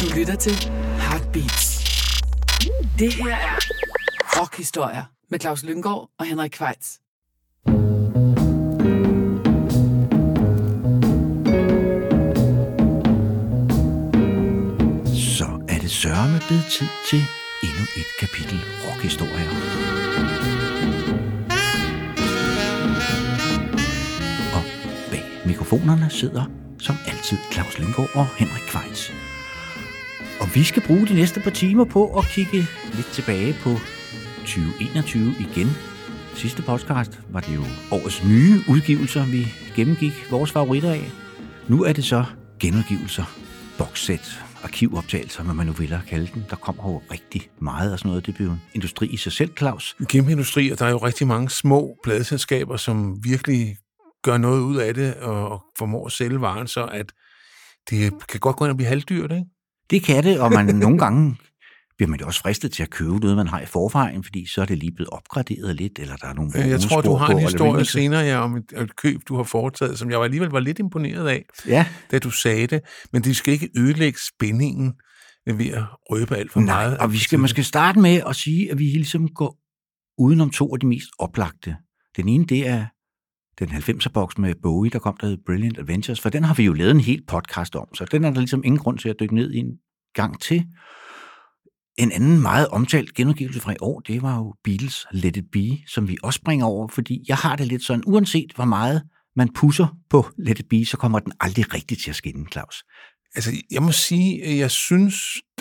Du lytter til Heartbeats. Det her er rockhistorier med Claus Lyngård og Henrik Kvejts. Så er det sørme blevet tid til endnu et kapitel rockhistorier. Og bag mikrofonerne sidder som altid Claus Lindgaard og Henrik Kvejs. Og vi skal bruge de næste par timer på at kigge lidt tilbage på 2021 igen. Sidste podcast var det jo årets nye udgivelser, vi gennemgik vores favoritter af. Nu er det så genudgivelser, boxsæt, arkivoptagelser, hvad man nu vil kalde den. Der kommer jo rigtig meget af sådan noget. Det bliver en industri i sig selv, Claus. En kæmpe industri, og der er jo rigtig mange små pladeselskaber, som virkelig gør noget ud af det, og formår at sælge varen, så at det kan godt gå ind og blive halvdyrt, ikke? Det kan det, og man nogle gange bliver man jo også fristet til at købe noget, man har i forvejen, fordi så er det lige blevet opgraderet lidt, eller der er nogle Jeg tror, du har en historie senere ja, om et, et køb, du har foretaget, som jeg alligevel var lidt imponeret af, Ja, da du sagde det. Men det skal ikke ødelægge spændingen ved at røbe alt for nej, meget. og vi skal måske starte med at sige, at vi ligesom går udenom to af de mest oplagte. Den ene, det er den 90'er-boks med Bowie, der kom, der hed Brilliant Adventures, for den har vi jo lavet en helt podcast om, så den er der ligesom ingen grund til at dykke ned i en gang til. En anden meget omtalt genudgivelse fra i år, det var jo Beatles Let It Be, som vi også bringer over, fordi jeg har det lidt sådan, uanset hvor meget man pusser på Let It Be, så kommer den aldrig rigtigt til at skinne, Claus. Altså, jeg må sige, at jeg synes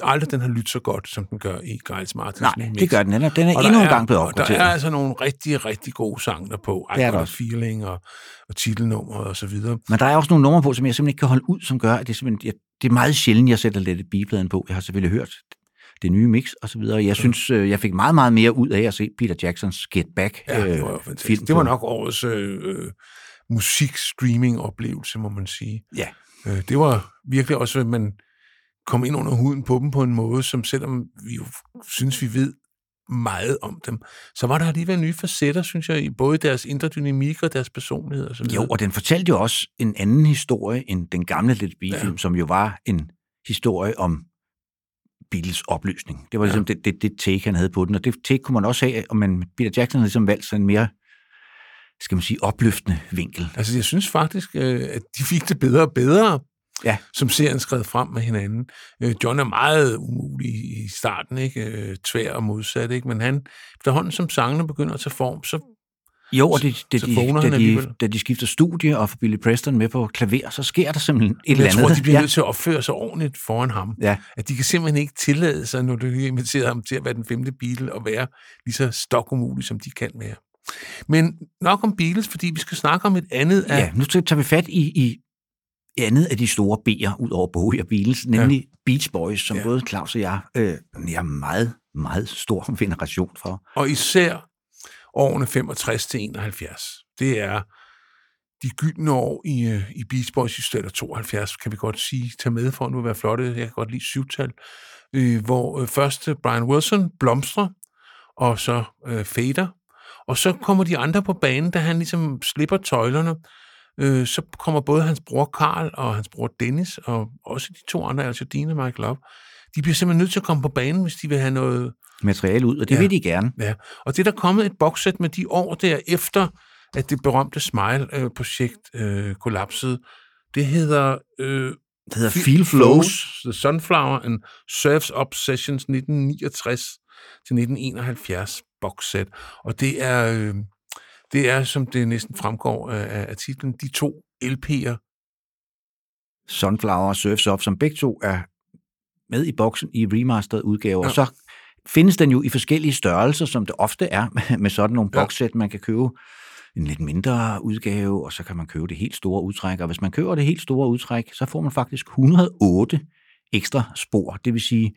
aldrig, den har lyttet så godt, som den gør i Giles Martins Nej, mix. det gør den. Den er, den er Og endnu en gang blevet og Der er altså nogle rigtig, rigtig gode sange der på. I Det er der. Feeling og, og titelnummeret og så videre. Men der er også nogle numre på, som jeg simpelthen ikke kan holde ud, som gør, at det, simpelthen, jeg, det er meget sjældent, jeg sætter Let It Be-pladen på. Jeg har selvfølgelig hørt det nye mix og så videre. Jeg synes, øh, jeg fik meget, meget mere ud af at se Peter Jacksons Get Back Ja, det øh, var fantastisk. film. Det var nok årets øh, øh, musikstreaming-oplevelse, må man sige. Ja. Øh, det var virkelig også, at man kom ind under huden på dem på en måde, som selvom vi jo synes, vi ved meget om dem, så var der alligevel nye facetter, synes jeg, i både deres indre dynamik og deres personlighed. Og så videre. Jo, og den fortalte jo også en anden historie end den gamle Let It Be-film, Ja. som jo var en historie om Beatles opløsning. Det var ligesom ja. det, det, det take, han havde på den, og det take kunne man også have, og man, Peter Jackson havde ligesom valgt sådan en mere, skal man sige, opløftende vinkel. Altså, jeg synes faktisk, øh, at de fik det bedre og bedre, Ja. som serien skred frem med hinanden. Øh, John er meget umulig i starten, ikke? Øh, Tvær og modsat, ikke? Men han, efterhånden som sangene begynder at tage form, så Jo, og det, det, de, da, de, da de skifter studie og får Billy Preston med på klaver, så sker der simpelthen et jeg eller andet. tror, de bliver ja. nødt til at opføre sig ordentligt foran ham. Ja. At de kan simpelthen ikke tillade sig, når de inviterer ham til at være den femte Beatle, og være lige så stokumulig, som de kan være. Men nok om Beatles, fordi vi skal snakke om et andet af... ja, nu tager vi fat i, i andet af de store B'er, ud over Bowie og Beatles, nemlig ja. Beach Boys, som ja. Både Claus og jeg øh, jeg er meget, meget stor veneration for. Og især årene 65 til 71. Det er de gyldne år i, øh, i Beach Boys i stedet 72, kan vi godt sige, tage med for nu at være flotte. Jeg kan godt lide syvtal. Øh, hvor øh, først Brian Wilson blomstrer, og så øh, fader. Og så kommer de andre på banen, da han ligesom slipper tøjlerne. Øh, så kommer både hans bror Karl og hans bror Dennis, og også de to andre, altså Dina og Michael Love, de bliver simpelthen nødt til at komme på banen, hvis de vil have noget, Materiale ud, og det ja. Vil de gerne. Ja, og det er der kommet et bokssæt med de år der efter, at det berømte Smile-projekt øh, kollapsede. Det hedder øh, Det hedder Feel Flows. The Sunflower and Surfs Up Sessions 1969 til 1971 bokssæt. Og det er, øh, det er, som det næsten fremgår af, af titlen, de to LP'er. Sunflower og Surfs Up, som begge to er med i boksen i remastered udgave. Ja. Og Ja. så findes den jo i forskellige størrelser, som det ofte er med, sådan nogle Ja. bokssæt. Man kan købe en lidt mindre udgave, og så kan man købe det helt store udtræk. Og hvis man køber det helt store udtræk, så får man faktisk 108 ekstra spor. Det vil sige,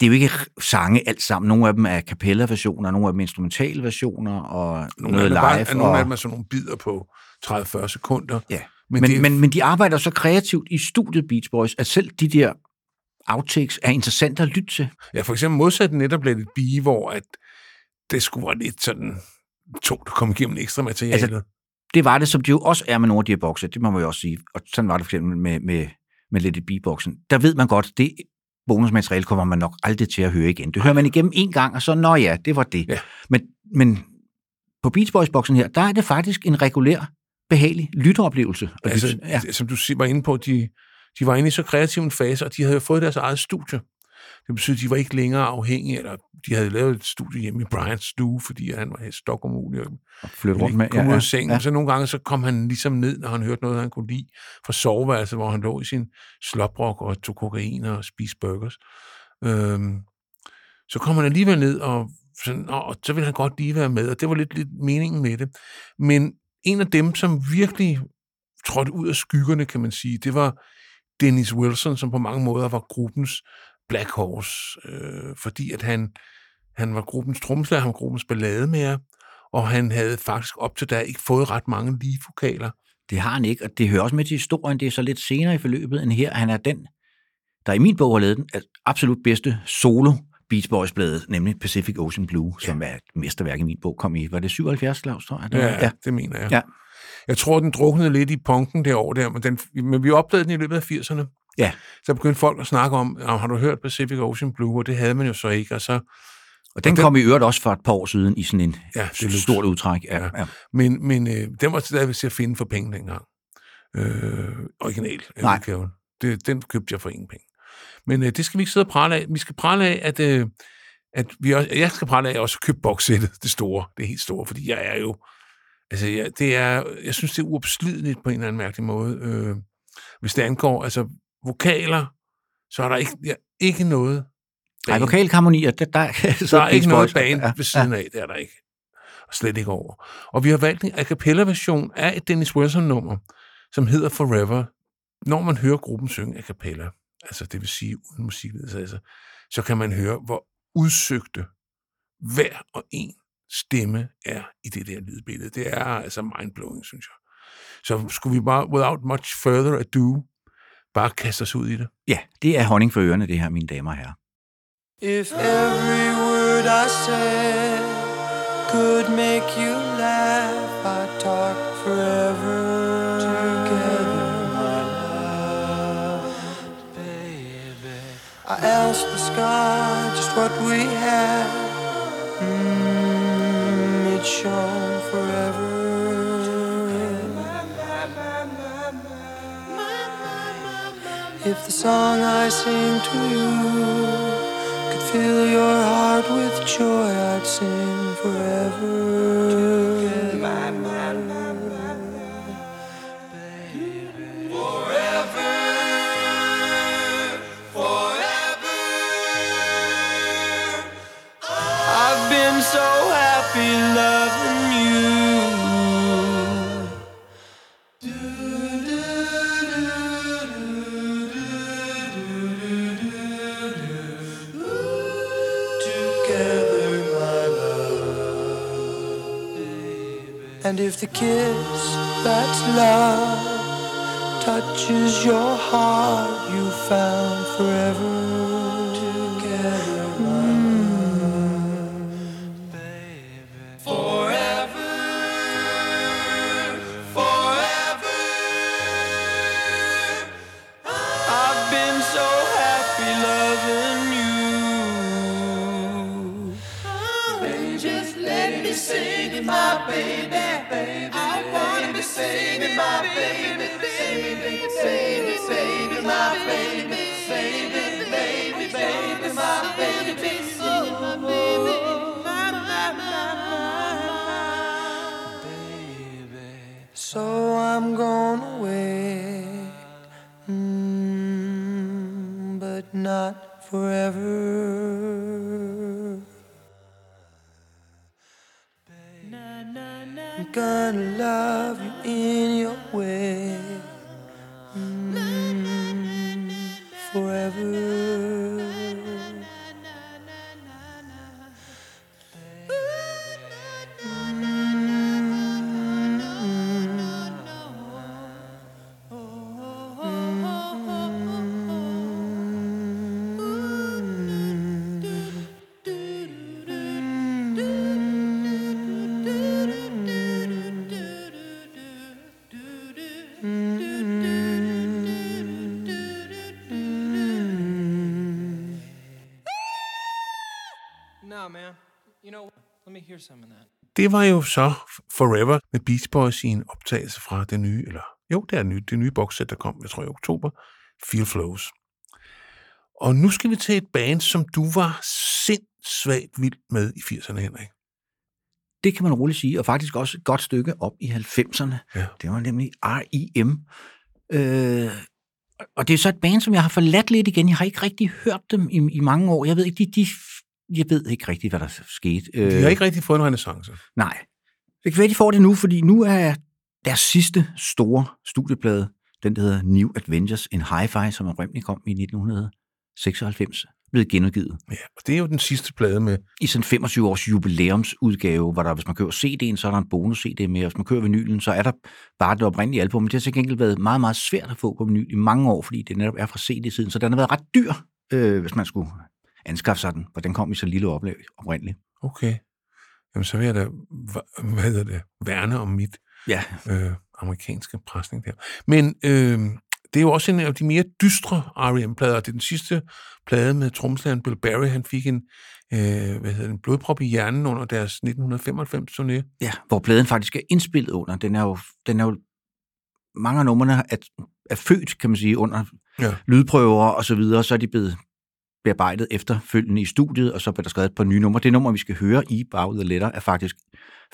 det er jo ikke sange alt sammen. Nogle af dem er kapella-versioner, nogle af dem er instrumentale versioner, og Nogle noget er bare- live. nogle og... af dem er sådan nogle bidder på 30-40 sekunder. Ja. Men, Men, det, men, men de arbejder så kreativt i studiet Beach Boys, at selv de der outtakes er interessante at lytte til. Ja, for eksempel modsat netop Let It Be, hvor at det skulle være lidt sådan tungt at komme igennem ekstra materiale. Altså, Det var det, som det jo også er med nogle af de her bokser, det må man jo også sige. Og sådan var det for eksempel med, med, med Let It Be-boksen, der ved man godt, det bonusmateriale kommer man nok aldrig til at høre igen. Det hører man igennem en gang, og så, nå ja, det var det. Ja. Men, men på Beach Boys-boksen her, der er det faktisk en regulær, behagelig lytteoplevelse. Altså, ja, som du var inde på, de, de var inde i så kreativ en fase, og de havde jo fået deres eget studie. Det betyder, at de var ikke længere afhængige, eller de havde lavet et studie hjemme i Brians stue, fordi han var helt stokumulig og at flytte rundt med. kom ud ja, af sengen. ja. Så nogle gange så kom han ligesom ned, når han hørte noget, han kunne lide, fra soveværelset, hvor han lå i sin sloprok og tog kokain og spiste burgers. Øhm, så kom han alligevel ned, og, sådan, og så ville han godt lige være med, og det var lidt, lidt meningen med det. Men en af dem, som virkelig trådte ud af skyggerne, kan man sige, det var Dennis Wilson, som på mange måder var gruppens Black Horse, øh, fordi at han, han var gruppens trommeslager, han var gruppens ballademager, og han havde faktisk op til da ikke fået ret mange lige vokaler. Det har han ikke, og det hører også med til historien. Det er så lidt senere i forløbet end her. Han er den, der i min bog har lavet den absolut bedste solo Beach Boys-bladet, nemlig Pacific Ocean Blue, ja. som er et mesterværk i min bog, kom i, var det 77, Claus, tror jeg? det var? Ja, ja, det mener jeg. Ja. Jeg tror, den druknede lidt i punken det år der, men, den, men vi opdagede den i løbet af 80'erne. Ja. Så begyndte folk at snakke om, "Nå, har du hørt Pacific Ocean Blue? Og det havde man jo så ikke. Og så, Og den den- kom i øvrigt også for et par år siden i sådan en Ja, stort udtræk. Ja, Ja. ja. men men øh, den var stadigvæk til at finde for penge dengang. Øh, original Nej. udgaven. Det, den købte jeg for ingen penge. Men øh, det skal vi ikke sidde og prale af. Vi skal prale af, at, øh, at vi også, jeg skal prale af, at jeg også købe bokssættet, det store, det helt store, fordi jeg er jo, altså jeg, det er, jeg synes, det er uopslideligt på en eller anden mærkelig måde. Øh, hvis det angår, altså vokaler, så er der ikke, ja, ikke noget Nej, band. vokalharmonier, der, der, Der er ikke noget band ved siden af, det er der ikke. Og slet ikke over. Og vi har valgt en a cappella-version af et Dennis Wilson-nummer, som hedder Forever. Når man hører gruppen synge a cappella, altså det vil sige uden musikledelse, altså, så kan man høre, hvor udsøgte hver og en stemme er i det der lydbillede. Det er altså mindblowing, synes jeg. Så skulle vi bare, without much further ado, bare kaste os ud i det. Ja, det er honning for ørerne, det her, mine damer og herrer. If every word I said could make you laugh, I'd talk forever together, my love, baby. I asked the sky just what we had. Mm, it shone If the song I sing to you could fill your heart with joy, I'd sing forever. And if the kiss that's love touches your heart, you found forever. Together, Forever. Forever. I've been so happy loving you. Just let me sing in my baby, baby, my baby, baby, baby, baby, my baby, Det var jo så Forever med Beach Boys i en optagelse fra det nye, eller jo, det er det nye, det nye boxsæt, der kom, jeg tror i oktober, Feel Flows. Og nu skal vi til et band, som du var sindssygt vild med i 80'erne, Henrik. Det kan man roligt sige, og faktisk også et godt stykke op i 90'erne. Ja. Det var nemlig R.I.M. Øh, og det er så et band, som jeg har forladt lidt igen. Jeg har ikke rigtig hørt dem i, i mange år. Jeg ved ikke, de, de, jeg ved ikke rigtig, hvad der skete. Øh, De har ikke rigtig fået en renaissance. Nej. Det kan være, de får det nu, fordi nu er deres sidste store studieplade, den der hedder New Adventures in Hi-Fi, som oprindeligt kom i 1996, blevet genudgivet. Ja, og det er jo den sidste plade med, I sådan 25 års jubilæumsudgave, hvor der, hvis man køber CD'en, så er der en bonus-CD med, og hvis man køber vinylen, så er der bare det oprindelige album. Men det har til gengæld været meget, meget svært at få på vinyl i mange år, fordi det netop er fra CD-siden, så den har været ret dyr, øh, hvis man skulle anskaffe sig den, for den kom i så lille oplag oprindeligt. okay, jamen så vil jeg da, hva- hvad hedder det, værne om mit Ja, øh, amerikanske presning der. Men øh, det er jo også en af de mere dystre R.E.M.-plader. Det er den sidste plade med tromslæren Bill Berry. Han fik en, øh, hvad hedder det, en blodprop i hjernen under deres 1995-turné. ja, hvor pladen faktisk er indspillet under. Den er jo, den er jo mange af numrene er, er født, kan man sige, under Ja. lydprøver og så videre, så er de blevet bearbejdet efterfølgende i studiet, og så bliver der skrevet et par nye numre. Det nummer, vi skal høre i Bag the Letter, er faktisk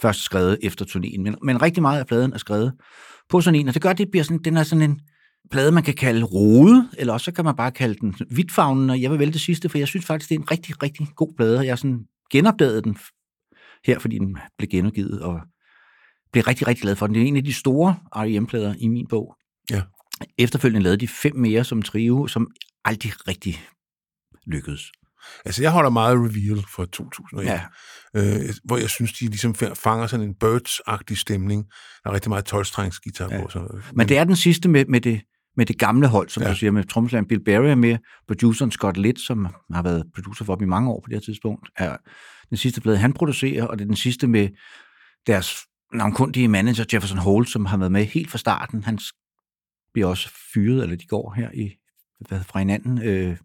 først skrevet efter turnéen, men, men rigtig meget af pladen er skrevet på turnéen, og det gør, at det bliver sådan, den er sådan en plade, man kan kalde rode, eller også så kan man bare kalde den vidtfavnen, og jeg vil vælge det sidste, for jeg synes faktisk, det er en rigtig, rigtig god plade, og jeg har sådan genopdaget den her, fordi den blev genudgivet, og blev rigtig, rigtig glad for den. Det er en af de store R.E.M.-plader i min bog. Ja. Efterfølgende lavede de fem mere som trio, som aldrig rigtig lykkedes. Altså, jeg holder meget Reveal fra 2001, Ja. øh, hvor jeg synes, de ligesom fanger sådan en Birds-agtig stemning. Der er rigtig meget 12-strengsgitar Ja. på. Så, Men det er den sidste med, med, det, med det gamle hold, som Ja. du siger, med trommeslageren Bill Berry er med, produceren Scott Litt, som har været producer for dem i mange år på det her tidspunkt, er den sidste plade, han producerer, og det er den sidste med deres navnkundige manager Jefferson Holt, som har været med helt fra starten. Han bliver også fyret, eller de går her i, hvad, fra hinanden. Øh,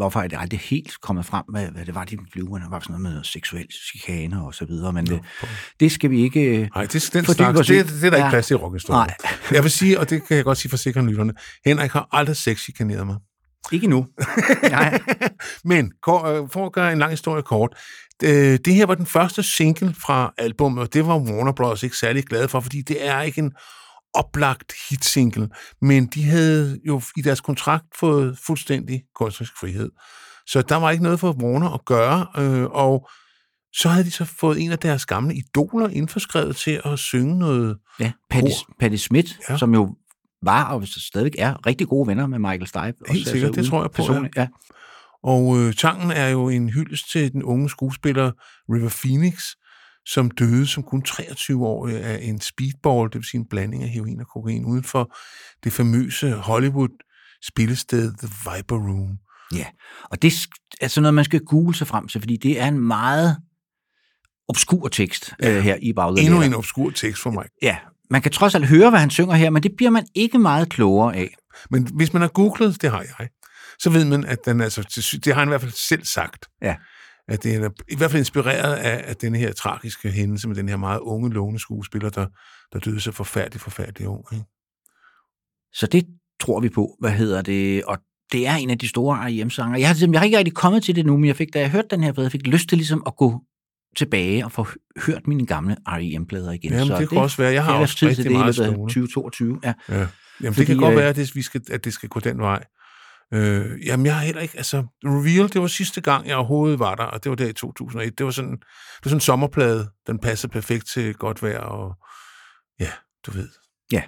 hvorfor er det aldrig helt kommet frem, hvad, hvad det var, de blev. Det var sådan noget med seksuel chikane og så videre, men det, det skal vi ikke... øh, Nej, det, den snak, det, det er der ikke Ja. plads til i rockhistorien. Nej. Jeg vil sige, og det kan jeg godt sige for sikre lytterne, Henrik har aldrig sexchikaneret mig. Ikke nu. Nej. Men øh, for at gøre en lang historie kort, øh, det her var den første single fra albumet, og det var Warner Bros. ikke særlig glade for, fordi det er ikke en oplagt hitsingle, men de havde jo i deres kontrakt fået fuldstændig kunstnerisk frihed. Så der var ikke noget for Warner at gøre, øh, og så havde de så fået en af deres gamle idoler indforskrevet til at synge noget. Ja, Patti. Patti Smith, Ja. som jo var og stadigvæk er rigtig gode venner med Michael Stipe. Helt sikkert, det uden tror jeg på, personligt, ja. Og øh, tanken er jo en hyldest til den unge skuespiller River Phoenix, som døde som kun 23 år af en speedball, det vil sige en blanding af heroin og kokain, uden for det famøse Hollywood-spillested The Viper Room. ja. Og det er sådan noget, man skal google sig frem til, fordi det er en meget obskur tekst Ja. ja. øh, her i bagledet. Endnu en obskur tekst for mig. Ja, man kan trods alt høre, hvad han synger her, men det bliver man ikke meget klogere af. Men hvis man har googlet, det har jeg, så ved man, at den altså, det har han i hvert fald selv sagt, Ja. At det er i hvert fald inspireret af, af den her tragiske hændelse med den her meget unge, lovende skuespiller, der, der døde så forfærdeligt, forfærdeligt ung. Ikke? Så det tror vi på, hvad hedder det, og det er en af de store R.E.M.-sanger. Jeg har, simpelthen- jeg har ikke rigtig kommet til det nu, men jeg fik, da jeg hørte den her plade, jeg fik lyst til ligesom at gå tilbage og få hø- hørt mine gamle R.E.M.-plader igen. Jamen, så det, det kunne også være. Jeg har kan også rigtig det meget stående. 2022. Ja. Ja. Jamen, det Fordi, kan godt øh, være, at det, vi skal, at det skal gå den vej. Øh, jamen, jeg har heller ikke... Altså, Reveal, det var sidste gang, jeg overhovedet var der, og det var der i 2001. Det var sådan, det var sådan en sommerplade. Den passede perfekt til godt vejr, og ja, du ved. Ja.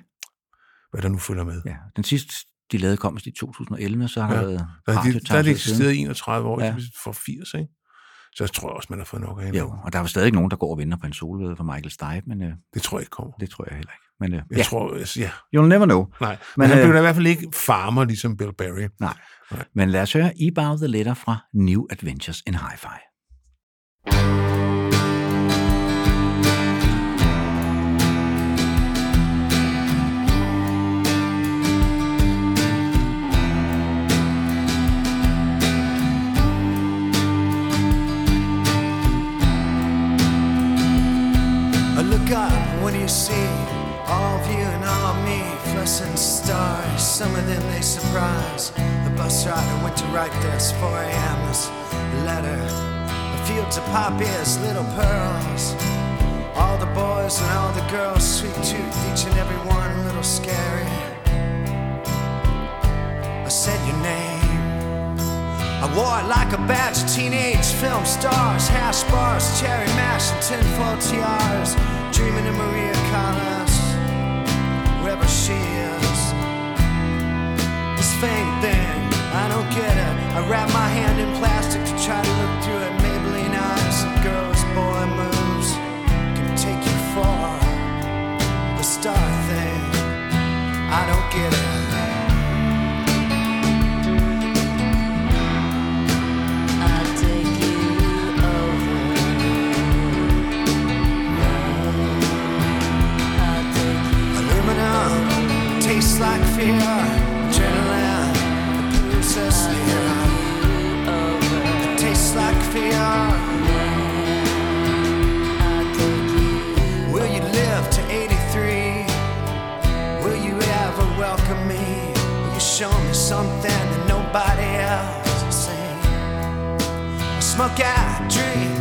Hvad der nu følger med. ja. Den sidste, de lavede, kom i 2011, så har Ja. der været Der, har de, der radiotavshed det eksisteret siden. i 31 år. Ja. for 80, ikke? Så jeg tror også, man har fået nok af hende. Jo, og der er jo stadig nogen, der går og venter på en solvede fra Michael Stipe, men øh, Det tror jeg ikke kommer. det tror jeg heller ikke. Men øh, Jeg ja, tror, altså, ja, you'll never know. nej. Men, Men, han øh, blev da i hvert fald ikke farmer, ligesom Bill Berry. Nej. Nej. Men lad os høre About the Letter fra New Adventures in Hi-Fi. you see all of you and all of me, flashing stars. Some of them they surprise. The bus rider went to write this 4 a.m. This letter. The fields of pop ears, little pearls. All the boys and all the girls, sweet tooth, each and every one a little scary. I said your name. I wore it like a badge of teenage film stars, hash bars, cherry mash, and tinfoil tiaras. Dreaming of Maria Callas, wherever she is. This fame thing, I don't get it. I wrap my hand in plastic to try to look through it. Maybelline eyes, and girls, boy moves can take you far. The star thing, I don't get it. Tastes like fear. Adrenaline pulls us near. It tastes like fear. Will you live to 83? Will you ever welcome me? Will you show me something that nobody else has seen? Smoke out, drink.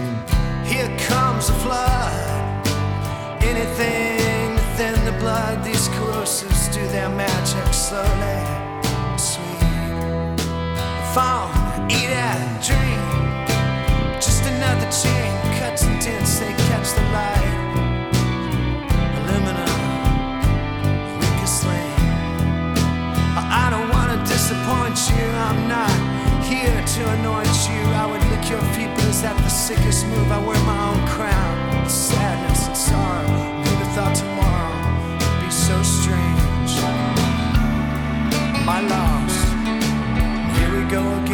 Here comes the flood. Anything do their magic slowly, sweet. Phone, eat it, drink. Just another chain, cuts and dents, they catch the light. Aluminum, weakest link. I don't wanna disappoint you, I'm not here to anoint you. I would lick your feet, but is that the sickest move? I wear my own crown. Sadness and sorrow. My loss. Here we go again.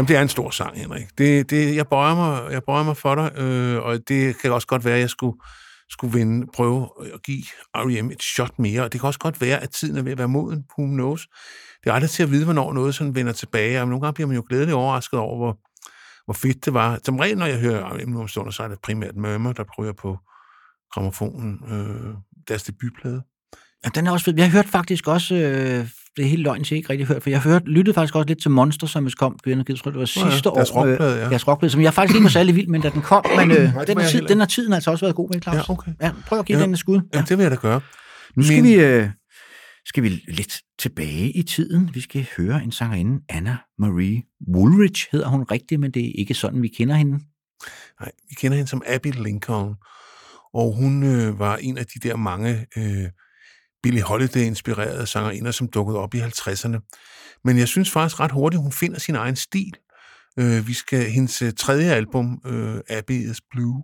Jamen, det er en stor sang, Henrik. Det, det, jeg, bøjer mig, jeg bøjer mig for dig, øh, og det kan også godt være, at jeg skulle, skulle vinde, prøve at give R.E.M. et shot mere, og det kan også godt være, at tiden er ved at være moden, who knows. Det er aldrig til at vide, hvornår noget sådan vender tilbage, og nogle gange bliver man jo glædeligt overrasket over, hvor, hvor fedt det var. Som regel, når jeg hører R.E.M. nu om stunder, så er det primært Murmur, der prøver på gramofonen, øh, deres debutplade. Ja, den er også fed. Jeg har hørt faktisk også, øh, det er helt løgn, jeg ikke rigtig hørt, for jeg har hørt, lyttede faktisk også lidt til Monster, som kom, jeg tror, det var Nå ja, sidste år. deres rockplade, ja. Deres rockplade, som jeg faktisk ikke var særlig vild med, da den kom, men øh, den, har tid, den har tiden altså også været god med, Claus. Ja, okay. Ja, prøv at give Ja. den et skud. Ja. Jamen, det vil jeg da gøre. Nu skal, Men- vi, øh, skal vi lidt tilbage i tiden. Vi skal høre en sangerinde, Anna Marie Woolridge hedder hun rigtigt, men det er ikke sådan, vi kender hende. Nej, vi kender hende som Abby Lincoln, og hun øh, var en af de der mange øh, Billie Holiday-inspirerede sangerinder, som dukkede op i 50'erne. Men jeg synes faktisk ret hurtigt, hun finder sin egen stil. Øh, vi skal hendes øh, tredje album, øh, Abbey's Blue,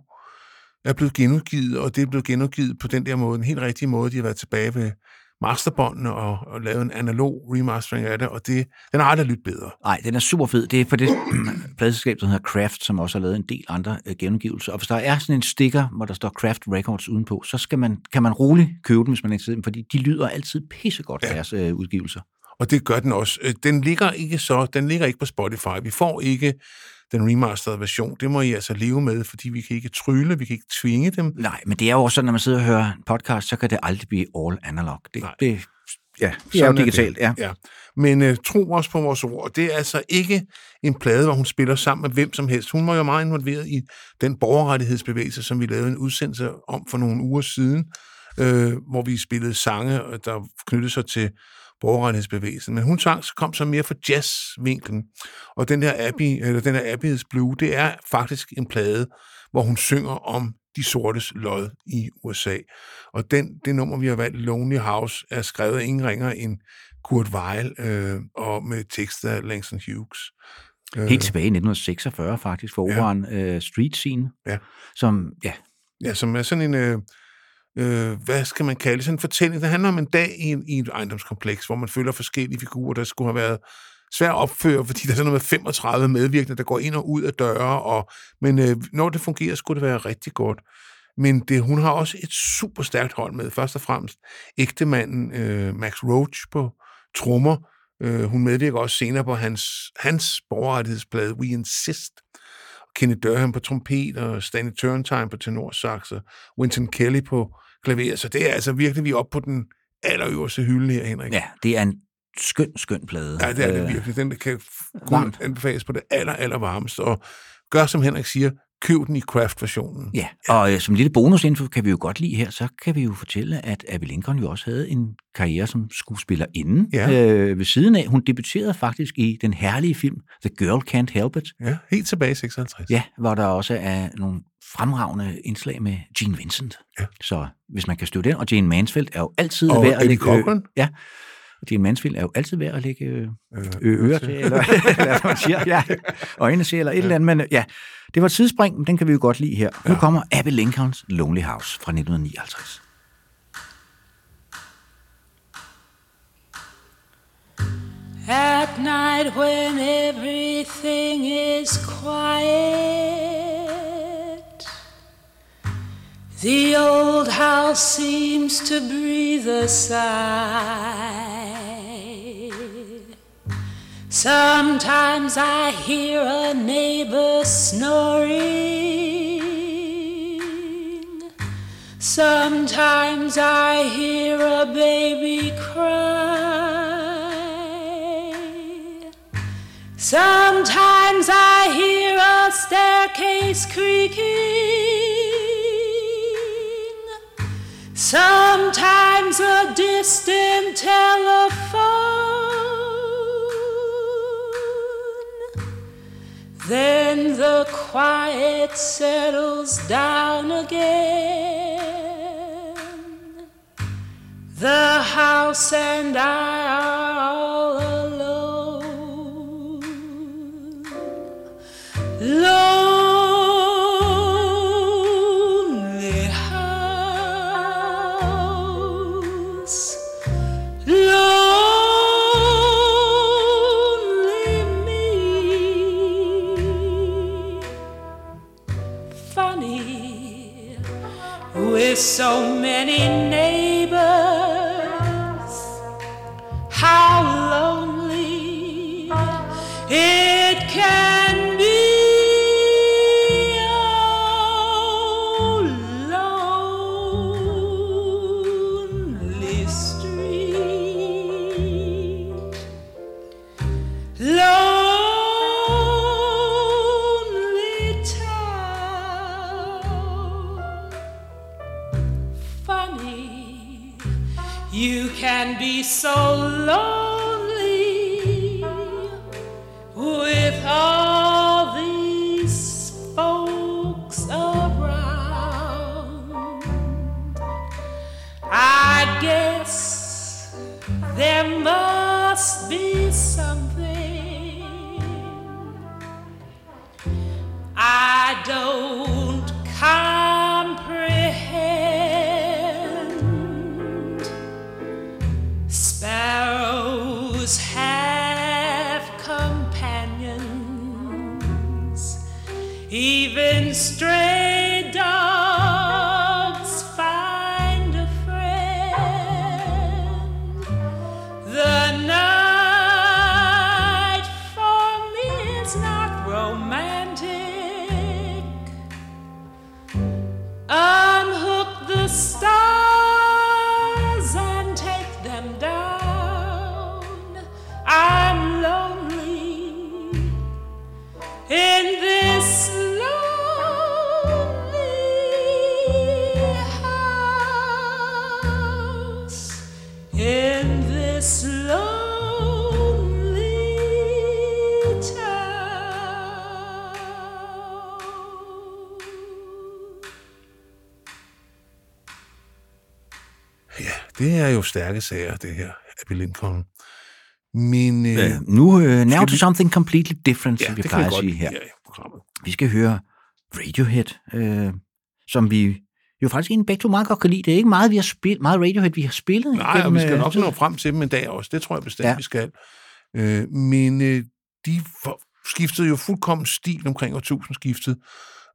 er blevet genudgivet, og det er blevet genudgivet på den der måde, den helt rigtige måde. De har været tilbage ved masterbåndene og, og lavet en analog remastering af det, og det, den har aldrig lyttet bedre. Nej, den er super fed. Det er på det pladselskab, der hedder Kraft, som også har lavet en del andre øh, genudgivelser. Og hvis der er sådan en sticker, hvor der står Kraft Records udenpå, så skal man, kan man roligt købe dem, hvis man er interesseret fordi de lyder altid pissegodt, ja. deres øh, udgivelser. Og det gør den også. Øh, Den ligger ikke så, den ligger ikke på Spotify. Vi får ikke den remasterede version. Det må I altså leve med, fordi vi kan ikke trylle, vi kan ikke tvinge dem. Nej, men det er jo også sådan, når man sidder og hører en podcast, så kan det aldrig blive all analog. Det, Nej. det, ja, det er jo digitalt, ja. ja. Men uh, tro også på vores ord. Det er altså ikke en plade, hvor hun spiller sammen med hvem som helst. Hun var jo meget involveret i den borgerrettighedsbevægelse, som vi lavede en udsendelse om for nogle uger siden, øh, hvor vi spillede sange, der knyttede sig til borgerrettighedsbevægelsen. Men hun sang, kom så mere fra jazzvinklen. Og den der Abbey, eller den der Abbey's Blue, det er faktisk en plade, hvor hun synger om de sortes lod i USA. Og den, det nummer, vi har valgt, Lonely House, er skrevet af ingen ringer end Kurt Weill, øh, og med tekster af Langston Hughes. Øh, Helt tilbage i 1946 faktisk, for Ja. operaen øh, Street Scene, Ja. som, ja, Ja, som er sådan en, øh, øh, hvad skal man kalde sådan en fortælling. Det handler om en dag i, en, i et ejendomskompleks, hvor man følger forskellige figurer, der skulle have været svært at opføre, fordi der er sådan noget med 35 medvirkende, der går ind og ud af døre, og, men øh, når det fungerer, skulle det være rigtig godt. Men det, hun har også et super stærkt hold med. Først og fremmest ægtemanden øh, Max Roach på trommer. Øh, hun medvirker også senere på hans, hans borgerrettighedsplade We Insist. Kenny Durham på trompet, og Stanley Turntime på tenorsax, og Winston Kelly på klaver. Så det er altså virkelig, vi er oppe på den allerøverste hylde her, Henrik. ja, det er en skøn, skøn plade. Ja, det er det Øh, virkelig. Den kan kun varmt. anbefales på det aller, aller varmeste. Og gør, som Henrik siger, køb den i Craft-versionen. Ja, og øh, som lille bonusinfo kan vi jo godt lide her, så kan vi jo fortælle, at Abby Lincoln jo også havde en karriere som skuespillerinde Ja. øh, ved siden af. Hun debuterede faktisk i den herlige film The Girl Can't Help It, Ja, helt tilbage i 56. ja, hvor der også er nogle fremragende indslag med Gene Vincent. Ja. Så hvis man kan støtte den, og Jane Mansfield er jo altid Og værd at Eddie lægge... Cochran. ja, Jane Mansfield er jo altid værd at lægge øh, Øh, ører til, eller, eller hvad man siger, ja, øjne til, eller et eller andet, men øh, ja, det var et tidsspring, men den kan vi jo godt lide her. Nu Ja. kommer Abby Lincolns Lonely House fra 1959. At night when everything is quiet, the old house seems to breathe a sigh. Sometimes I hear a neighbor snoring. Sometimes I hear a baby cry. Sometimes I hear a staircase creaking. Sometimes a distant telephone. Then the quiet settles down again. The house and I are all alone. Lonely so many so lonely det er jo stærke sager, det her, Abby Lincoln. Men øh, Ja, nu uh, now to vi- something completely different, ja, som vi plejer at sige her. i programmet. Vi skal høre Radiohead, øh, som vi jo faktisk egentlig begge to meget godt kan lide. Det er ikke meget, vi har spillet, meget Radiohead, vi har spillet. Nej, og igennem, vi skal øh, nok nå frem til dem en dag også. Det tror jeg bestemt, Ja. ja. vi skal. Øh, men øh, de for, skiftede jo fuldkommen stil omkring årtusindskiftet.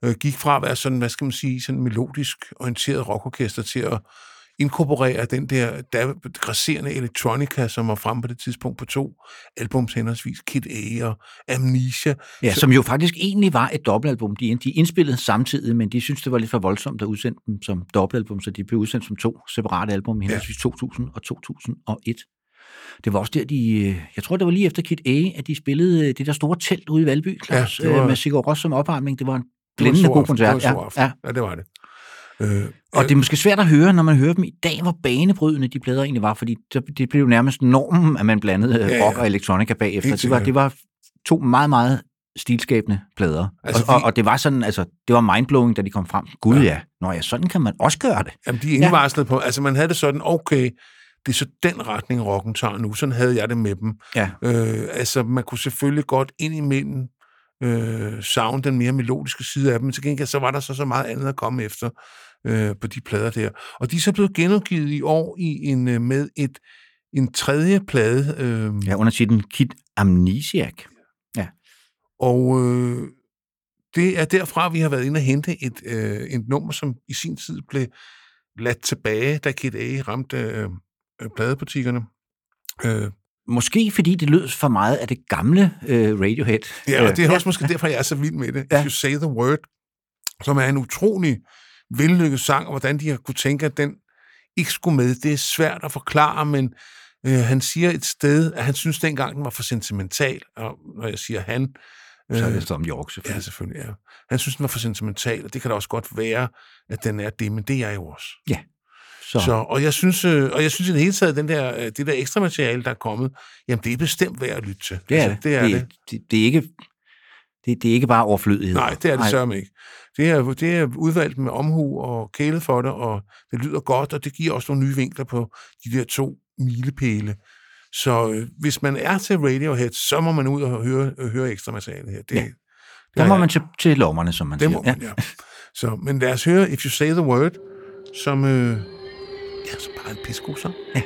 Øh, gik fra at være sådan, hvad skal man sige, sådan melodisk orienteret rockorkester til at inkorporere den der, der grasserende elektronika, som var fremme på det tidspunkt på to albums henholdsvis, Kid A og Amnesia. Ja, som jo faktisk egentlig var et dobbeltalbum. De, de indspillede samtidig, men de synes det var lidt for voldsomt at udsende dem som dobbeltalbum, så de blev udsendt som to separate album, henholdsvis 2000 og 2001. Det var også der, de... øh, Jeg tror, det var lige efter Kid A, at de spillede øh, det der store telt ude i Valby, Claus, Ja, var- øh, med Sigur Ros som opvarmning. Det var en blændende god koncert. Ja, ja. ja, det var det. Øh, Og det er måske svært at høre, når man hører dem i dag, hvor banebrydende de plader egentlig var, fordi det, det blev jo nærmest normen, at man blandede Ja, ja, ja. rock og elektronika bagefter. Helt Det var, det var to meget, meget stilskabende plader. Altså, og, og, og det var sådan, altså, det var mindblowing, da de kom frem. Gud ja. ja. Nå ja, sådan kan man også gøre det. Jamen, de er indvarslet på, altså man havde det sådan, okay, det er så den retning, rocken tager nu. Sådan havde jeg det med dem. Ja. Øh, altså, man kunne selvfølgelig godt ind imellem øh, savne den mere melodiske side af dem, men til gengæld så var der så, så meget andet at komme efter øh, på de plader der. Og de er så blevet genudgivet i år i en, øh, med et, en tredje plade, øh, Ja, under titlen Kid Amnesiac. og øh, det er derfra, vi har været inde og hente et, øh, et nummer, som i sin tid blev ladt tilbage, da Kid A ramte øh, øh, pladebutikkerne. Øh, Måske fordi det lød for meget af det gamle øh, Radiohead. Ja, og det er Øh, også måske derfor, jeg er så vild med det. Ja. If You Say The Word, som er en utrolig vellykket sang, og hvordan de har kunne tænke, at den ikke skulle med. Det er svært at forklare, men øh, han siger et sted, at han synes dengang, den var for sentimental. Og når jeg siger han... Så er øh, det Tom York, Ja, selvfølgelig. selvfølgelig, ja. Han synes, den var for sentimental, og det kan da også godt være, at den er det, men det er jeg jo også. Så, Så, og jeg synes, øh, og jeg synes i det hele taget, den der, øh, det der ekstra materiale, der er kommet, jamen det er bestemt værd at lytte til. det er Altså, det. det, er det. det, det, det, er ikke, det, det er ikke bare overflødighed. Nej, det er det sørme ikke. Det er, det er udvalgt med omhu og kæle for det, og det lyder godt, og det giver også nogle nye vinkler på de der to milepæle. Så øh, hvis man er til Radiohead, så må man ud og høre, øh, høre ekstra materiale her. Det, Ja. det Der må jeg- man til, til lommerne, som man Det siger. må man, ja. Så, men lad os høre If You Say The Word, som øh, ja, så bare en pissegod sang. fra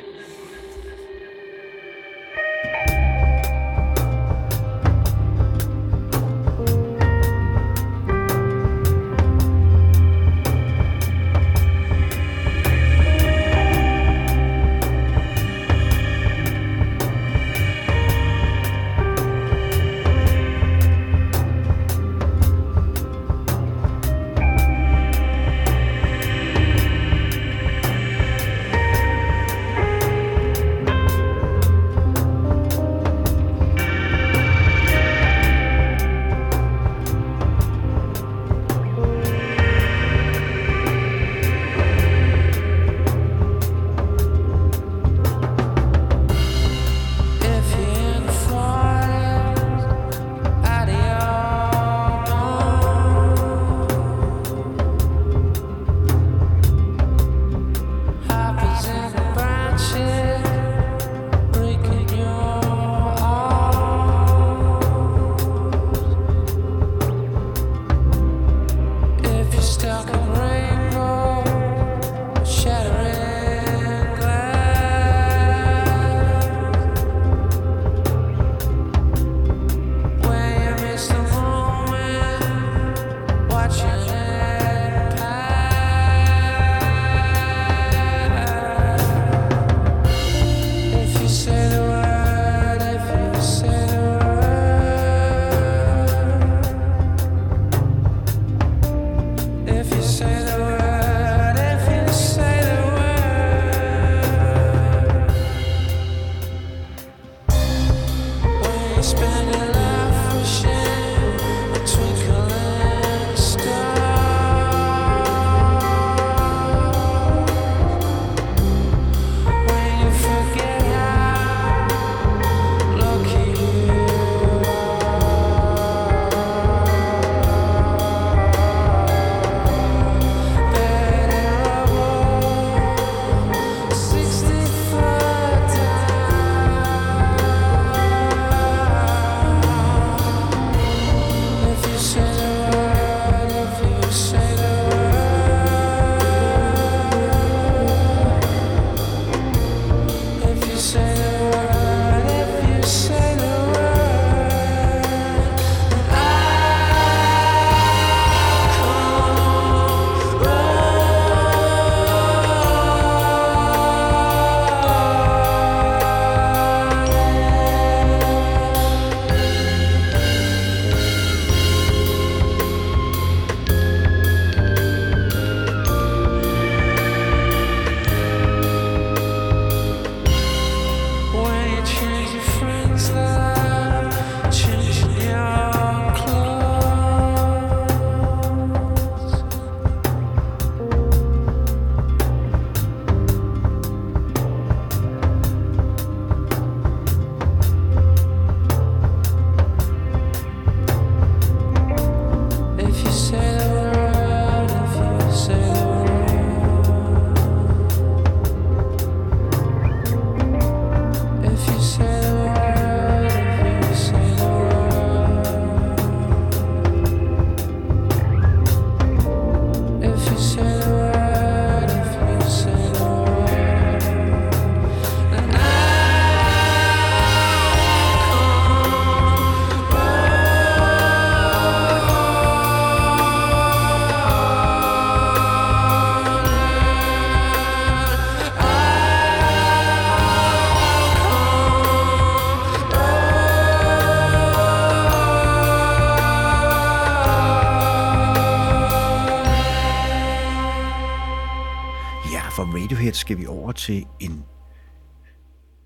skal vi over til en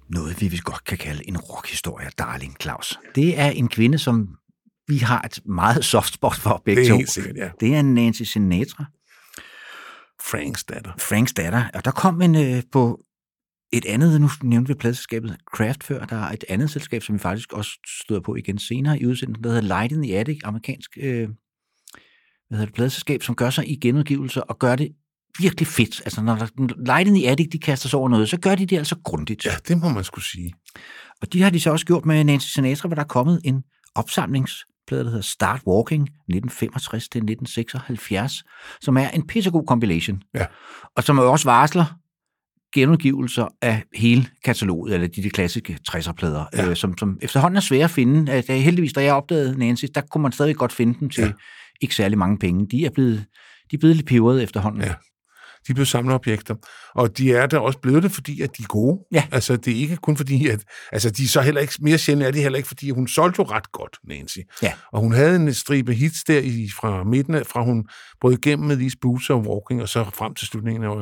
noget, vi vist godt kan kalde en rockhistorie, darling Claus. Det er en kvinde, som vi har et meget soft spot for begge Det er to. sikkert, ja. Det er Nancy Sinatra, Franks datter. Franks datter. Og der kom en øh, på et andet, nu nævnte vi pladselskabet Kraft før, der er et andet selskab, som vi faktisk også støder på igen senere i udsendelsen, der hedder Light in the Attic, amerikansk øh, hvad hedder det, pladselskab, som gør sig i genudgivelser og gør det virkelig fedt. Altså, når in the Attic, de kaster sig over noget, så gør de det altså grundigt. Ja, det må man skulle sige. Og de har de så også gjort med Nancy Sinatra, hvor der er kommet en opsamlingsplade, der hedder Start Walking 1965 til 1976, som er en pissegod compilation. Ja. Og som også varsler genudgivelser af hele kataloget, eller de, de klassiske 60'er-plader, Ja. øh, som, som efterhånden er svære at finde. Er heldigvis, da jeg opdagede Nancy, der kunne man stadig godt finde dem til ja. ikke særlig mange penge. De er blevet, de er blevet lidt peberet efterhånden. Ja. De blev samleobjekter. Og de er der også blevet det, fordi at de er gode. Ja. Altså, det er ikke kun fordi, at... Altså, de er så heller ikke... Mere sjældent er de heller ikke, fordi hun solgte jo ret godt, Nancy. Ja. Og hun havde en stribe hits der i, fra midten af, fra hun brød igennem med These Boots og Walking, og så frem til slutningen af,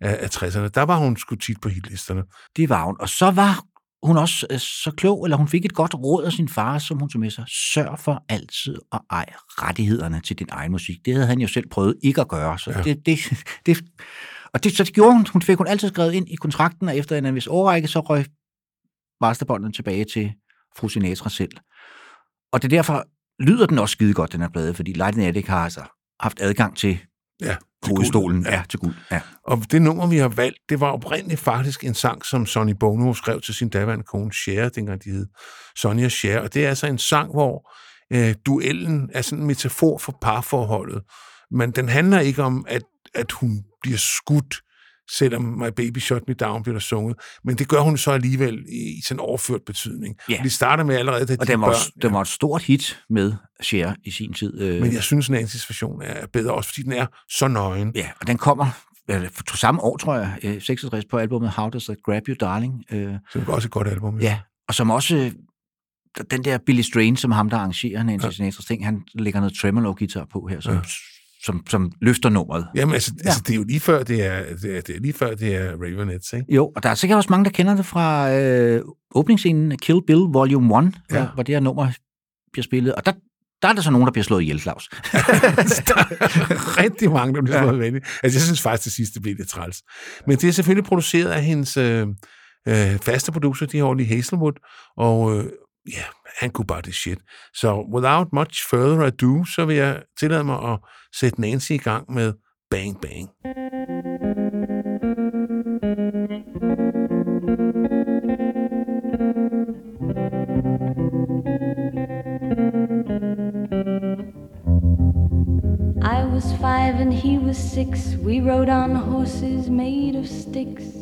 af, af 60'erne. Der var hun sgu tit på hitlisterne. Det var hun. Og så var hun også øh, så klog, eller hun fik et godt råd af sin far, som hun tog med sig. Sørg for altid at eje rettighederne til din egen musik. Det havde han jo selv prøvet ikke at gøre. Så Ja. det, det, det, og det, så det gjorde hun. Hun fik hun altid skrevet ind i kontrakten, og efter en vis årrække, så røg masterbåndet tilbage til fru Sinatra selv. Og det er derfor lyder den også skide godt, den her plade, fordi Light in the Attic har altså haft adgang til Ja, hovedstolen. Ja. Ja, til guld. Ja. Og det nummer, vi har valgt, det var oprindeligt faktisk en sang, som Sonny Bono skrev til sin daværende kone Cher, dengang de hed Sonja Cher. Og det er altså en sang, hvor øh, duellen er sådan en metafor for parforholdet. Men den handler ikke om, at, at hun bliver skudt, selvom My Baby Shot Me Down bliver der sunget. Men det gør hun så alligevel i, i sådan overført betydning. Ja. Det starter med allerede, da Og de den var, børn... den var et stort hit med Cher i sin tid. Øh, Men jeg synes, Nancy's version er bedre, også fordi den er så nøgen. Ja, og den kommer øh, for samme år, tror jeg, øh, 66 på albumet How Does That Grab You Darling. Øh, er også et godt album. ja, og som også, øh, den der Billy Strain, som ham, der arrangerer Nancy ja. Sinatras ting, han lægger noget tremolo-guitar på her, som, Ja. Som, som løfter nummeret. Jamen, altså, ja. Altså, det er jo lige før, det er, det er, det er, lige før, det er Ravenettes, ikke? Jo, og der er sikkert også mange, der kender det fra øh, åbningsscenen Kill Bill Volume 1, ja. Hvor, hvor det her nummer bliver spillet. Og der, der er der så nogen, der bliver slået ihjel, Claus. der er rigtig mange, der bliver Ja. slået ja. Altså, jeg synes faktisk, det sidste blev lidt træls. Men det er selvfølgelig produceret af hendes øh, øh, faste producer, de har Holly Hazelwood, og øh, ja, han kunne bare det shit. Så without much further ado, så vil jeg tillade mig at sætte Nancy i gang med Bang Bang. I was five and he was six. We rode on horses made of sticks.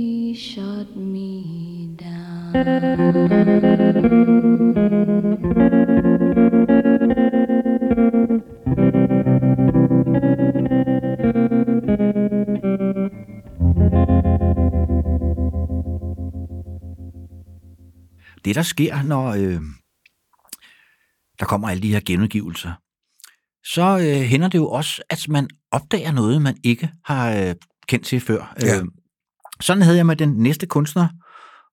shot me down. det, der sker, når øh, der kommer alle de her genudgivelser, så øh, hænder det jo også, at man opdager noget, man ikke har øh, kendt til før. Ja. Øh, sådan havde jeg med den næste kunstner,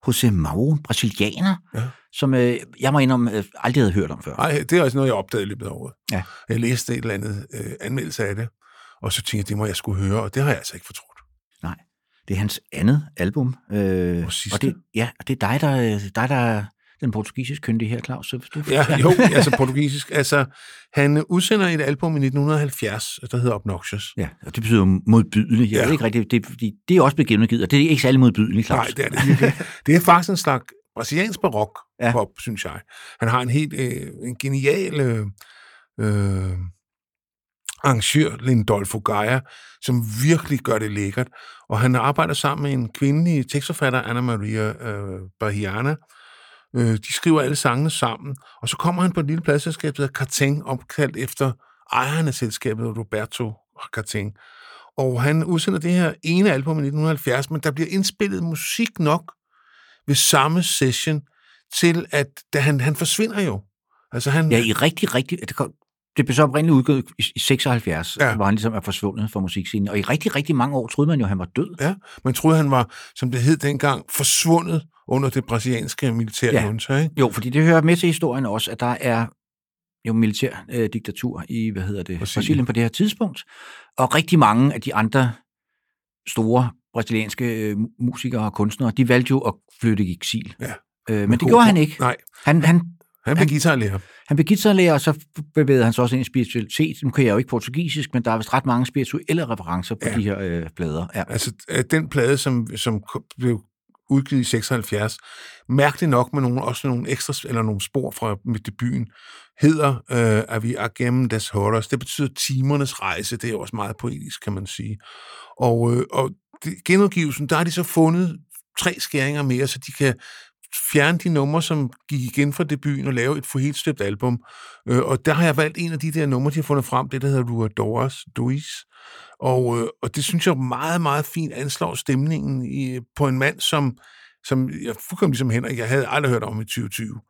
José Mauro, brasilianer, Ja. som øh, jeg må indrømme, øh, aldrig havde hørt om før. Nej, det er også noget, jeg opdagede i løbet af året. Ja. Jeg læste et eller andet øh, anmeldelse af det, og så tænkte jeg, det må jeg skulle høre, og det har jeg altså ikke fortrudt. Det er hans andet album. Øh, Og sidste. og det, ja, og det er dig, der, øh, dig, der er den portugisiske kyndige her, Claus. Så hvis du, Ja, jo, altså portugisisk. Altså, han udsender et album i 1970, der hedder Obnoxious. Ja, og det betyder modbydelig. Jeg Ja. ved ikke rigtigt, det, fordi det er også blevet genudgivet, og det er ikke særlig modbydeligt, Claus. Nej, det er det virkelig. Det er faktisk en slags brasiliansk barok Ja. pop, synes jeg. Han har en helt øh, en genial øh, øh, arrangør, Lindolfo Gaia, som virkelig gør det lækkert. Og han arbejder sammen med en kvindelig tekstforfatter, Anna Maria øh, Bahiana. Øh, de skriver alle sangene sammen, og så kommer han på et lille pladselskab, der hedder Carteng, opkaldt efter ejeren af selskabet, Roberto Carteng. Og han udsender det her ene album i 1970, men der bliver indspillet musik nok ved samme session til, at da han, han forsvinder jo. Altså han, Ja, i rigtig, rigtig... Det, kom, det blev så oprindeligt udgivet i, i 76, Ja. ja. hvor han ligesom er forsvundet fra musikscenen. Og i rigtig, rigtig mange år troede man jo, at han var død. Ja, man troede, han var, som det hed dengang, forsvundet under det brasilianske militære Ja. junta, ikke? Jo, fordi det hører med til historien også, at der er jo militær øh, diktatur i, hvad hedder det, Brasilien. Brasilien. På det her tidspunkt. Og rigtig mange af de andre store brasilianske øh, musikere og kunstnere, de valgte jo at flytte i eksil. Ja. Øh, men det gjorde han ikke. Nej, Han, han, han blev guitarlærer. han blev guitarlærer, og så bevægede han sig også ind i spiritualitet. Nu kan jeg jo ikke portugisisk, men der er vist ret mange spirituelle referencer på Ja. de her øh, plader. Ja. Altså, øh, den plade, som, som blev udgivet i 76, mærkeligt nok med nogle, også nogle ekstra, eller nogle spor fra med debuten, hedder øh, at vi er gennem des horrors. Det betyder timernes rejse. Det er også meget poetisk, kan man sige. Og, øh, og det, genudgivelsen, der har de så fundet tre skæringer mere, så de kan fjerne de numre, som gik igen fra debuten og lave et for helt støbt album. Øh, og der har jeg valgt en af de der numre, de har fundet frem, det der hedder Ruadores Duis. Og, øh, og det synes jeg meget, meget fint anslår stemningen i, på en mand, som, som jeg fuldkommen ligesom Henrik, jeg havde aldrig hørt om i 2020.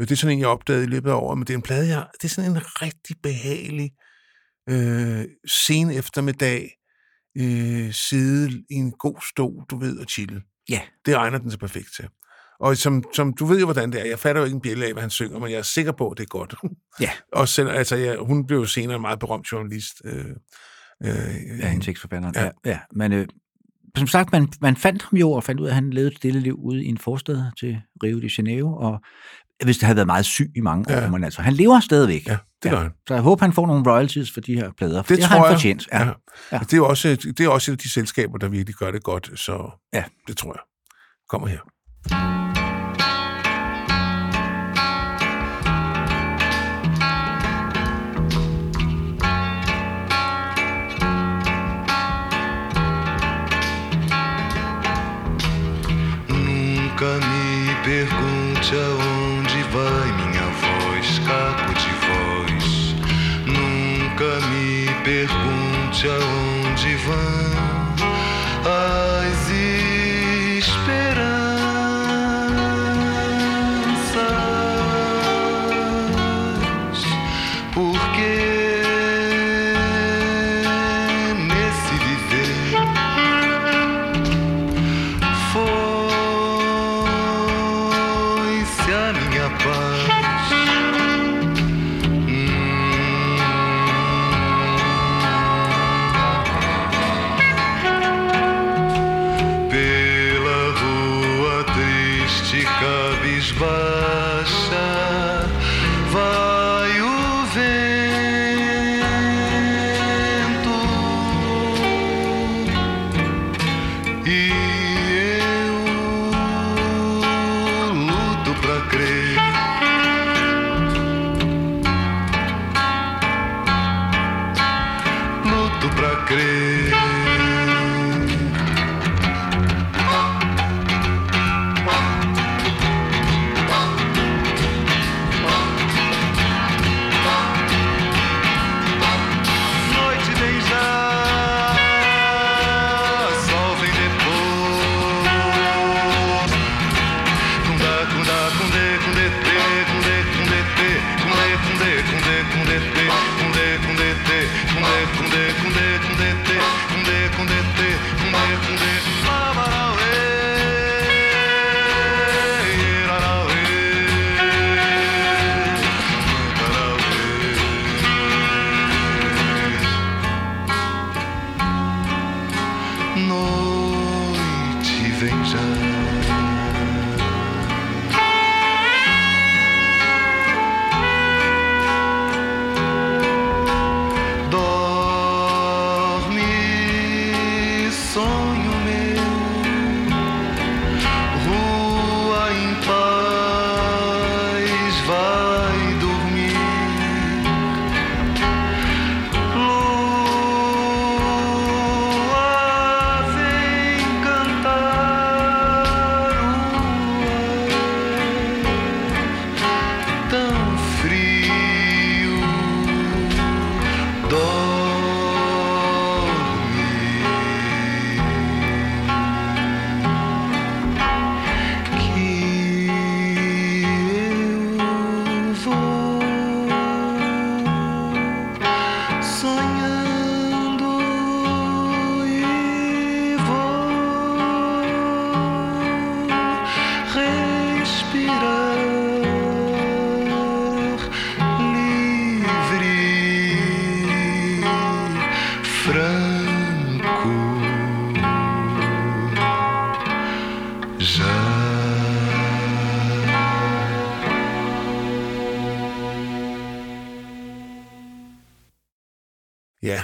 Øh, Det er sådan en, jeg opdagede i løbet af året, men det er en plade, jeg, det er sådan en rigtig behagelig øh, sen eftermiddag, øh, sidde i en god stol, du ved, og chille. Ja. Det egner den sig perfekt til. Og som, som du ved jo, hvordan det er. Jeg fatter jo ikke en bjælle af, hvad han synger, men jeg er sikker på, at det er godt. Ja. Og selv, altså, jeg, hun blev jo senere en meget berømt journalist. Øh, øh, Ja, en tekstforfatter. Ja. Ja. ja, ja. Men øh, som sagt, man, man fandt ham jo og fandt ud af, at han levede et stille liv ude i en forstad til Rio de Janeiro, og hvis det havde været meget syg i mange Ja. år, men altså, han lever stadigvæk. Ja, det gør han. Så jeg håber, han får nogle royalties for de her plader, for Det, det, tror har han jeg. fortjent. Ja. Ja. Ja. Ja. Det, er jo også, det er også de selskaber, der virkelig gør det godt, så Ja. det tror jeg. Kommer her. Pergunte aonde vai minha voz, caco de voz. Nunca me pergunte aonde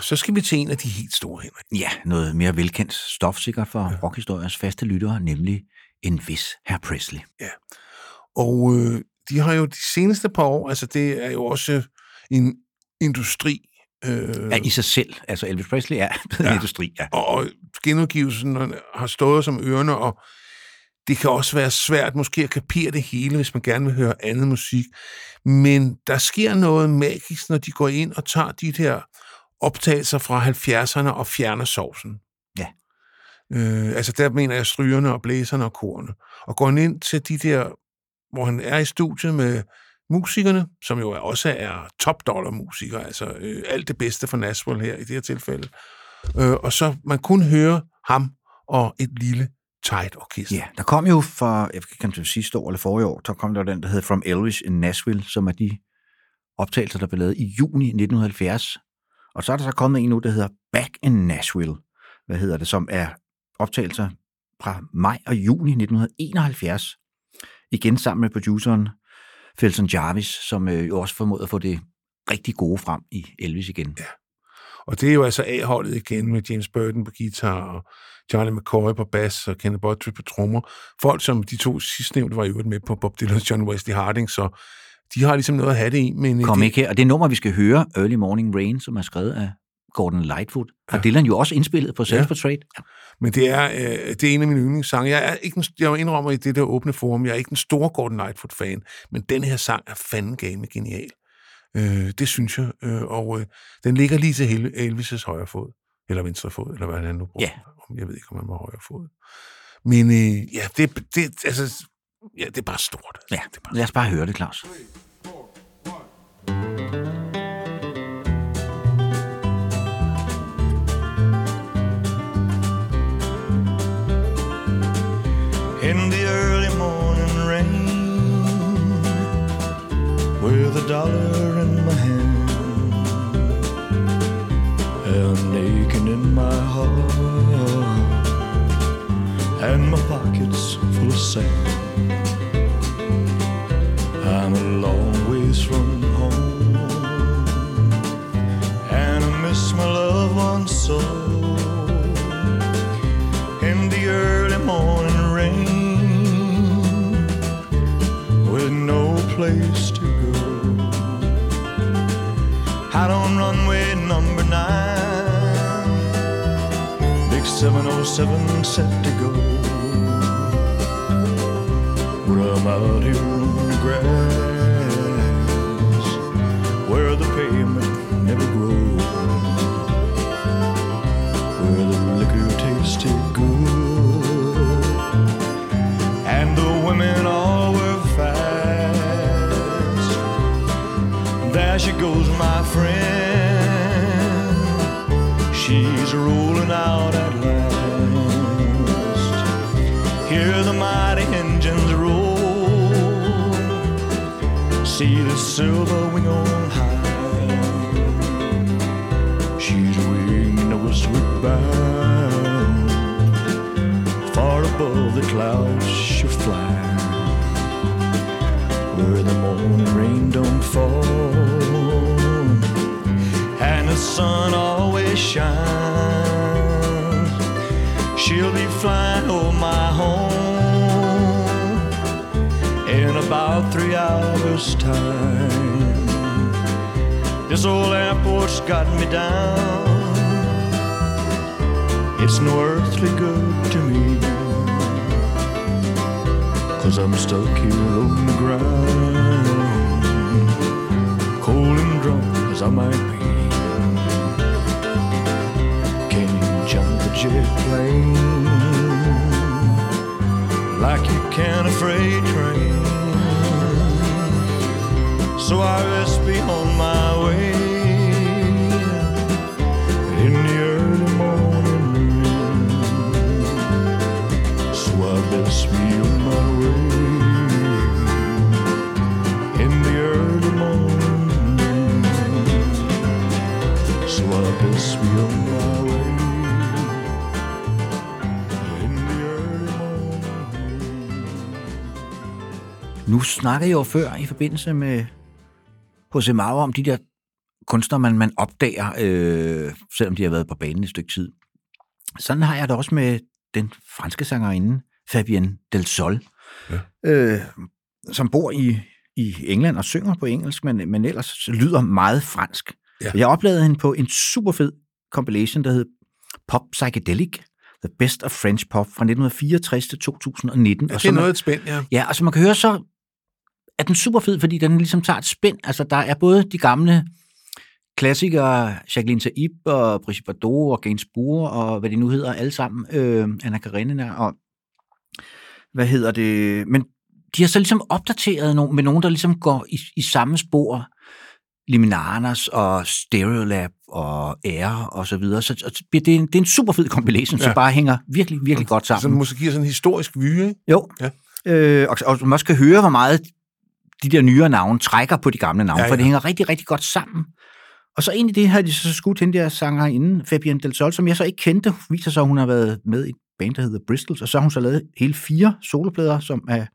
så skal vi til en af de helt store, Henrik. Ja, noget mere velkendt stof sikkert for ja. rockhistoriens faste lyttere, nemlig en vis herr Presley. Og øh, de har jo de seneste par år, altså det er jo også en industri. Øh, Ja, i sig selv. Altså Elvis Presley er blevet en industri, ja. og genudgivelsen har stået som ørerne, og det kan også være svært måske at kapere det hele, hvis man gerne vil høre andet musik. Men der sker noget magisk, når de går ind og tager de der optagelser fra 70'erne og fjerner sovsen. Ja. Øh, altså der mener jeg strygerne og blæserne og korene. Og går ind til de der, hvor han er i studiet med musikerne, som jo også er top dollar musikere, altså øh, alt det bedste for Nashville her i det her tilfælde. Øh, og så man kun høre ham og et lille tight orkester. Ja, der kom jo for, jeg kan ikke sidste år eller forrige år, der kom der den, der hed From Elvis in Nashville, som er de optagelser, der blev lavet i juni 1970. Og så er der så kommet en nu, der hedder Back in Nashville, hvad hedder det, som er optagelser fra maj og juni 1971. Igen sammen med produceren Felson Jarvis, som øh, jo også formåede at få det rigtig gode frem i Elvis igen. Ja. Og det er jo altså A-holdet igen med James Burton på guitar og Charlie McCoy på bas og Kenneth Buttrey på trommer. Folk som de to sidstnævnte var jo med på Bob Dylan's John Wesley Harding, så de har ligesom noget at have det i. Men øh, Kom det, ikke her. Og det nummer, vi skal høre, Early Morning Rain, som er skrevet af Gordon Lightfoot, har Dylan jo også indspillet på Self-Portrait. Ja. Men det er, øh, det er en af mine yndlingssange. Jeg er ikke den, jeg indrømmer i det der åbne forum, jeg er ikke den store Gordon Lightfoot-fan, men den her sang er fanden game genial. Øh, det synes jeg, øh, og øh, den ligger lige til Elvis' højre fod, eller venstre fod, eller hvad han nu bruger. Ja. Jeg ved ikke, om han var højre fod. Men øh, ja, det, det, altså, ja, det er bare stort. ja. Lad os bare høre det, Claus. in the early morning rain with a dollar in my hand and aching in my heart and my pockets full of sand 707 set to go. But I'm out here on the grass where the pavement never grows, where the liquor tasted good, and the women all were fast. There she goes, my friend. She's rolling out at last. Hear the mighty engines roll. See the silver wing on high. She's winging westward bound. Far above the clouds she'll fly. Where the morning rain don't fall the sun always shines. She'll be flying over my home in about three hours' time. This old airport's got me down. It's no earthly good to me. Cause I'm stuck here on the ground, cold and drunk as I might be. Jet plane like you can a freight train. So I rest be on my Jeg jo før i forbindelse med H.C. Mauer om de der kunstnere, man, man opdager, øh, selvom de har været på banen et stykke tid. Sådan har jeg det også med den franske sangerinde, Fabienne Del Sol, Ja. øh, som bor i, i England og synger på engelsk, men, men ellers lyder meget fransk. Ja. Jeg oplevede hende på en super fed compilation, der hed Pop Psychedelic, The Best of French Pop fra 1964 til 2019. Ja, og det er noget af et spænd, ja. Ja, og som man kan høre, så er den super fed, fordi den ligesom tager et spænd. Altså, der er både de gamle klassikere, Jacqueline Taib og Brigitte Bardot og Gainsbourg og hvad de nu hedder, alle sammen, øh, Anna Karenina og hvad hedder det, men de har så ligesom opdateret nogen, med nogen, der ligesom går i, i samme spor, Liminanas og Stereolab og Air og så videre. Så, så det, er en, det er en super fed compilation, ja. Som bare hænger virkelig, virkelig godt sammen. Sådan måske giver sådan en historisk vy, ikke? Jo. Ja. Øh, og, og man også kan høre, hvor meget de der nyere navne trækker på de gamle navne, ja, Ja, for det hænger rigtig, rigtig godt sammen. Og så i det har de så skudt hende der sanger inden, Fabienne Del Sol, som jeg så ikke kendte, viser sig, at hun har været med i et band, der hedder Bristols, og så har hun så lavet hele fire soloplader, som er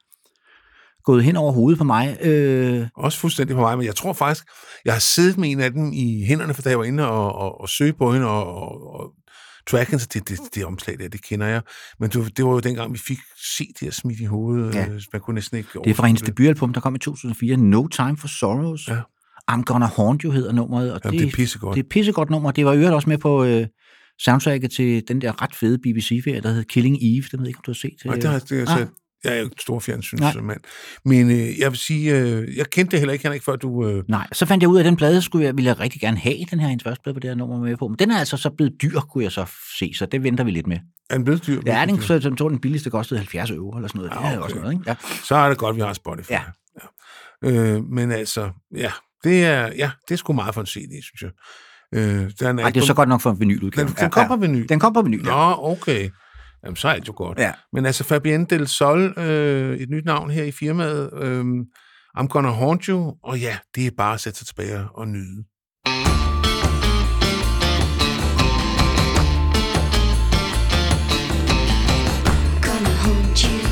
gået hen over hovedet på mig. Øh, Også fuldstændig på mig, men jeg tror faktisk, jeg har siddet med en af dem i hænderne, for da jeg var inde og, og, og søge på hende, og, og, og tracken, så det, det, det omslag der, det kender jeg. Men det, det var jo dengang, vi fik CD'er smidt i hovedet. Ja. Ja. Man kunne næsten ikke det er fra hendes debutalbum, der kom i 2004, No Time for Sorrows. Ja. I'm Gonna Haunt You hedder nummeret. Og Jamen, det er pissegodt. Det er pissegodt nummer. Det var øvrigt også med på øh, soundtracket til den der ret fede BBC-ferie, der hed Killing Eve. Det ved jeg ikke, om du har set. Nej, det har det, Ah. altså, jeg er jo en stor fjernsynsmand. Men øh, jeg vil sige, øh, jeg kendte det heller ikke, Henrik, før du... Øh, Nej, så fandt jeg ud af, at den plade skulle jeg, ville jeg rigtig gerne have, den her hendes første plade på det her nummer med på. Men den er altså så blevet dyr, kunne jeg så se, så det venter vi lidt med. er den blevet dyr? Ja, den, så, tror, den billigste kostede 70 euro eller sådan noget. Det Ah, er okay. også noget, ikke? Ja. Så er det godt, vi har Spotify. Ja. ja. Øh, men altså, ja, det er, ja, det er sgu meget for en CD, synes jeg. Øh, den Ej, det er så godt nok for en vinyludgave. Den, den kom på vinyl? Den kom på vinyl, ja. Nå, okay. Jamen, så er det jo godt. Ja. Men altså, Fabienne Del Sol, øh, et nyt navn her i firmaet, øh, I'm Gonna Haunt You, og ja, det er bare at sætte sig tilbage og nyde. gonna haunt you.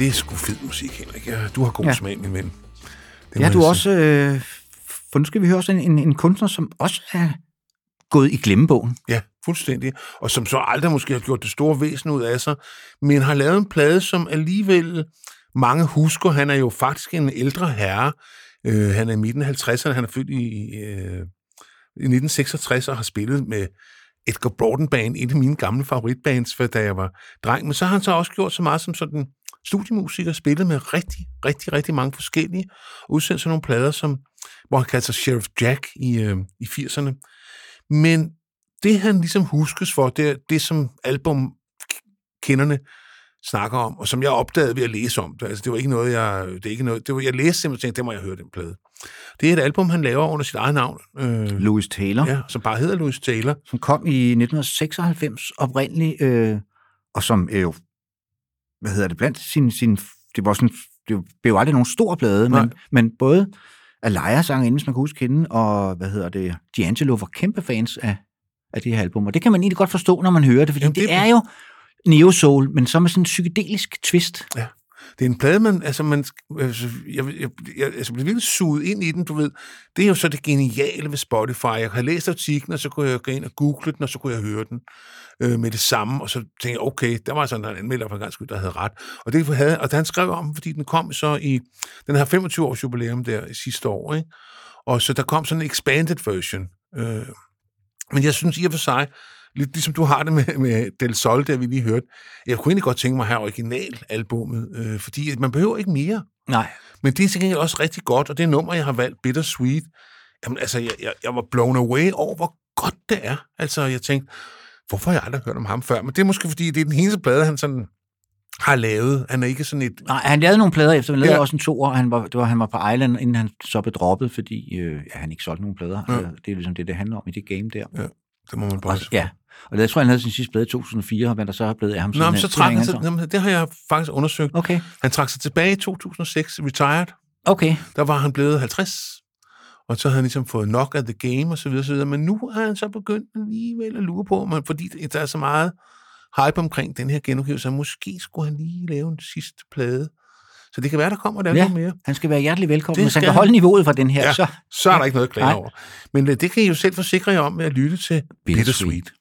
Det er sgu fed musik, Henrik. Ja, du har god Ja. ja. smag, min ven. Det har du også... Øh, for nu skal vi høre også en, en, en kunstner, som også er gået i glemmebogen. Ja, fuldstændig. Og som så aldrig måske har gjort det store væsen ud af sig, men har lavet en plade, som alligevel mange husker. Han er jo faktisk en ældre herre. Øh, han er i midten af 50'erne. Han er født i, øh, i 1966 og har spillet med Edgar Broughton Band, en af mine gamle favoritbands, for da jeg var dreng. Men så har han så også gjort så meget som sådan studiemusiker, spillet med rigtig, rigtig, rigtig mange forskellige, og udsendt sådan nogle plader, som, hvor han kaldte sig Sheriff Jack i, øh, i 80'erne. Men det, han ligesom huskes for, det er det, som albumkenderne snakker om, og som jeg opdagede ved at læse om det. Altså, det var ikke noget, jeg... Det er ikke noget, det var, jeg læste simpelthen, og tænkte, det må jeg høre, den plade. Det er et album, han laver under sit eget navn. Øh, Louis Taylor. Ja, som bare hedder Louis Taylor. Som kom i 1996 oprindeligt, øh, og som er jo, hvad hedder det, blandt sin, sin det var sådan, det blev aldrig nogen stor plade, men, men både Alaya sang inden, hvis man kan huske hende, og hvad hedder det, D'Angelo var kæmpe fans af, af det her album, og det kan man egentlig godt forstå, når man hører det, fordi Jamen, det, det er jo neo-soul, men så med sådan en psykedelisk twist. Ja. Det er en plade, man, altså, man, altså, jeg, jeg, jeg altså, bliver virkelig suget ind i den, du ved. Det er jo så det geniale ved Spotify. Jeg har læst artiklen, og så kunne jeg gå ind og google den, og så kunne jeg høre den øh, med det samme, og så tænkte jeg, okay, der var sådan en anmelder for en gang skyld, der havde ret. Og det havde, og han skrev om, fordi den kom så i, den har 25 års jubilæum der i sidste år, ikke? Og så der kom sådan en expanded version. Øh, men jeg synes i og for sig, lidt ligesom du har det med, med Del Sol, der vi lige hørte, jeg kunne egentlig godt tænke mig at have originalalbummet, øh, fordi man behøver ikke mere. Nej. Men det er til gengæld også rigtig godt, og det nummer, jeg har valgt, Bittersweet, jamen altså, jeg, jeg, jeg var blown away over, hvor godt det er. Altså, jeg tænkte, hvorfor har jeg aldrig hørt om ham før? Men det er måske, fordi det er den eneste plade, han sådan har lavet. Han er ikke sådan et... Nej, han lavede nogle plader efter, han lavede Ja. også en to år, han var, det var, han var på Island, inden han så blev droppet, fordi øh, ja, han ikke solgte nogen plader. Ja. Ja. Det er ligesom det, det handler om i det game der. Ja, det må man bare og, Ja, og jeg tror, han havde sin sidste plade i 2004, og hvad der så er blevet af ham. Nå, men så trak han Det sig, jamen, det har jeg faktisk undersøgt. Okay. Han trak sig tilbage i 2006, retired. Okay. Der var han blevet 50, og så havde han ligesom fået nok af the game, og så videre, så videre. Men nu er han så begyndt alligevel at lure på, men fordi der er så meget hype omkring den her genudgivelse, så måske skulle han lige lave en sidste plade. Så det kan være, der kommer der Ja, noget mere. han skal være hjertelig velkommen. Hvis han kan holde niveauet fra den her, ja, så... så er der ikke noget at klage over. Men øh, det kan I jo selv forsikre jer om med at lytte til Bittersweet. Bittersweet.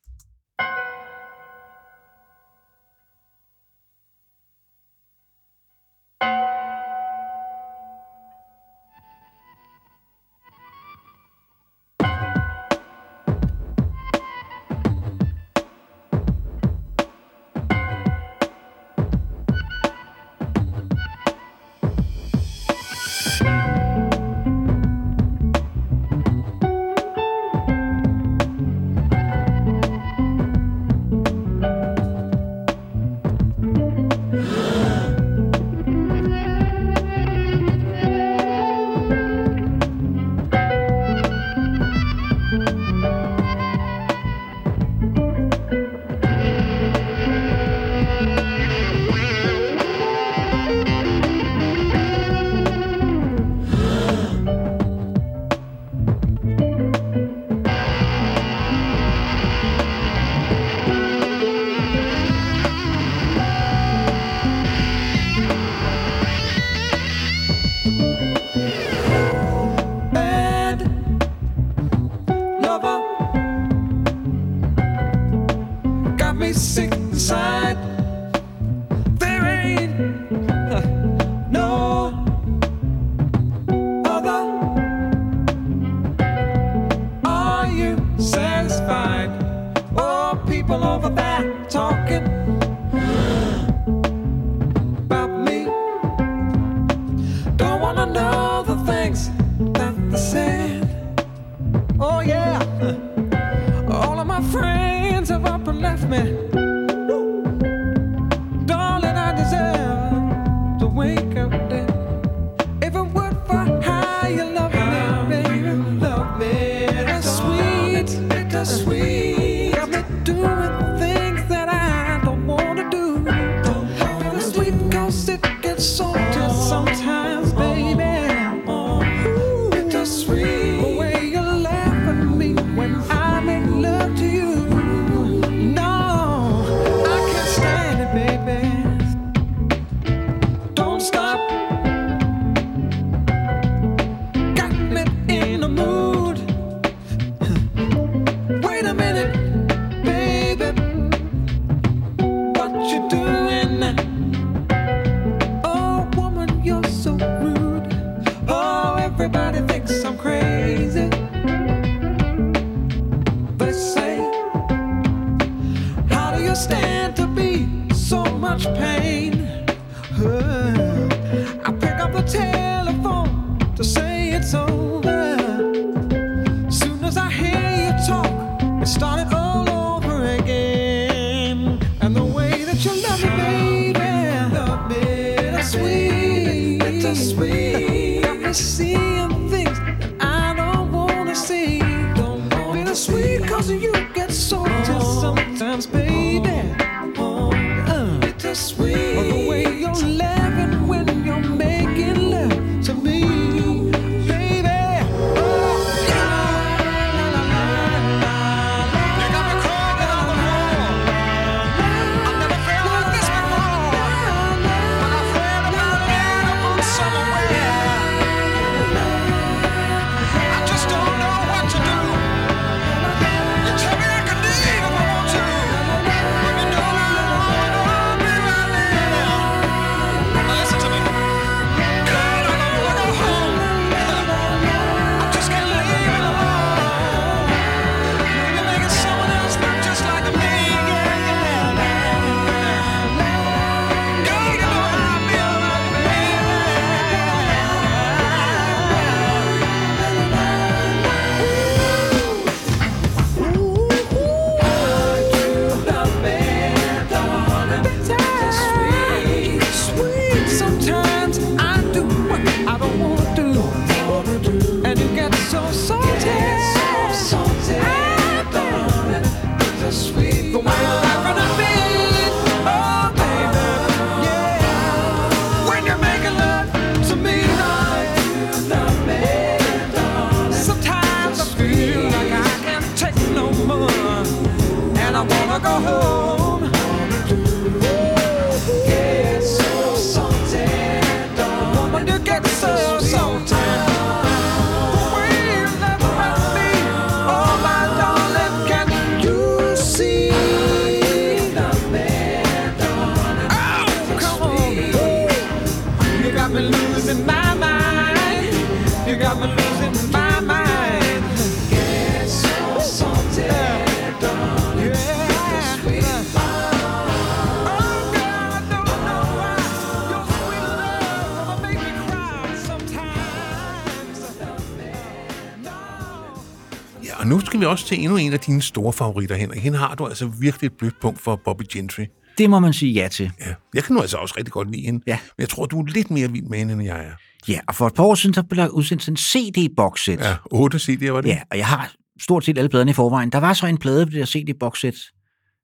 Skal vi også til endnu en af dine store favoritter, Henrik. Hende har du altså virkelig et blødt punkt for Bobby Gentry. Det må man sige ja til. Ja, jeg kan nu altså også rigtig godt lide hende. Ja. Men jeg tror, du er lidt mere vild med hende, end jeg er. Ja, og for et par år siden, der blev der udsendt en CD-boxsæt. Ja, otte CD'er var det. Ja, og jeg har stort set alle pladerne i forvejen. Der var så en plade på det der CD-boxsæt,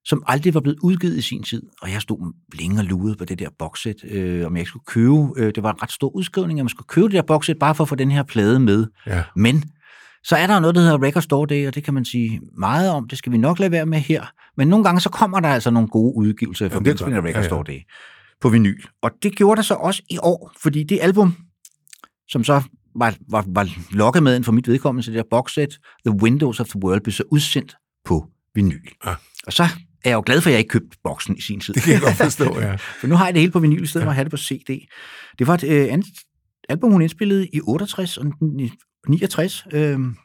som aldrig var blevet udgivet i sin tid. Og jeg stod længe og lugede på det der boxsæt, øh, om jeg ikke skulle købe. Øh, det var en ret stor udskrivning, at man skulle købe det der boxsæt, bare for at få den her plade med. Ja. Men så er der noget, der hedder Record Store Day, og det kan man sige meget om. Det skal vi nok lade være med her. Men nogle gange så kommer der altså nogle gode udgivelser i forbindelse med. Record Ja, ja. Store Day på vinyl. Og det gjorde der så også i år, fordi det album, som så var, var, var lokket med for mit vedkommende, så det der boxset, The Windows of the World, blev så udsendt på vinyl. Ja. Og så er jeg jo glad for, at jeg ikke købte boksen i sin tid. Det kan jeg godt forstå, ja. for nu har jeg det hele på vinyl, i stedet for at have det på CD. Det var et øh, andet album, hun indspillede i 68 og 69. Øh, under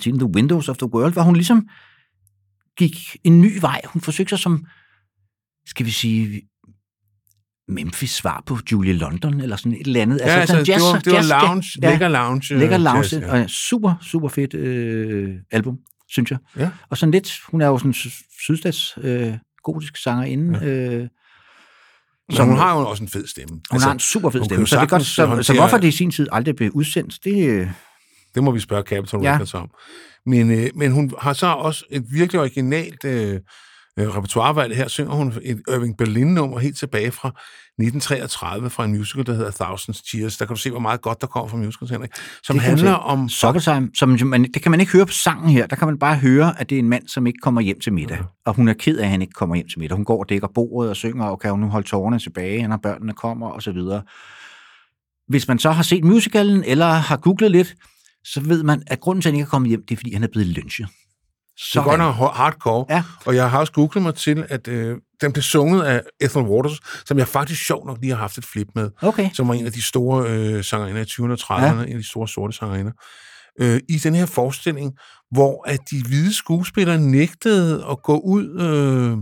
titlen The Windows of the World, hvor hun ligesom gik en ny vej. Hun forsøgte sig som, skal vi sige, Memphis svar på Julia London, eller sådan et eller andet. Ja, altså, sådan det var- det var lounge, lækker lounge, øh, Lækker lounge, jazz, ja. og ja, super, super fedt øh, album, synes jeg. Ja. Og sådan lidt, hun er jo sådan sy- sydstats øh, gotisk sangerinde. Ja. Øh, Men hun har jo også en fed stemme. Hun har en super fed hun stemme, så, det er godt, så, så hvorfor det i sin tid aldrig blev udsendt, det... øh, Det må vi spørge Capitol Ja. Records om. Men, øh, men hun har så også et virkelig originalt øh, øh, repertoirevalg. Her synger hun et Irving Berlin-nummer helt tilbage fra 1933 fra en musical, der hedder Thousands Cheers. Der kan du se, hvor meget godt der kommer fra musicals, Henrik. Som handler om... Summertime, som man, det kan man ikke høre på sangen her. Der kan man bare høre, at det er en mand, som ikke kommer hjem til middag. Ja. Og hun er ked af, at han ikke kommer hjem til middag. Hun går og dækker bordet og synger, og kan hun nu holde tårerne tilbage, når børnene kommer, og så videre. Hvis man så har set musicalen, eller har googlet lidt, så ved man, at grunden til, at han ikke er kommet hjem, det er, fordi han er blevet lynchet. Det er godt nok hardcore. Ja. Og jeg har også googlet mig til, at øh, den blev sunget af Ethel Waters, som jeg faktisk sjov nok lige har haft et flip med. Okay. Som var en af de store øh, sangerinder i 20'erne og 30'erne, Ja. ja. en af de store sorte sangerinder. Øh, I den her forestilling, hvor at de hvide skuespillere nægtede at gå ud øh,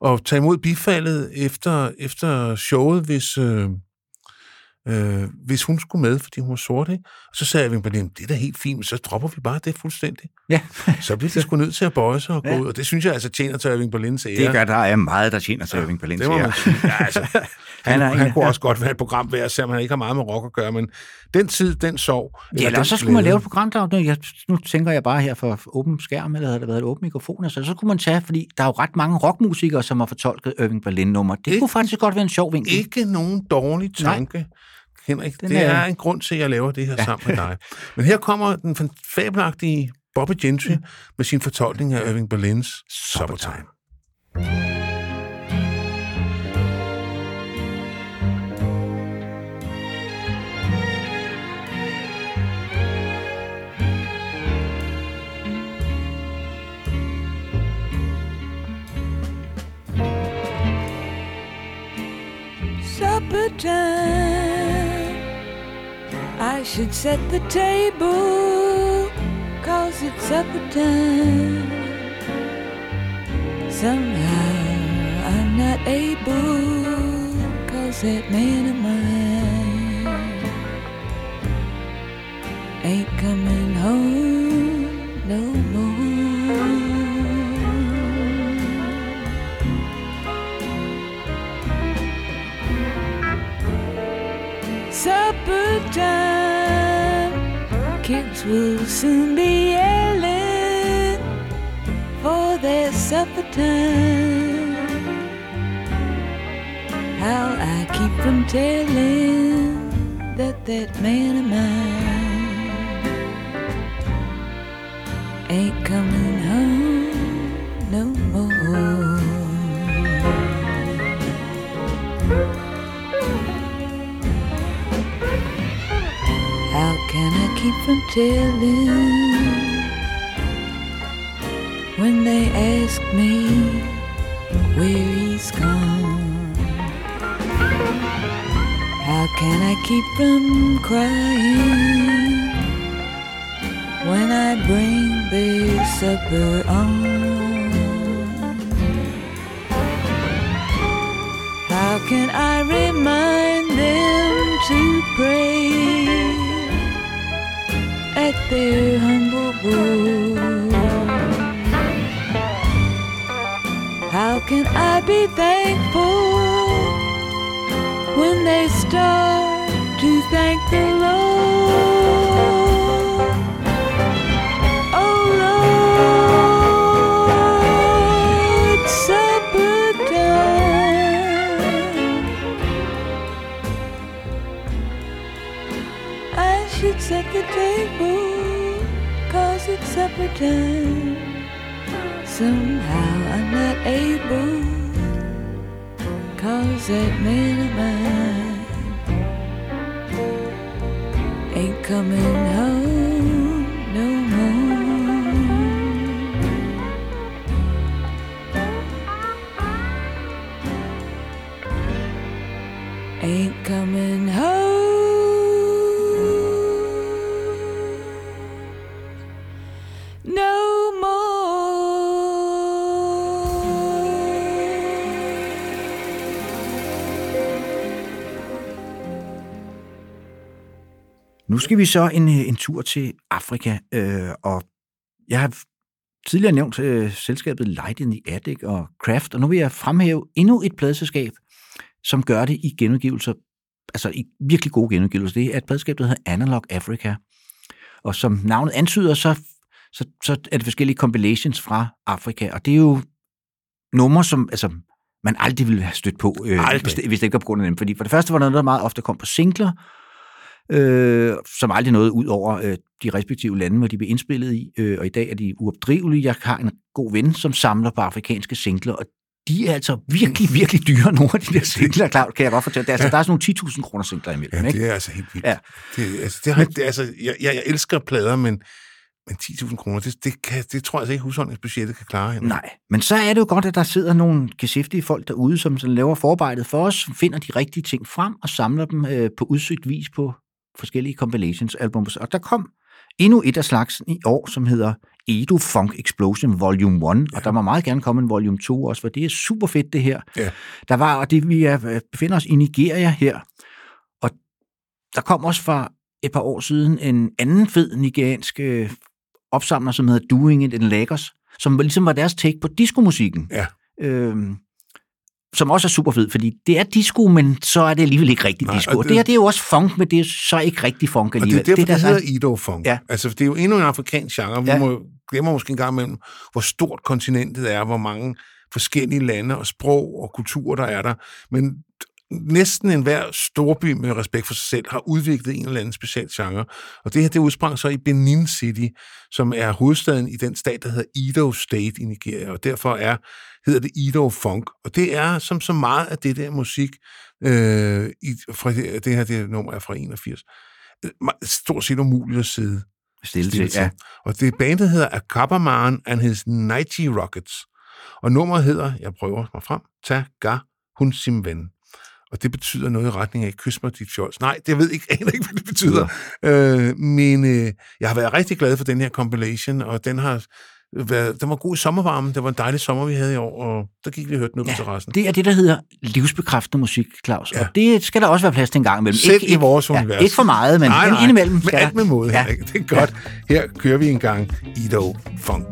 og tage imod bifaldet efter, efter showet, hvis, øh, øh, hvis hun skulle med, fordi hun var sort. Ikke? Og så sagde jeg, Berlin, det er da helt fint, men så dropper vi bare det fuldstændig. Ja. så bliver de sgu nødt til at bøje sig og gå Ja. ud, og det synes jeg altså tjener til Irving Berlins ære. Det gør, der er meget, der tjener til Irving Berlins ære. Ja, altså, han, Han er han, kunne også godt være et program værd, selvom han ikke har meget med rock at gøre, men den tid, den sov. Ja, eller så skulle man lave et program, der nu, jeg, nu tænker jeg bare her for åben skærm, eller havde det været et åbent mikrofon, altså, så kunne man tage, fordi der er jo ret mange rockmusikere, som har fortolket Irving Berlin-nummer. Det kunne faktisk godt være en sjov vinkel. Ikke nogen dårlig tanke. Nej. Henrik, Den det er- er en grund til, at jeg laver det her ja. sammen med dig. Men her kommer den fabelagtige Bobby Gentry med sin fortolkning af Irving Berlins Summertime. supper time. I should set the table, cause it's supper time. Somehow I'm not able, cause that man of mine ain't coming home no more. supper time. Kids will soon be yelling for their supper time. How I keep from telling that that man of mine ain't coming home no from telling when they ask me where he's gone? How can I keep from crying when I bring their supper on? How can I remind them to pray at their humble bowl? How can I be thankful when they start to thank the Lord? Supper. Somehow I'm not able, cause that man of mine ain't coming home Nu skal vi så en, øh, en tur til Afrika, øh, og jeg har tidligere nævnt øh, selskabet Light in the Attic og Craft, og nu vil jeg fremhæve endnu et pladselskab, som gør det i genudgivelser, altså i virkelig gode genudgivelser. Det er et pladselskab, der hedder Analog Africa, og som navnet antyder, så, så, så er det forskellige compilations fra Afrika, og det er jo numre, som altså, man aldrig ville have stødt på, øh, Aldrig. hvis, det, hvis det ikke var på grund af dem. Fordi for det første var der noget, der meget ofte kom på singler, øh, som aldrig nåede ud over øh, de respektive lande, hvor de blev indspillet i, øh, og i dag er de uopdrivelige. Jeg har en god ven, som samler på afrikanske singler, og de er altså virkelig, virkelig dyre, nogle af de der singler, klart, kan jeg godt fortælle. Det er, altså, der er sådan nogle 10.000 kroner singler imellem, Ja, ikke? det er altså helt vildt. Ja. Det, altså, det har, det, altså, jeg, jeg, jeg elsker plader, men, men 10.000 kroner, det, det, kan, det tror jeg altså ikke, husholdningsbudgettet kan klare. Henrik. Nej, men så er det jo godt, at der sidder nogle geschæftige folk derude, som sådan laver forarbejdet for os, finder de rigtige ting frem og samler dem øh, på udsygt vis på forskellige compilations albums. Og der kom endnu et af slagsen i år, som hedder Edo Funk Explosion Volume 1, ja. og der må meget gerne komme en Volume 2 også, for det er super fedt det her. Ja. Der var, og det, vi er, befinder os i Nigeria her, og der kom også for et par år siden en anden fed nigeriansk øh, opsamler, som hedder Doing It in Lagos, som ligesom var deres take på diskomusikken. Ja. Øhm, som også er super fed, fordi det er disco, men så er det alligevel ikke rigtig Nej, disco. og det, det- det her det er jo også funk, men det er så ikke rigtig funk Og det alligevel. er derfor, det, der det hedder Ido-funk. Ja. Altså, det er jo endnu en afrikansk genre. Vi Ja. må glemmer måske en gang imellem, hvor stort kontinentet er, hvor mange forskellige lande og sprog og kulturer, der er der. Men næsten enhver storby med respekt for sig selv har udviklet en eller anden speciel genre. Og det her, det udsprang så i Benin City, som er hovedstaden i den stat, der hedder Edo State i Nigeria, og derfor er, hedder det Edo Funk. Og det er som så meget af det der musik, øh, i, fra det, det her det nummer er fra 81, øh, stort set umuligt at sidde Stille til, ja. Og det bandet hedder Akabaman and his Nighty Rockets. Og nummeret hedder, jeg prøver mig frem, Taga Hun Sim Ven. Og det betyder noget i retning af, kys mig dit fjols. Nej, det ved ikke, aner ikke, hvad det betyder. Øh, men øh, jeg har været rigtig glad for den her compilation, og den har været, den var god i sommervarmen. Det var en dejlig sommer, vi havde i år, og der gik vi og hørte den ud på terrassen. Det er det, der hedder livsbekræftende musik, Claus. Ja. Og det skal der også være plads til en gang imellem. Selv i vores univers. Ja, ikke for meget, men nej, nej, indimellem skal alt der. med måde. Ja. Det er godt. Her kører vi en gang Ido Funk.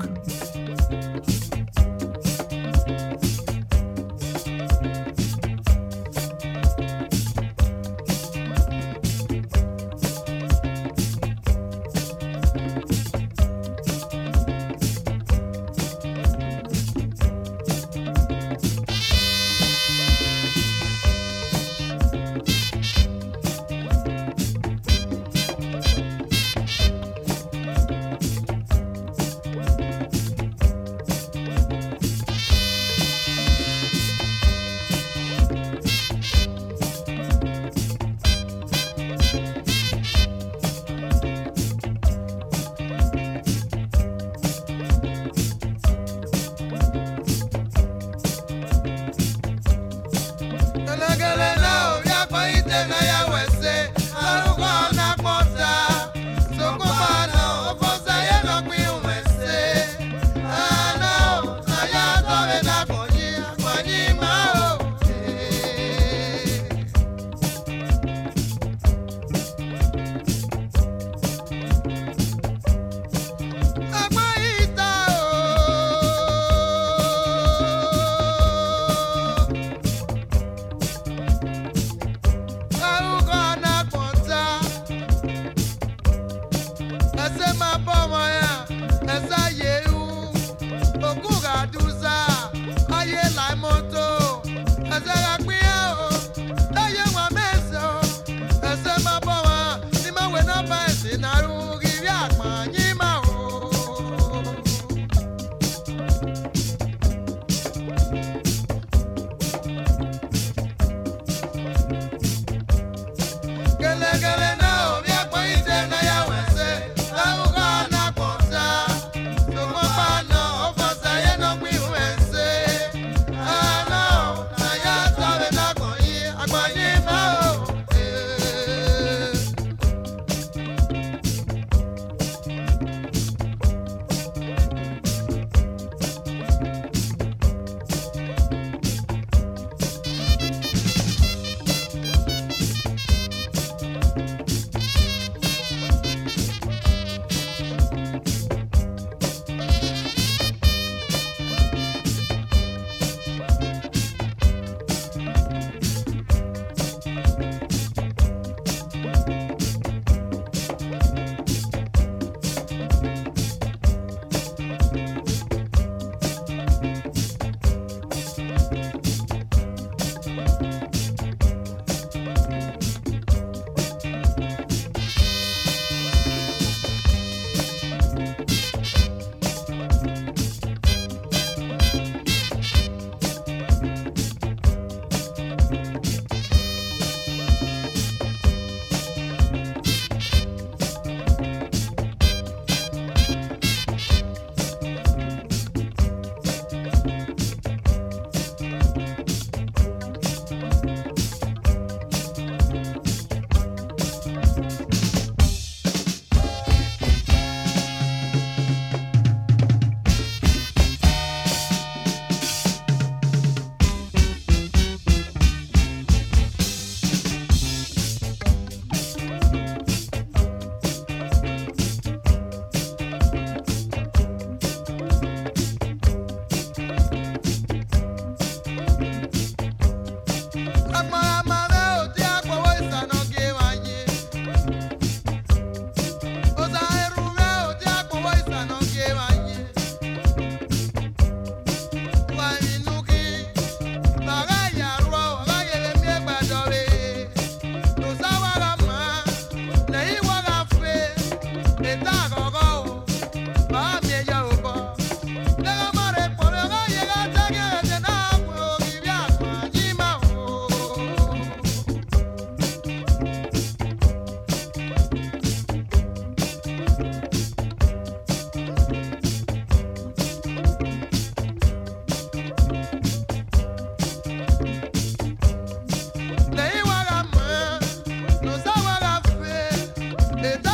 It's.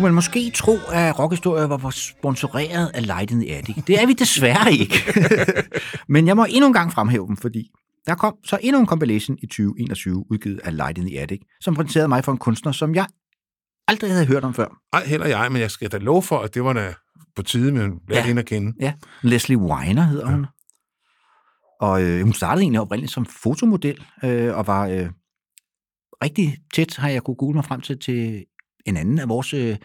Skulle man måske tro, at rockhistorie var sponsoreret af Light in the Attic. Det er vi desværre ikke. Men jeg må endnu en gang fremhæve dem, fordi der kom så endnu en compilation i 2021, udgivet af Light in the Attic, som præsenterede mig for en kunstner, som jeg aldrig havde hørt om før. Ej, heller jeg, men jeg skal da love for, at det var da på tide, men lad ja. hende at kende. Ja, Leslie Weiner hedder ja. hun. Og øh, hun startede egentlig oprindeligt som fotomodel, øh, og var øh, rigtig tæt, har jeg kunne google mig frem til, til en anden af vores øh,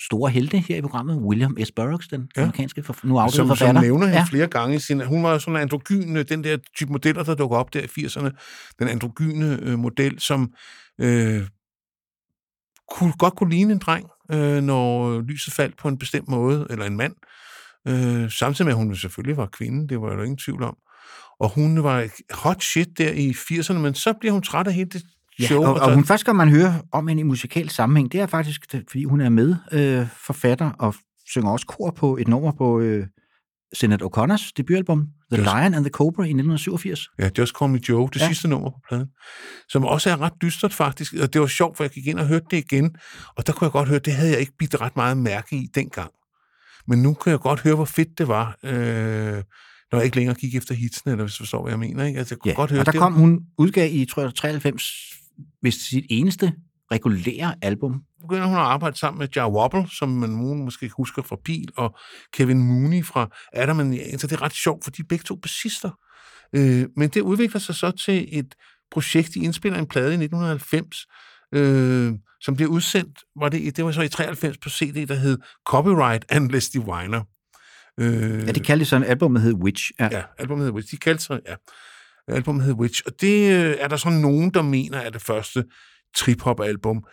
store helte her i programmet, William S. Burroughs, den ja. amerikanske for, nu afdøde som, forfatter. Som nævner ja. flere gange sin... Hun var sådan en androgyn, øh, den der type modeller, der dukker op der i 80'erne. Den androgyne øh, model, som øh, kunne, godt kunne ligne en dreng, øh, når lyset faldt på en bestemt måde, eller en mand. Øh, samtidig med, at hun selvfølgelig var kvinde, det var der ingen tvivl om. Og hun var hot shit der i 80'erne, men så bliver hun træt af hele det Ja, show. og, og hun første gang, man hører om hende i musikal sammenhæng, det er faktisk, fordi hun er med øh, forfatter og synger også kor på et nummer på øh, Sinead O'Connors debutalbum, The Just- Lion and the Cobra i 1987. Ja, Just Call Me Joe, det Ja. ja. sidste nummer på pladen, som også er ret dystert faktisk, og det var sjovt, for jeg gik ind og hørte det igen, og der kunne jeg godt høre, det havde jeg ikke bidt ret meget mærke i dengang. Men nu kan jeg godt høre, hvor fedt det var, øh, når jeg ikke længere gik efter hitsene, eller hvis du forstår, hvad jeg mener. Ikke? Altså, jeg kunne Ja, godt høre, og der det kom hun, udgav i, tror jeg, 93, hvis sit eneste regulære album. begynder hun at arbejde sammen med Jar Wobble, som man måske husker fra Pil, og Kevin Mooney fra Adam and så det er ret sjovt, for de er begge to bassister. Øh, men det udvikler sig så til et projekt, de indspiller en plade i 1990, øh, som bliver udsendt, var det, det var så i 93 på CD, der hed Copyright and Leslie Weiner. Øh, Ja, det kaldte sådan, albumet hed Witch. Ja. Ja, albumet hedder Witch. De kaldte sig, ja. Albumet hedder Witch. Og det øh, er der så nogen, der mener er det første trip-hop-album.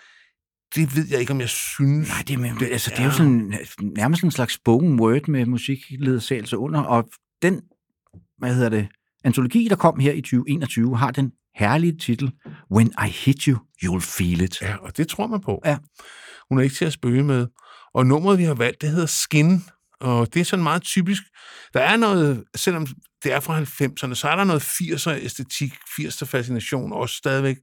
Det ved jeg ikke, om jeg synes. Nej, det er, med, altså, det er jo sådan nærmest en slags spoken word med musikledsagelse under, og den, hvad hedder det, antologi, der kom her i 2021, har den herlige titel When I Hit You, You'll Feel It. Ja, og det tror man på. Ja. Hun er ikke til at spøge med. Og nummeret, vi har valgt, det hedder Skin. Og det er sådan meget typisk. Der er noget, selvom det er fra 90'erne, så er der noget 80'er æstetik, 80'er fascination, også stadigvæk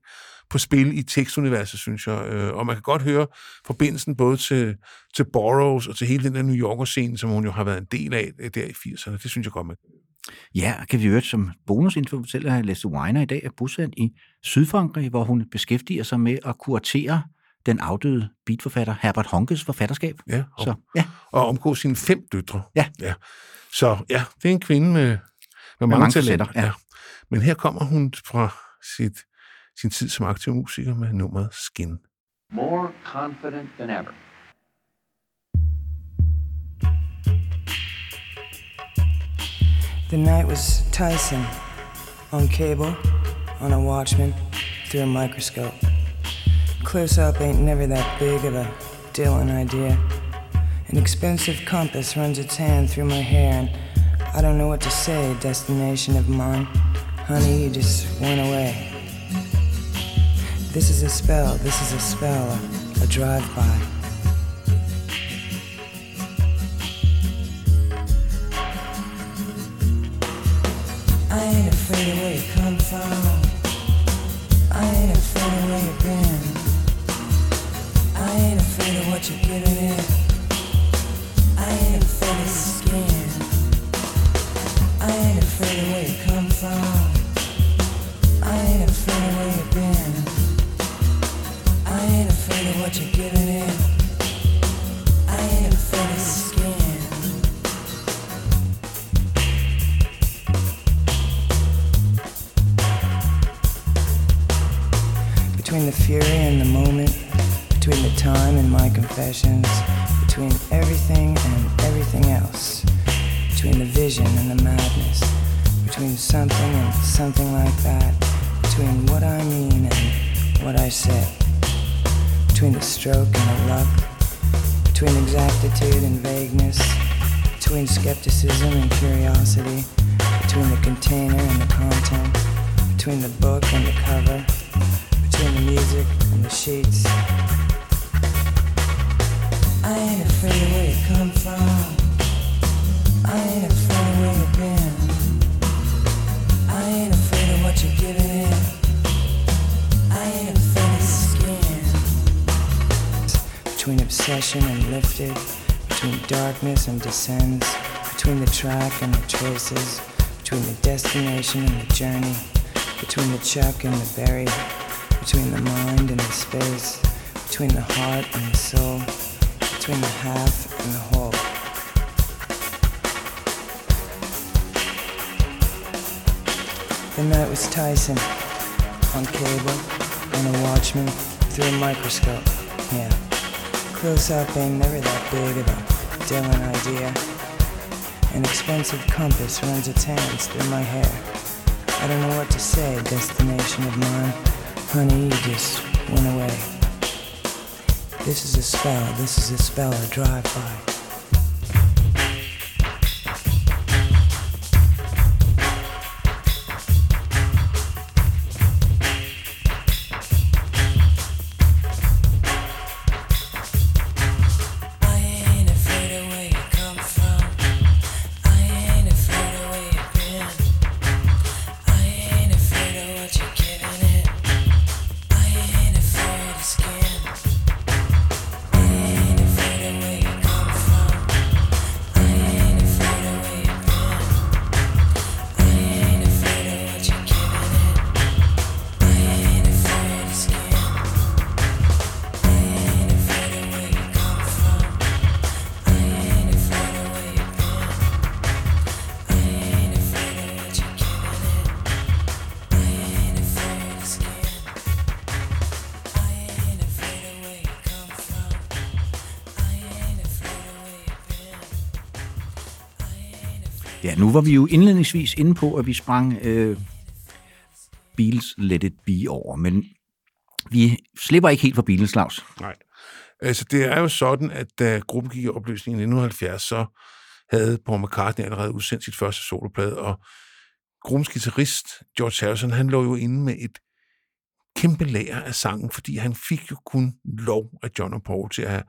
på spil i tekstuniverset, synes jeg. Øh, og man kan godt høre forbindelsen både til, til Burroughs og til hele den der New Yorker-scene, som hun jo har været en del af øh, der i 80'erne. Det synes jeg godt, man Ja, kan vi høre som bonusinfo fortælle, at Leslie Weiner i dag er bosat i Sydfrankrig, hvor hun beskæftiger sig med at kuratere den afdøde beatforfatter Herbert Honkes forfatterskab. Ja, og, Så, ja. og omgå sine fem døtre. Ja. ja. Så ja, det er en kvinde med, med, med mange, mange talenter. facetter, ja. Men her kommer hun fra sit, sin tid som aktiv musiker med nummeret Skin. More confident than ever. The night was Tyson on cable, on a Watchman, through a microscope. Close up ain't never that big of a Dylan idea. An expensive compass runs its hand through my hair, and I don't know what to say, destination of mine. Honey, you just went away. This is a spell, this is a spell, a, a drive-by. I ain't afraid of where you come from. I ain't afraid of where you've been. I ain't afraid of your skin. I ain't afraid of where you come from. I ain't afraid of where you've been. I ain't afraid of what you're giving in. Track and the choices, between the destination and the journey, between the chuck and the buried, between the mind and the space, between the heart and the soul, between the half and the whole. The night was Tyson on cable, on a Watchman, through a microscope. Yeah. Close up ain't never that big of a Dylan idea. An expensive compass runs its hands through my hair. I don't know what to say, destination of mine. Honey, you just went away. This is a spell, this is a spell I drive var vi jo indledningsvis inde på, at vi sprang øh, Beatles Let It Be over, men vi slipper ikke helt for Beatles, Claus. Nej. Altså, det er jo sådan, at da gruppen gik i opløsning i 1970, så havde Paul McCartney allerede udsendt sit første soloplade, og gruppens guitarist, George Harrison, han lå jo inde med et kæmpe lager af sangen, fordi han fik jo kun lov af John og Paul til at have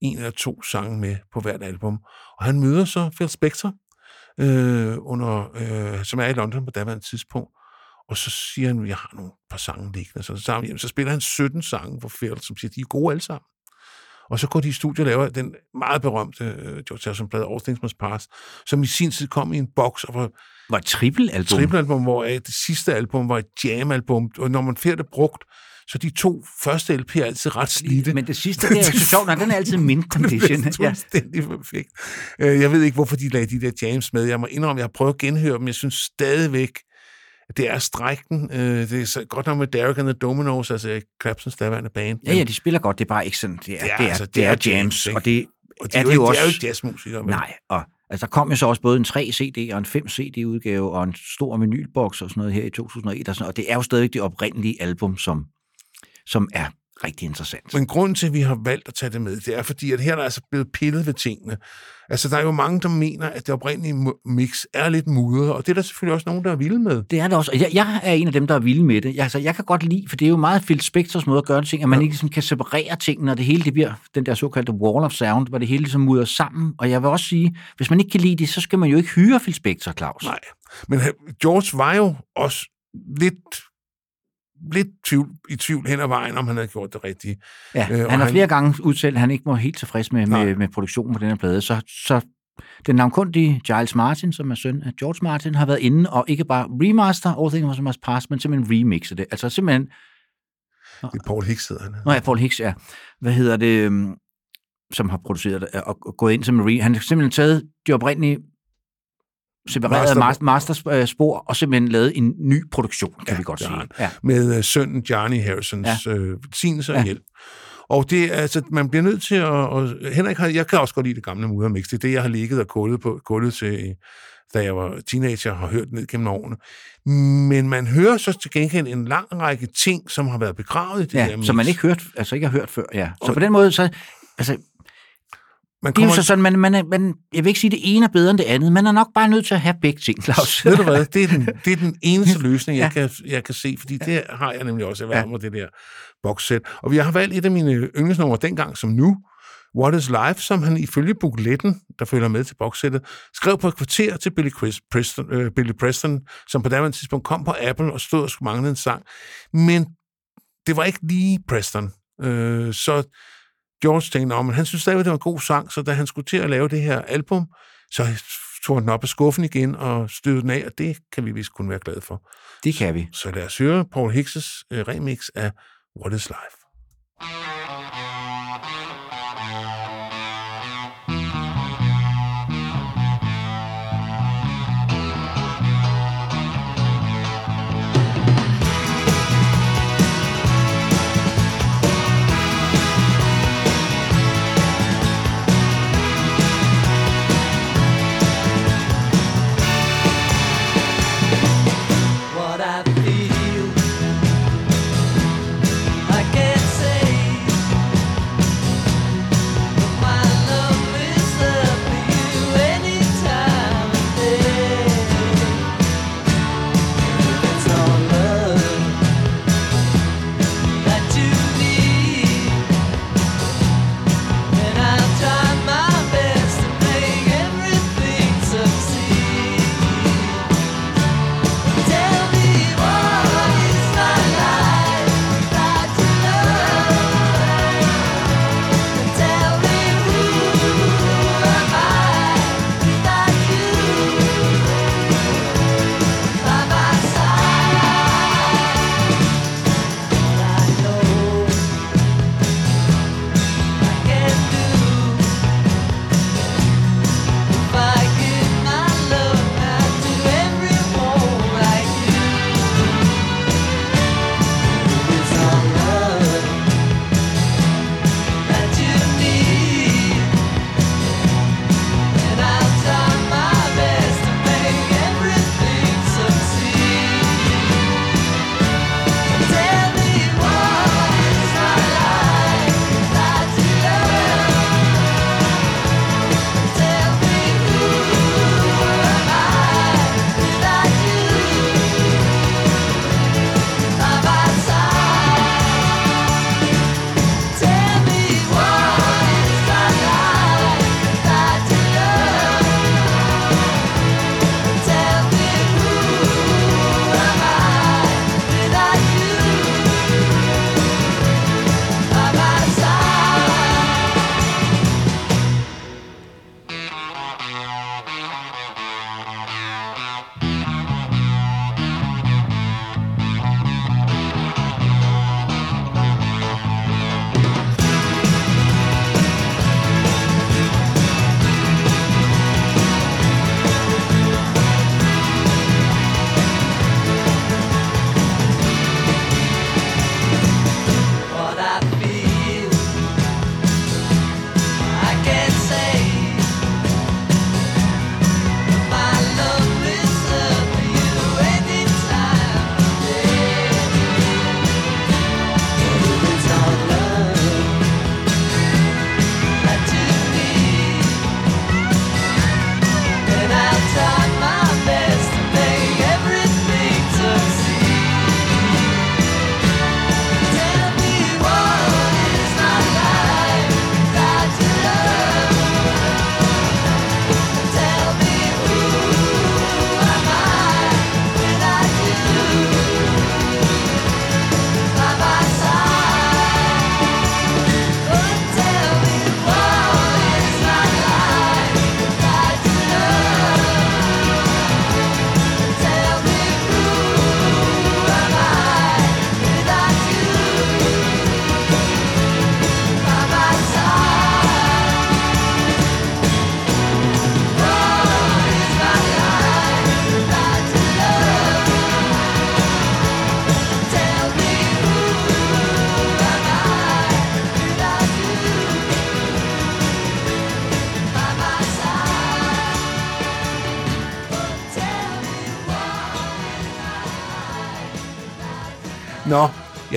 en eller to sange med på hvert album. Og han møder så Phil Spector, øh, under, øh, som er i London på daværende tidspunkt, og så siger han, jeg har nogle par sange liggende. Så, så, jamen, så spiller han 17 sange for Phil, som siger, de er gode alle sammen. Og så går de i studiet og laver den meget berømte uh, George Harrison-plade, All Things Must Pass, som i sin tid kom i en boks, og var, var et trippelalbum. Trippelalbum, hvor uh, det sidste album var et jam-album, og når man får det brugt, så de to første LP'er er altid ret slidte. Men det sidste, det er så sjovt, nej, den er altid mint condition. det er fuldstændig perfekt. Øh, Jeg ved ikke, hvorfor de lagde de der jams med. Jeg må indrømme, jeg har prøvet at genhøre dem. Jeg synes stadigvæk, at det er strækken. Øh, Det er så godt nok med Derek and the Dominos, altså Clapsons daværende band. Ja, ja, de spiller godt, det er bare ikke sådan, det er, det er, det er, altså, det er jams, ikke? og det, og de er, det jo, ikke, de er jo jazzmusikere. vel? Nej, og altså, der kom jo så også både en 3 CD og en 5 CD udgave og en stor vinylboks og sådan noget her i 2001, og, sådan, og det er jo stadigvæk det oprindelige album, som, som er rigtig interessant. Men grunden til, at vi har valgt at tage det med, det er fordi, at her er der altså blevet pillet ved tingene. Altså, der er jo mange, der mener, at det oprindelige mix er lidt mudret, og det er der selvfølgelig også nogen, der er vilde med. Det er det også. og Jeg, jeg er en af dem, der er vilde med det. Jeg, altså, jeg kan godt lide, for det er jo meget Phil Spectors måde at gøre ting, at man ikke ligesom kan separere tingene, og det hele det bliver den der såkaldte wall of sound, hvor det hele ligesom mudrer sammen. Og jeg vil også sige, hvis man ikke kan lide det, så skal man jo ikke hyre Phil Spector, Claus. Nej, men George var jo også lidt lidt tvivl, i tvivl hen ad vejen, om han havde gjort det rigtige. Ja, Øh, han har flere gange udtalt, at han ikke var helt tilfreds med, med, med produktionen på den her plade. Så, så den navnkundige Giles Martin, som er søn af George Martin, har været inde og ikke bare remaster All Things Must Pass, men simpelthen remixe det. Altså simpelthen... Det er Paul Hicks, hedder han. Nå ja, Paul Hicks, ja. Hvad hedder det, øhm, som har produceret det, og og gået ind som en re... Han har simpelthen taget de oprindelige separerede Master- master, masterspor, og simpelthen lavet en ny produktion, kan ja, vi godt sige. Ja. Med øh, sønnen Johnny Harrisons ja. øh, velsignelse og Ja. hjælp. Og det altså, man bliver nødt til at... Og Henrik, har, jeg kan også godt lide det gamle muddermix. Det er det, jeg har ligget og gulvet, på, gulvet til, da jeg var teenager, og har hørt ned gennem årene. Men man hører så til gengæld en lang række ting, som har været begravet i det ja, her mix. som man ikke hørt, altså ikke har hørt før, ja. Så på den måde, så, altså, man det er jo kommer- så sådan, man, man, er- man, jeg vil ikke sige, at det ene er bedre end det andet, man er nok bare nødt til at have begge ting, Claus. Ved du hvad, det er den, det er den eneste løsning, jeg, kan, jeg kan se, fordi det har jeg nemlig også erhvervet mig, det der bokssæt. Og vi har valgt et af mine yndlingsnumre dengang som nu, What is Life, som han ifølge bukletten, der følger med til bokssættet, skrev på et kvarter til Billy, Chris, Preston, øh, Billy Preston, som på daværende tidspunkt kom på Apple og stod og skulle mangle en sang. Men det var ikke lige Preston. Øh, så George tænkte, om han synes stadig, det var en god sang, så da han skulle til at lave det her album, så tog han den op af skuffen igen og stødte den af, og det kan vi vist kun være glade for. Det kan vi. Så lad os høre Paul Hicks' øh, remix af What is Life.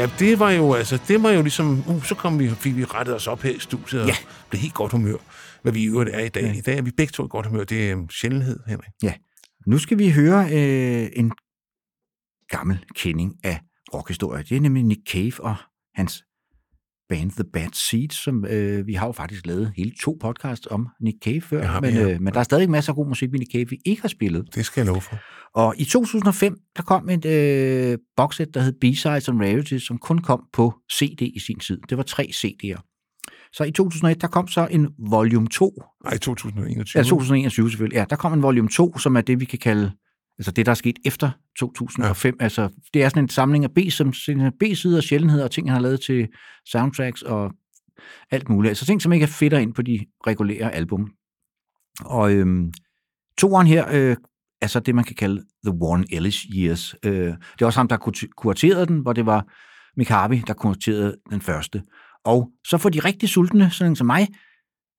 Ja, det var jo altså, det var jo ligesom, uh, så kom vi, fik vi rettet os op her i studiet, og Ja. blev helt godt humør, hvad vi i øvrigt er i dag. I dag er vi begge to i godt humør, det er en sjældenhed, Henrik. Ja. Nu skal vi høre øh, en gammel kending af rockhistorie. Det er nemlig Nick Cave og hans band The Bad Seeds, som øh, vi har jo faktisk lavet hele to podcasts om Nick Cave før, vi, men, ja. øh, men der er stadig masser af god musik med Nick Cave, vi ikke har spillet. Det skal jeg love for. Og i 2005, der kom et øh, boxset, der hed B-Sides and Rarities, som kun kom på CD i sin tid. Det var tre CD'er. Så i 2001, der kom så en volume 2. Nej, 2021. Ja, 2021 selvfølgelig. Ja, der kom en volume 2, som er det, vi kan kalde, altså det, der er sket efter 2005. Ja. Altså, det er sådan en samling af B, som B-sider, sjældenheder og ting, han har lavet til soundtracks og alt muligt. Altså ting, som ikke er fedt ind på de regulære album. Og øhm, toeren her, øh, er så det, man kan kalde The Warren Ellis Years. Øh, det er også ham, der kur- kuraterede den, hvor det var Harvey, der kuraterede den første. Og så for de rigtig sultne, sådan som mig,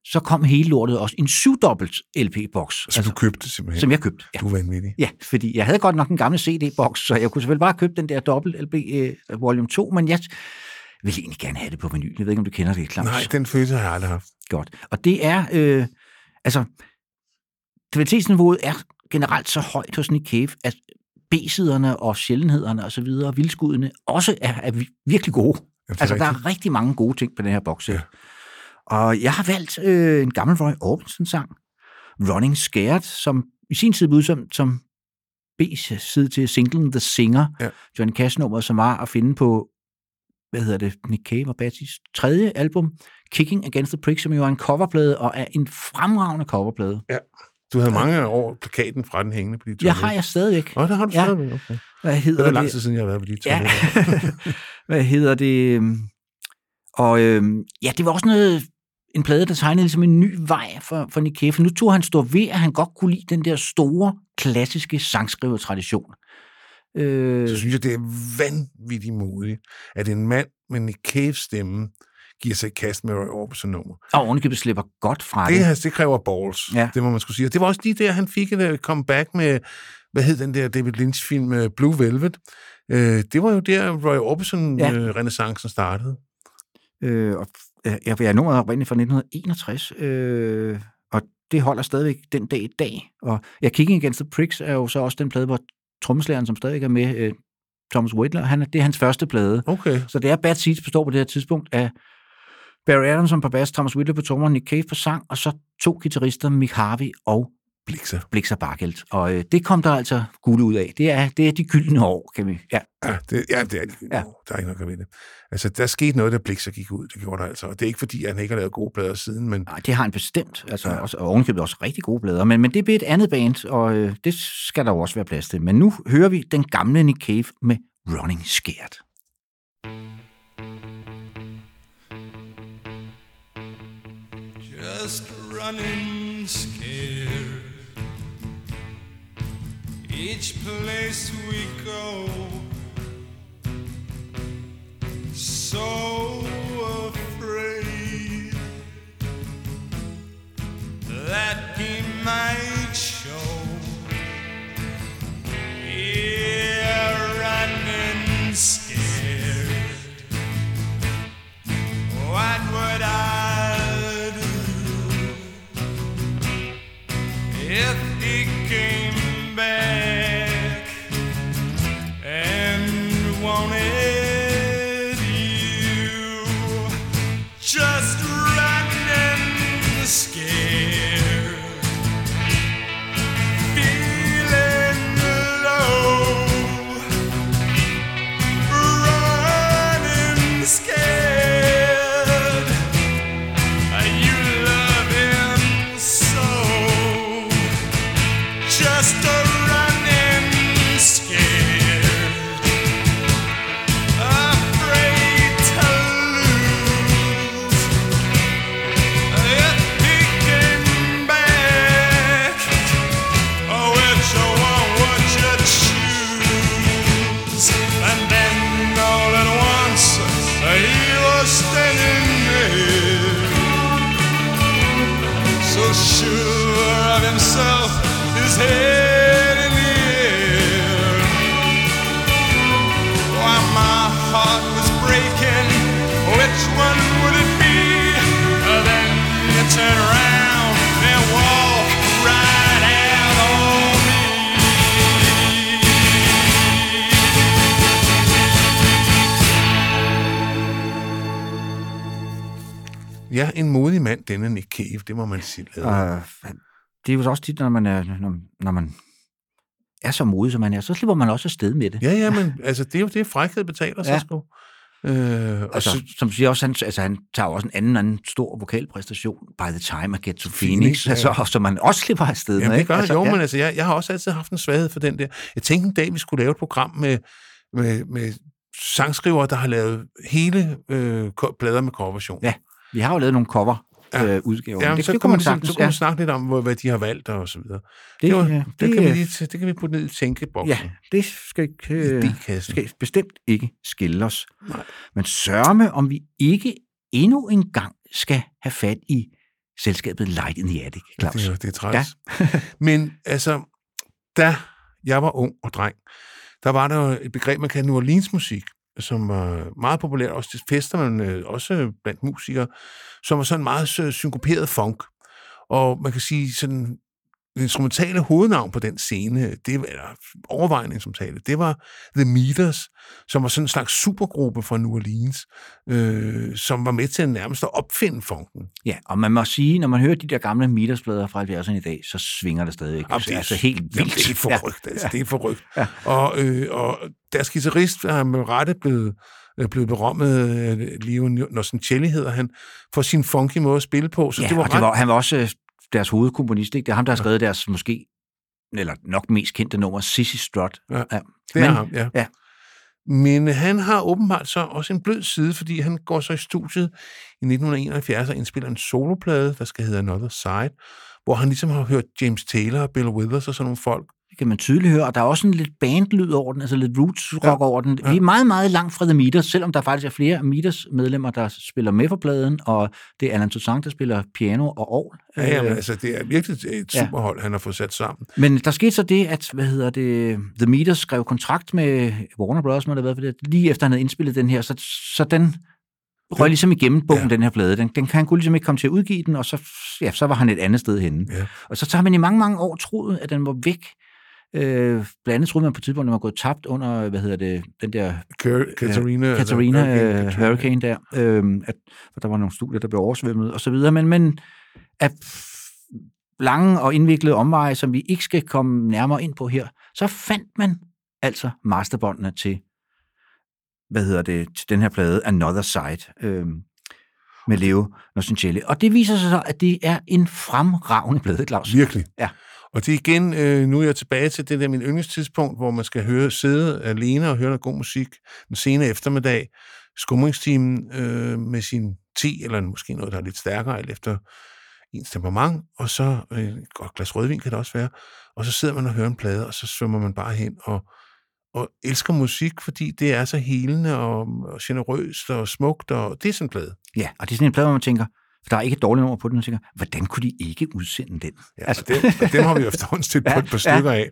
så kom hele lortet også en syvdobbelt LP-boks. Så du købte simpelthen? Som jeg købte, ja. Du er vanvittig. Ja, fordi jeg havde godt nok en gammel CD-boks, så jeg kunne selvfølgelig bare købe den der dobbelt LP øh, volume 2, men jeg vil egentlig gerne have det på vinyl. Jeg ved ikke, om du kender det, Claus. Nej, den følelse har jeg aldrig haft. Godt. Og det er, øh, altså, kvalitetsniveauet er generelt så højt hos Nick Cave, at B-siderne og sjældenhederne og så videre, vildskuddene, også er, er vi- virkelig gode. er altså, der rigtigt. er rigtig mange gode ting på den her boks. Ja. Og jeg har valgt øh, en gammel Roy Orbison-sang, Running Scared, som i sin tid blev udsendt som B-side til singlen The Singer, ja. Johnny Cash-nummer, som var at finde på, hvad hedder det, Nick Cave og Batsys tredje album, Kicking Against the Prick, som jo er en coverplade, og er en fremragende coverplade. Ja. Du havde mange år plakaten fra den hængende på de Jeg har jeg stadigvæk. Åh, det har du Ja. stadigvæk, okay. Hvad hedder det er det? lang tid siden, jeg har været på de Ja. toiletter. Hvad hedder det? Og øhm, ja, det var også noget, en plade, der tegnede ligesom en ny vej for, for Nick Cave. Nu tog han stå ved, at han godt kunne lide den der store, klassiske sangskrivertradition. Øh, Så synes jeg, det er vanvittigt modigt, at en mand med Nick Caves stemme giver sig i kast med Roy Orbison nummer. og ovenikøbet slipper godt fra Det, det. her, det kræver balls, Ja. det må man skulle sige. Og det var også lige der, han fik et øh, comeback med, hvad hed den der David Lynch-film, øh, Blue Velvet. Øh, det var jo der, Roy Ja. Orbison-renaissancen startede. Øh, og, øh, jeg jeg er nummeret oprindeligt fra 1961, øh, og det holder stadigvæk den dag i dag. Og ja, Kicking Against the Pricks er jo så også den plade, hvor trommeslageren, som stadig er med, øh, Thomas Whitler, han, det er hans første plade. Okay. Så det er Bad Seeds består på det her tidspunkt af Barry Adamson på bass, Thomas Whitler på trommer, Nick Cave på sang, og så to guitarister, Mick Harvey og Blixer. Blixer Bargeld. Og øh, det kom der altså guld ud af. Det er, det er de gyldne år, kan vi. Ja. Ja, det, ja, det er de. Ja. Der er ikke noget at ved det. Altså, der skete noget, da Blixer gik ud. Det gjorde der altså. Og det er ikke, fordi han ikke har lavet gode plader siden, men... Nej, det har han bestemt. Altså, ja. også, og ovenikøbet også rigtig gode blader. Men, men det bliver et andet band, og øh, det skal der jo også være plads til. Men nu hører vi den gamle Nick Cave med Running Scared. Just running scared. Each place we go, so afraid that he might show. Yeah, running scared. What would I en modig mand, denne Nick Cave, det må man sige. Uh, det er jo også tit, når man er, når, når man er så modig, som man er, så slipper man også afsted med det. Ja, ja, men altså, det er jo det, frækhed betaler sig Ja. sgu. Øh, og Altså, så, som siger også, han, altså, han tager også en anden, anden stor vokalpræstation, By the Time I Get to Phoenix, Phoenix, ja. altså, og som man også slipper afsted med. Jamen, det ikke? gør altså, jo, ja. men altså, jeg, jeg har også altid haft en svaghed for den der. Jeg tænkte en dag, vi skulle lave et program med, med, med sangskrivere, der har lavet hele øh, plader med coverversion. Ja, vi har jo lavet nogle cover Ja. øh, udgaver. Ja, det, så, det kunne man, sagtens, så kunne man snakke lidt om, hvor- hvad de har valgt og så videre. Det, Det, var, det, det, kan vi lige, det kan vi putte ned i tænkeboksen. Ja, det skal, øh, skal bestemt ikke skille os. Nej. Men sørme, om vi ikke endnu en gang skal have fat i selskabet Light in the Attic, Claus. Det er, det er træls. Ja. Men altså, da jeg var ung og dreng, der var der jo et begreb, man kalder New Orleans musik, som var meget populært også til fester, men øh, også blandt musikere, som var sådan meget øh, synkoperet funk. Og man kan sige sådan, instrumentale hovednavn på den scene, det var overvejende instrumentale, det var The Meters, som var sådan en slags supergruppe fra New Orleans, øh, som var med til nærmest at opfinde funken. Ja, og man må sige, når man hører de der gamle Midas-plader fra 70'erne i dag, så svinger det stadig. Jamen, det er altså helt vildt. Jamen, det er forrygt, altså. Ja. Det er forrygt. Ja. Og, øh, og deres guitarist er med rette blevet, øh, blevet berømmet, øh, Leo Nocencelli hedder han, for sin funky måde at spille på. Så ja, det var og det var, han var også øh, deres hovedkomponist. Ikke? Det er ham, der har skrevet deres måske, eller nok mest kendte nummer, Sissy Strut. Ja, ja. Det er ham, ja. ja. Men han har åbenbart så også en blød side, fordi han går så i studiet i 1971 og indspiller en soloplade, der skal hedde Another Side, hvor han ligesom har hørt James Taylor og Bill Withers og sådan nogle folk. Det kan man tydeligt høre, og der er også en lidt bandlyd over den, altså lidt roots rock Ja. over den. Vi er meget, meget langt fra The Meters, selvom der faktisk er flere af Meters medlemmer, der spiller med for pladen, og det er Alan Toussaint, der spiller piano og orgel. Ja, ja, men Øh, altså, det er virkelig et ja. superhold, han har fået sat sammen. Men der skete så det, at hvad hedder det, The Meters skrev kontrakt med Warner Bros. Må det været for det, lige efter han havde indspillet den her, så, så den røg ligesom igennem bogen, ja. den her plade. Den, den kan han kunne ligesom ikke komme til at udgive den, og så, ja, så var han et andet sted henne. Ja. Og så har man i mange, mange år troet, at den var væk. Øh, blandt andet troede man på et tidspunkt, at den var gået tabt under, hvad hedder det, den der... Ka- Katarina, Øh, Katarina, Hurricane øh. Hurricane der. Øh, at, der var nogle studier, der blev oversvømmet og så videre. Men, men at lange og indviklede omveje, som vi ikke skal komme nærmere ind på her, så fandt man altså masterbåndene til, hvad hedder det, til den her plade, Another Side, øh, med Leo Nocencelli. Og det viser sig så, at det er en fremragende plade, Claus. Virkelig. Ja. Og det er igen, øh, nu er jeg tilbage til det der min yndlingstidspunkt, hvor man skal høre, sidde alene og høre noget god musik den sene eftermiddag, skumringstimen øh, med sin te, eller måske noget, der er lidt stærkere, alt efter ens temperament, og så øh, et godt glas rødvin kan det også være, og så sidder man og hører en plade, og så svømmer man bare hen og, og elsker musik, fordi det er så helende og, og generøst og smukt, og det er sådan en plade. Ja, og det er sådan en plade, hvor man tænker, for der er ikke et dårligt nummer på den, og tænker, hvordan kunne de ikke udsende den? Ja, altså, dem, og dem har vi jo efterhånden stødt på Ja, et par stykker ja. af.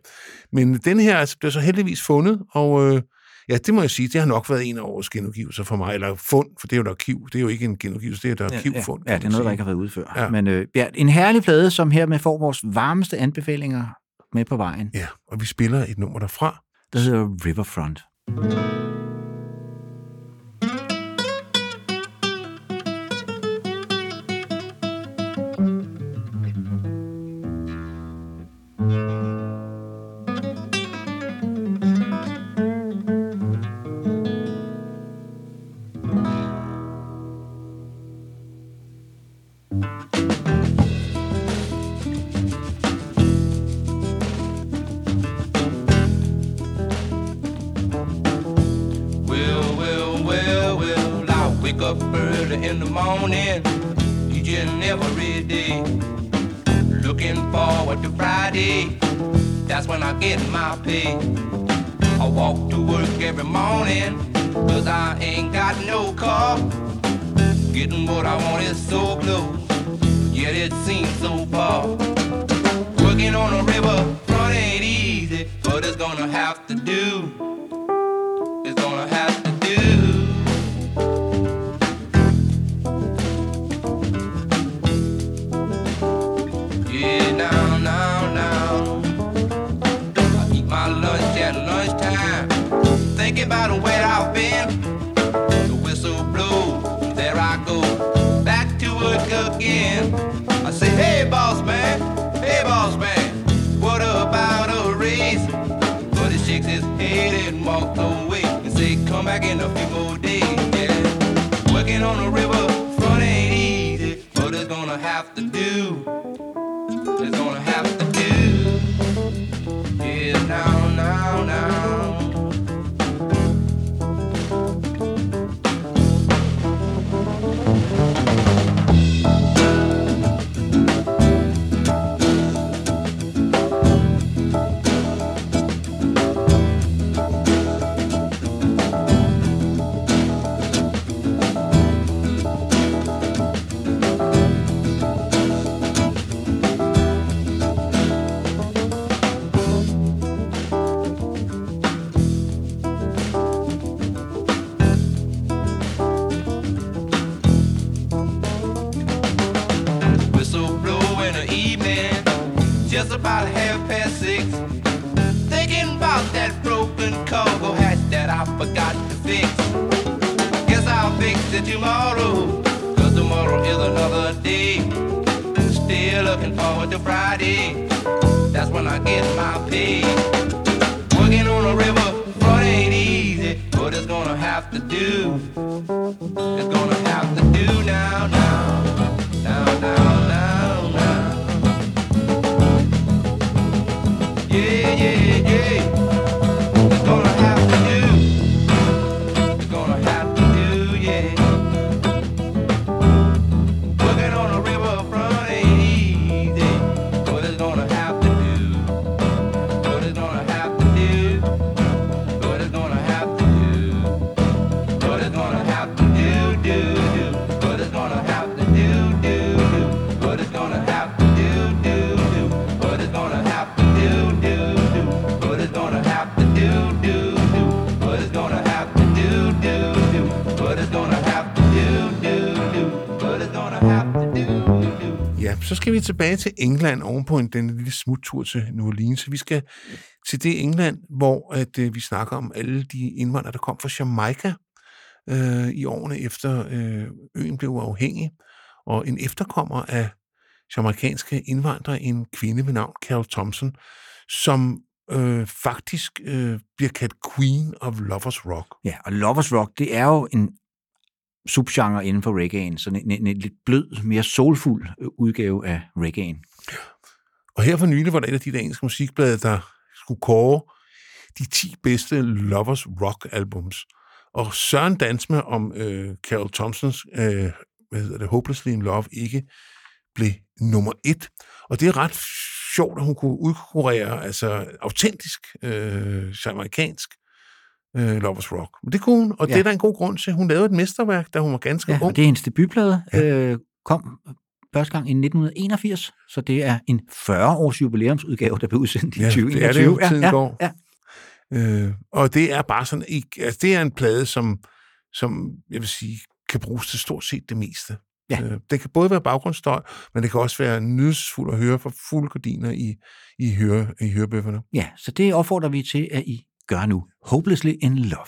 Men den her altså, blev så heldigvis fundet, og øh, ja, det må jeg sige, det har nok været en af årets genudgivelser for mig, eller fund, for det er jo et arkiv, det er jo ikke en genudgivelse, det er et arkivfund. Ja, ja, det er noget, der ikke har været ude før. Ja. Ja. Men øh, ja, en herlig plade, som hermed får vores varmeste anbefalinger med på vejen. Ja, og vi spiller et nummer derfra. Der hedder Riverfront. Well, and walked away and say, come back in a few more days. Yeah, working on the river front ain't easy, but it's gonna have to do. England ovenpå en den lille smuttur til New Orleans. Vi skal til det England, hvor at, øh, vi snakker om alle de indvandrere, der kom fra Jamaica øh, i årene efter øh, øen blev uafhængig. Og en efterkommer af jamaikanske indvandrere, en kvinde ved navn Carol Thompson, som øh, faktisk øh, bliver kaldt Queen of Lovers Rock. Ja, og Lovers Rock, det er jo en subgenre inden for reggae'en, sådan en, en, en lidt blød, mere soulfuld øh, udgave af reggae'en. Og her for nylig var der et af de der engelske musikblade, der skulle kåre de 10 bedste Lovers Rock albums. Og Søren Dansme om øh, Carol Thompsons øh, hvad hedder det, Hopelessly in Love ikke blev nummer et. Og det er ret sjovt, at hun kunne udkurere altså autentisk øh, jamaikansk øh, Lovers Rock. Men det kunne hun, og. Ja. det er der en god grund til. Hun lavede et mesterværk, da hun var ganske Ja, ung. og det er hendes debutplade, ja. øh, kom første gang i 1981, så det er en 40-års jubilæumsudgave, der blev udsendt i Ja, 2021. det er det jo, tiden ja, går. Ja, Øh, og det er bare sådan, altså det er en plade, som, som jeg vil sige, kan bruges til stort set det meste. Ja. Øh, det kan både være baggrundsstøj, men det kan også være nydelsesfuldt at høre for fulde gardiner i, i, høre, i hørebøfferne. ja, så det opfordrer vi til, at I gør nu. Hopelessly in Love.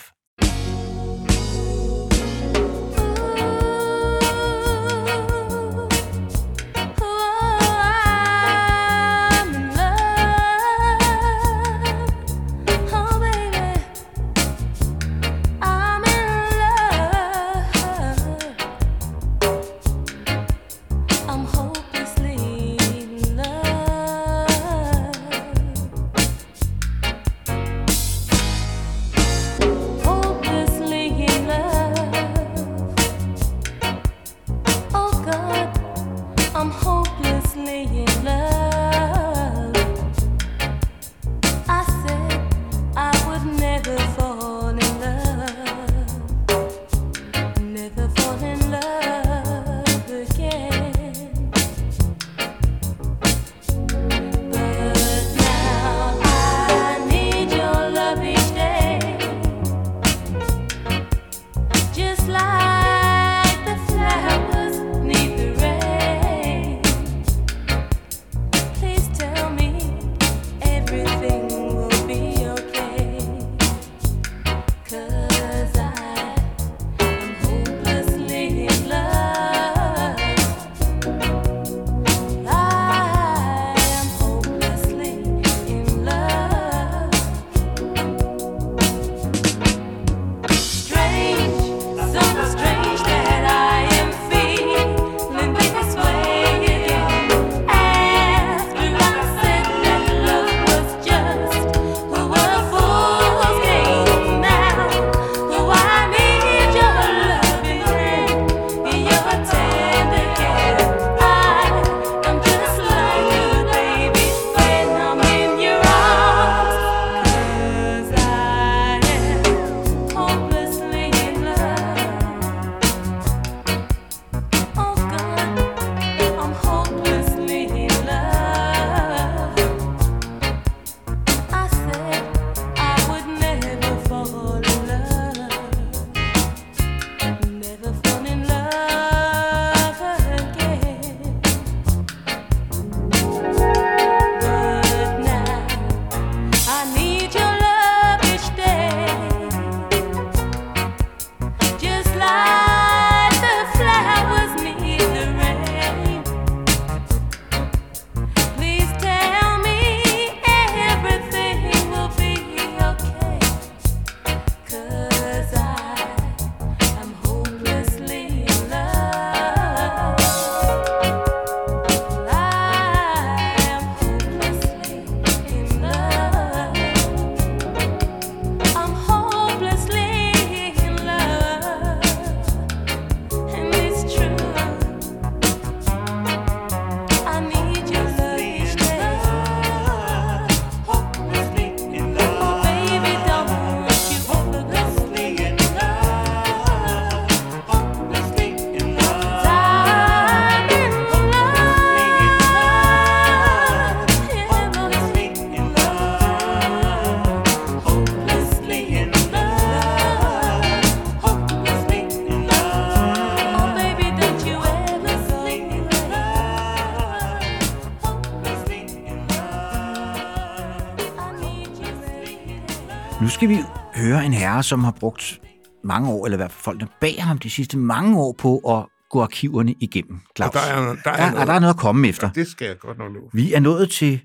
Skal vi høre en herre, som har brugt mange år, eller i hvert fald folkene bag ham de sidste mange år på at gå arkiverne igennem. Claus. Og der er, der er, der, noget, der er noget at komme efter. Ja, det skal jeg godt nok love. Vi er nået til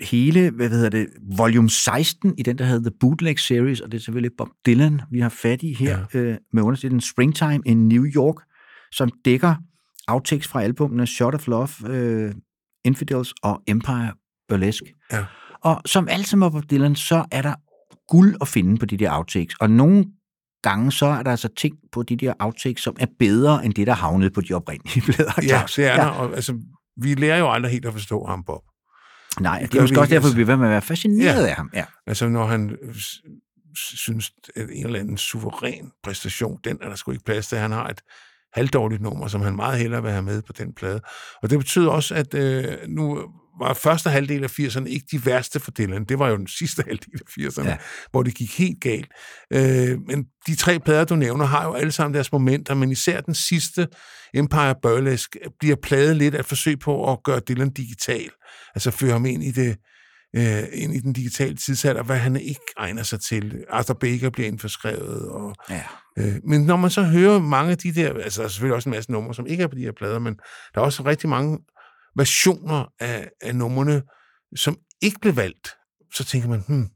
hele, hvad hedder det, volume 16 i den, der hedder The Bootleg Series, og det er selvfølgelig Bob Dylan, vi har fat i her, ja. øh, med undertitlen Springtime in New York, som dækker outtakes fra albumene Shot of Love, øh, Infidels og Empire Burlesque. Ja. Og som altid med Bob Dylan, så er der guld at finde på de der outtakes, og nogle gange så er der altså ting på de der outtakes, som er bedre end det, der havnede på de oprindelige plader. Ja, det er der. Og, altså, vi lærer jo aldrig helt at forstå ham, Bob. Nej, Det det er måske også derfor, altså. vi bliver ved med at være fascineret af ham. Ja. Altså, når han synes, at en eller anden suveræn præstation, den er der sgu ikke plads til. Han har et halvdårligt nummer, som han meget hellere vil have med på den plade. Og det betyder også, at øh, nu var første halvdel af 80'erne ikke de værste for Dylan. Det var jo den sidste halvdel af 80'erne, Ja. hvor det gik helt galt. Øh, men de tre plader, du nævner, har jo alle sammen deres momenter, men især den sidste, Empire Burlesque, bliver pladet lidt af et forsøg på at gøre Dylan digital. Altså føre ham ind i det øh, ind i den digitale tidsalder, hvad han ikke egner sig til. Arthur Baker bliver indforskrevet. Og, Ja. øh, men når man så hører mange af de der, altså der er selvfølgelig også en masse numre, som ikke er på de her plader, men der er også rigtig mange versioner af, af numrene, som ikke blev valgt. Så tænker man, hmm,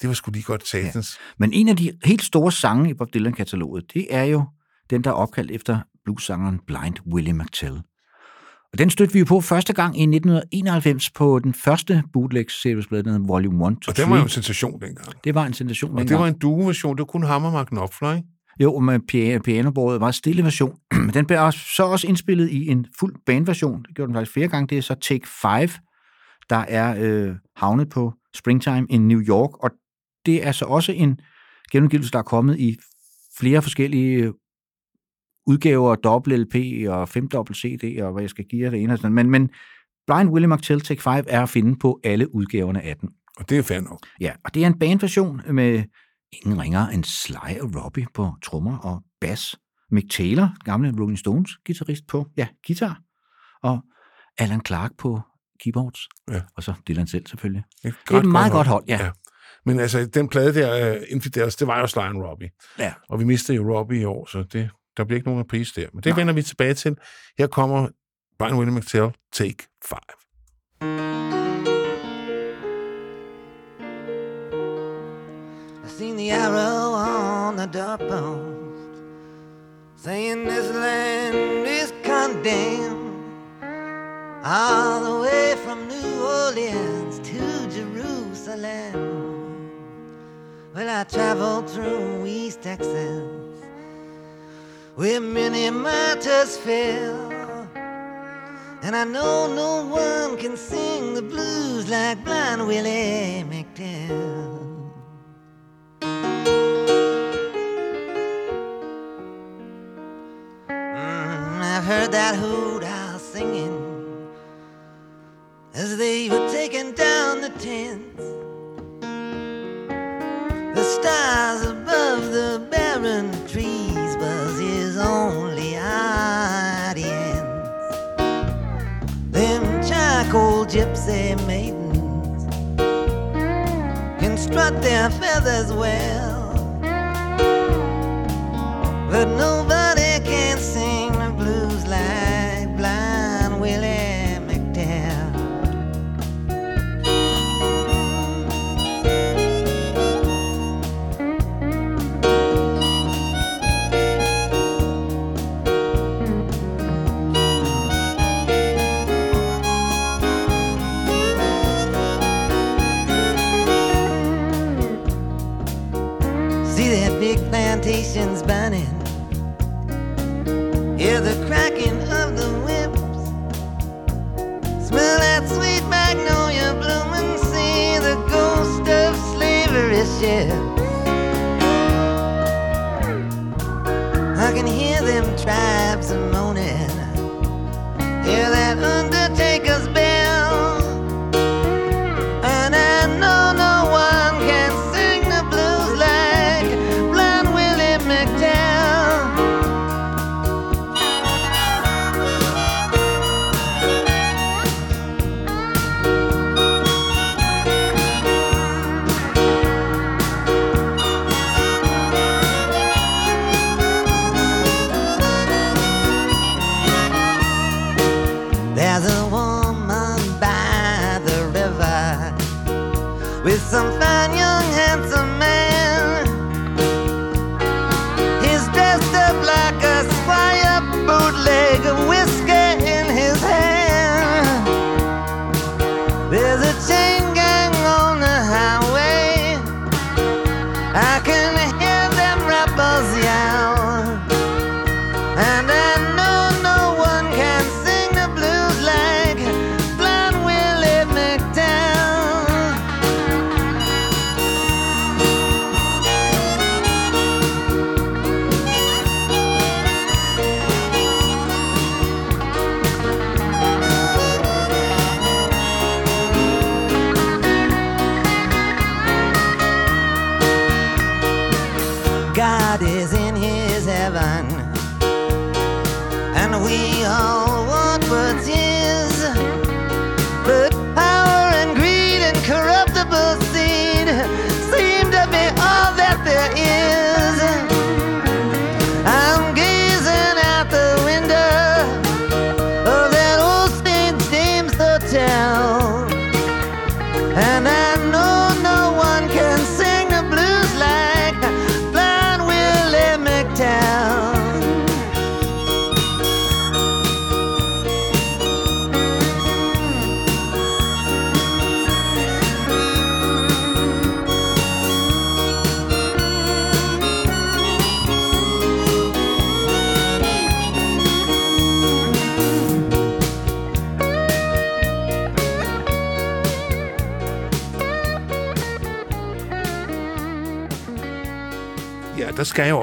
det var sgu lige godt satans. Men en af de helt store sange i Bob Dylan-kataloget, det er jo den, der er opkaldt efter bluessangeren Blind Willie McTell. Og den stødte vi jo på første gang i 1991 på den første bootleg seriesblad, den hedder Volume 1 to Og det var jo 3. en sensation dengang. Det var en sensation Og det dengang. var en duo-version, det var kun ham og Mark Knopfler, ikke? Jo, med piano, pianobordet var en stille version. Men den blev også, så også indspillet i en fuld bandversion. Det gjorde den faktisk flere gange. Det er så Take 5, der er øh, havnet på Springtime in New York. Og det er så også en genudgivelse, der er kommet i flere forskellige øh, udgaver, dobbelt LP og 5 dobbelt CD, og hvad jeg skal give jer det ene og sådan. Men, men Blind Willie McTell Take 5 er at finde på alle udgaverne af den. Og det er fair nok. Ja, og det er en bandversion med ingen ringer end Sly og Robbie på trommer og bass. Mick Taylor, gamle Rolling Stones guitarist på, ja, guitar. Og Alan Clark på keyboards. Ja. Og så Dylan selv selvfølgelig. Et Det er et meget godt hold, ja. ja. Men altså, den plade der, uh, Infidels, det var jo Sly and Robbie. Ja. Og vi mistede jo Robbie i år, så det, der bliver ikke nogen reprise der. Men det Nej. vender vi tilbage til. Her kommer Brian William McTell, Take 5. The arrow on the doorpost saying this land is condemned all the way from New Orleans to Jerusalem. Well, I traveled through East Texas where many martyrs fell. And I know no one can sing the blues like Blind Willie McTell. Heard that hoot owl singing as they were taking down the tents. The stars above the barren trees was his only audience. Them charcoal gypsy maidens can strut their feathers well. But nobody yeah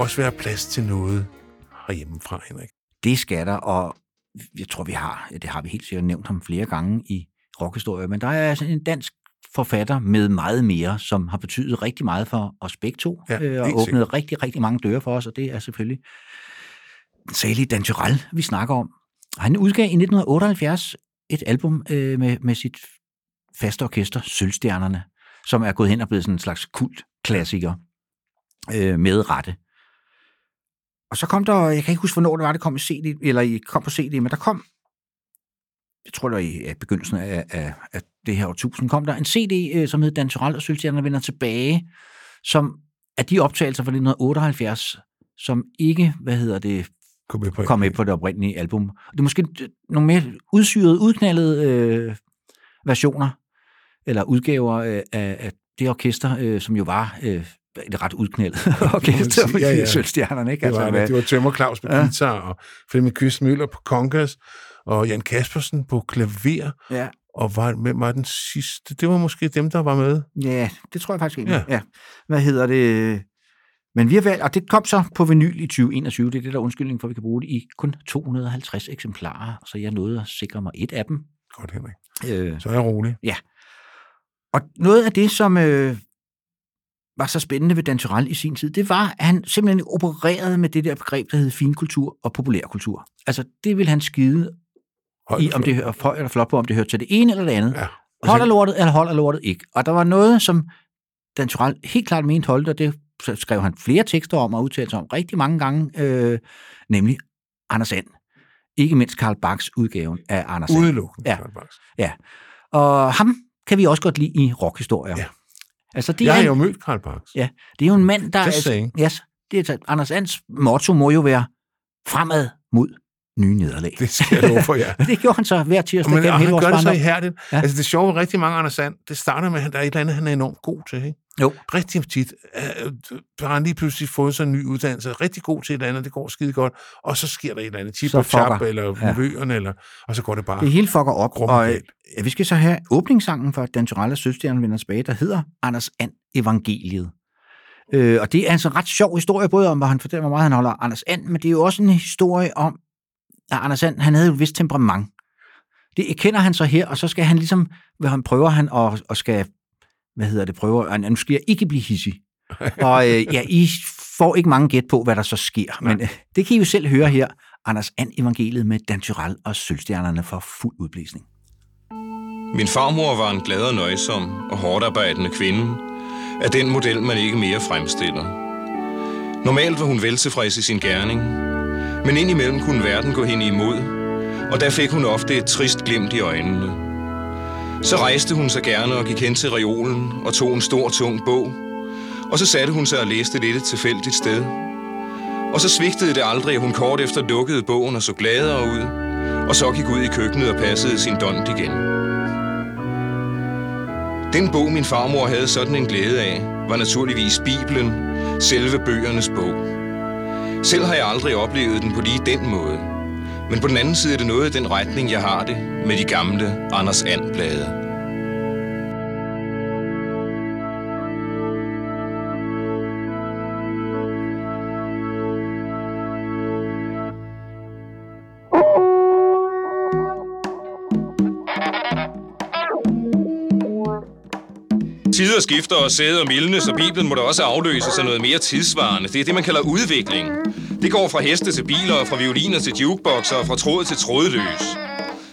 også være plads til noget herhjemmefra, Henrik. Det skal der, og jeg tror, vi har, ja, det har vi helt sikkert nævnt ham flere gange i rockhistorie, men der er altså en dansk forfatter med meget mere, som har betydet rigtig meget for os begge to, Ja, øh, og åbnet sikkert. rigtig, rigtig mange døre for os, og det er selvfølgelig Sally Dan Tyrell, vi snakker om. Han udgav i 1978 et album øh, med, med sit faste orkester, Sølvstjernerne, som er gået hen og blevet sådan en slags kult-klassiker øh, med rette. Og så kom der, jeg kan ikke huske, hvornår det var, det kom i CD, eller i, kom på CD, men der kom, jeg tror det var i begyndelsen af, af, af det her årtusind, kom der en CD, øh, som hed Dan Tyrell og Sølvstjernerne vender tilbage, som er de optagelser fra 1978, som ikke, hvad hedder det, kom med på, kom med på det oprindelige album. Det er måske nogle mere udsyrede, udknaldede øh, versioner, eller udgaver øh, af, af det orkester, øh, som jo var øh, et ret udknældet orkester sige. Ja, ja. med Sølvstjernerne. Ikke? Det var, hvad- det. det var Tømmer Claus på Ja. guitar, og Flemming Kyst Møller på congas, og Jan Kaspersen på klaver, Ja. og var, hvem var den sidste? Det var måske dem, der var med. Ja, det tror jeg faktisk ikke. Ja. Ja. Hvad hedder det? Men vi har valgt, og det kom så på vinyl i 2021, det er det der er undskyldning for, at vi kan bruge det i kun 250 eksemplarer, så jeg nåede at sikre mig et af dem. Godt, Henrik. Øh, Så er jeg rolig. Ja. Og noget af det, som øh, var så spændende ved Dan Tyrell i sin tid, det var, at han simpelthen opererede med det der begreb, der hed finkultur og populærkultur. Altså, det ville han skide i, om det hører højt eller flot på, om det hører til det ene eller det andet. Ja. Holder lortet, eller holder lortet ikke. Og der var noget, som Dan Tyrell helt klart mente holdt, og det skrev han flere tekster om og udtalte sig om rigtig mange gange, øh, nemlig Anders And. Ikke mindst Karl Bachs udgaven af Anders And. Udelukkende Ja. Karl Bachs. ja. Og ham kan vi også godt lide i rockhistorier. Ja. Altså, det Jeg er, har jo mødt Karl Bachs. Ja, det er jo en mand, der... Just altså, yes, det er, Anders Ands motto må jo være fremad mod nye nederlag. Det skal jeg for. Men det gjorde han så hver tirsdag Men gennem og hele han vores gør det så barndom. ihærdigt. Ja. Ja. Altså det sjove rigtig mange Anders Sand, det starter med, at der er et eller andet, han er enormt god til. Ikke? Jo. Rigtig tit øh, har han lige pludselig fået sig en ny uddannelse, rigtig god til et eller andet, det går skide godt, og så sker der et eller andet, Så og fucker. eller Ja. nevøerne, eller, og så går det bare. Det hele fucker op, og øh, vi skal så have åbningssangen for Dan Tyrell og Søstjernen vender tilbage, der hedder Anders And Evangeliet. Øh, og det er altså en ret sjov historie, både om, hvor han fortæller, hvor meget han holder Anders And, men det er jo også en historie om, at Anders And, han havde jo et vist temperament. Det erkender han så her, og så skal han ligesom, hvad han prøver han at, og skal, hvad hedder det, prøver, og nu skal jeg ikke blive hissig. og øh, ja, I får ikke mange gæt på, hvad der så sker, men øh, det kan I jo selv høre her. Anders And Evangeliet med Dan Tyrell og Sølvstjernerne for fuld udblæsning. Min farmor var en glad og nøjsom og hårdt arbejdende kvinde af den model, man ikke mere fremstiller. Normalt var hun veltilfreds i sin gerning, men indimellem kunne verden gå hende imod, og der fik hun ofte et trist glimt i øjnene. Så rejste hun sig gerne og gik hen til reolen og tog en stor, tung bog. Og så satte hun sig og læste lidt et tilfældigt sted. Og så svigtede det aldrig, at hun kort efter lukkede bogen og så gladere ud. Og så gik ud i køkkenet og passede sin dont igen. Den bog, min farmor havde sådan en glæde af, var naturligvis Bibelen, selve bøgernes bog. Selv har jeg aldrig oplevet den på lige den måde. Men på den anden side er det noget i den retning, jeg har det med de gamle Anders And-blade. Tider skifter og sæde og mildne, så Bibelen må da også afløses af noget mere tidsvarende. Det er det, man kalder udvikling. Det går fra heste til biler, fra violiner til jukeboxer, og fra tråd til trådløs.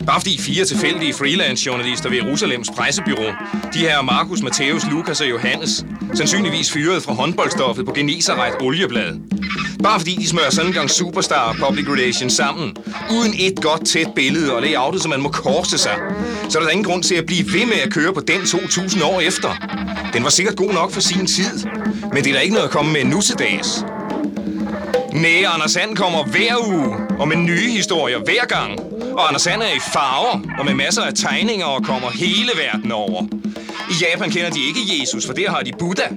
Bare fordi fire tilfældige freelance-journalister ved Jerusalems pressebyrå, de her Markus, Matthæus, Lukas og Johannes, sandsynligvis fyret fra håndboldstoffet på Geneseret olieblad. Bare fordi de smører sådan en gang superstar og public relations sammen, uden et godt tæt billede og layoutet, så man må korse sig, så er der ingen grund til at blive ved med at køre på den 2000 år efter. Den var sikkert god nok for sin tid, men det er der ikke noget at komme med nu til dags. Næ, Anders Sand kommer hver uge, og med nye historier hver gang. Og Anders Sand er i farver, og med masser af tegninger og kommer hele verden over. I Japan kender de ikke Jesus, for der har de Buddha.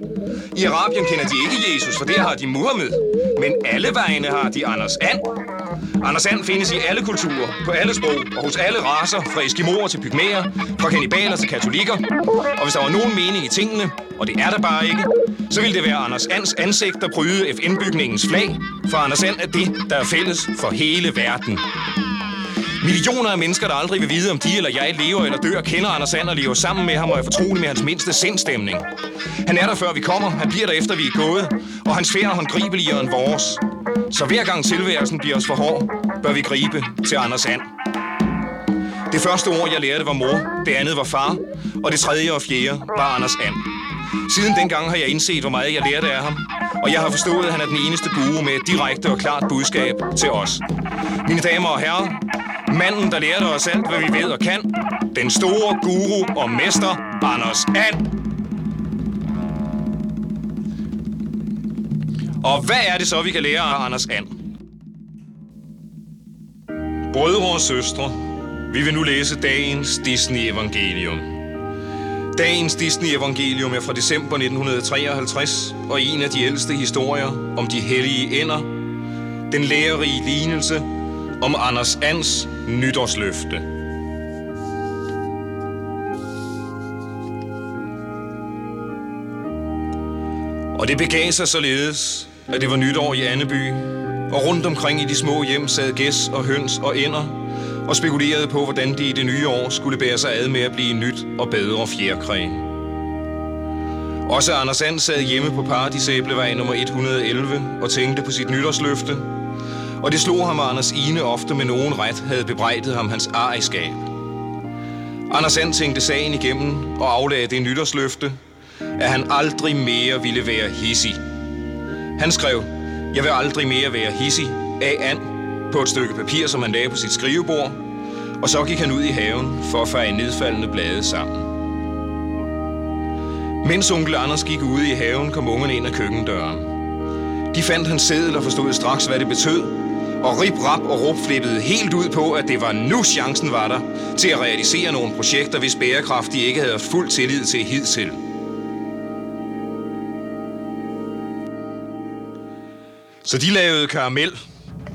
I Arabien kender de ikke Jesus, for der har de Muhammed. Men alle vegne har de Anders And. Anders And findes i alle kulturer, på alle sprog og hos alle raser, fra eskimoer til pygmæer, fra kannibaler til katolikker. Og hvis der var nogen mening i tingene, og det er der bare ikke, så ville det være Anders Ands ansigt, der bryde FN-bygningens flag, for Anders And er det, der er fælles for hele verden. Millioner af mennesker, der aldrig vil vide, om de eller jeg lever eller dør, kender Anders And og lever sammen med ham og er fortrolig med hans mindste sindstemning. Han er der, før vi kommer, han bliver der, efter vi er gået, og hans færd er håndgribeligere end vores. Så hver gang tilværelsen bliver os for hård, bør vi gribe til Anders And. Det første ord, jeg lærte, var mor, det andet var far, og det tredje og fjerde var Anders And. Siden dengang har jeg indset, hvor meget jeg lærte af ham, og jeg har forstået, at han er den eneste guru med et direkte og klart budskab til os. Mine damer og herrer, manden, der lærte os alt, hvad vi ved og kan, den store guru og mester, Anders And. Og hvad er det så, vi kan lære af Anders And? Brødre og søstre, vi vil nu læse dagens Disney-evangelium. Dagens Disney-evangelium er fra december 1953 og en af de ældste historier om de hellige ender. Den lærerige lignelse om Anders Ans nytårsløfte. Og det begav sig således, at det var nytår i Anneby, og rundt omkring i de små hjem sad gæs og høns og ender, og spekulerede på, hvordan de i det nye år skulle bære sig ad med at blive nyt og bedre fjerkræ. Også Anders And sad hjemme på Paradisæblevej nummer 111 og tænkte på sit nytårsløfte, og det slog ham, at Anders Ine ofte med nogen ret havde bebrejdet ham hans ariskab. Anders And tænkte sagen igennem og aflagde det nytårsløfte, at han aldrig mere ville være hissig. Han skrev, jeg vil aldrig mere være hissig af and på et stykke papir, som han lagde på sit skrivebord, og så gik han ud i haven for at feje nedfaldende blade sammen. Mens onkel Anders gik ude i haven, kom ungerne ind ad køkkendøren. De fandt hans sædel og forstod straks, hvad det betød, og rip, rap og råb flippede helt ud på, at det var nu chancen var der til at realisere nogle projekter, hvis bærekraft de ikke havde haft fuld tillid til hidtil. Så de lavede karamel,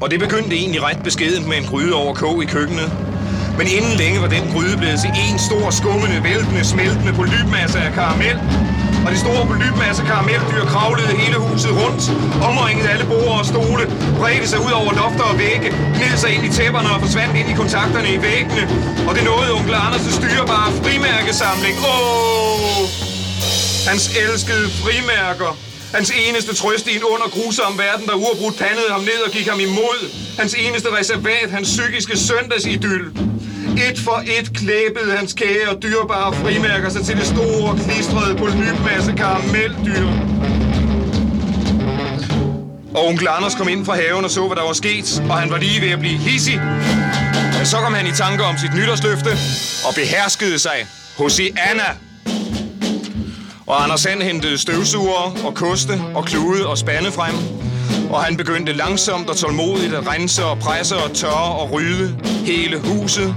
og det begyndte egentlig ret beskedent med en gryde over kog i køkkenet. Men inden længe var den gryde blevet til en stor, skummende, væltende, smeltende polypmasse af karamel. Og de store polypmasse karameldyr kravlede hele huset rundt, omringede alle borde og stole, bredte sig ud over lofter og vægge, gned sig ind i tæpperne og forsvandt ind i kontakterne i væggene. Og det nåede onkel Anders' styrbare frimærkesamling. Åh! Hans elskede frimærker. Hans eneste trøst i en under grusom verden, der uafbrudt pandede ham ned og gik ham imod. Hans eneste reservat, hans psykiske søndagsidyl. Et for et klæbede hans kære og dyrbare frimærker sig til det store, klistrede polypmasse karameldyr. Og onkel Anders kom ind fra haven og så, hvad der var sket, og han var lige ved at blive hissig. Men så kom han i tanke om sit nytårsløfte og beherskede sig Hosianna. Og Anders Sand hentede støvsuger og koste og klude og spande frem. Og han begyndte langsomt og tålmodigt at rense og presse og tørre og rydde hele huset.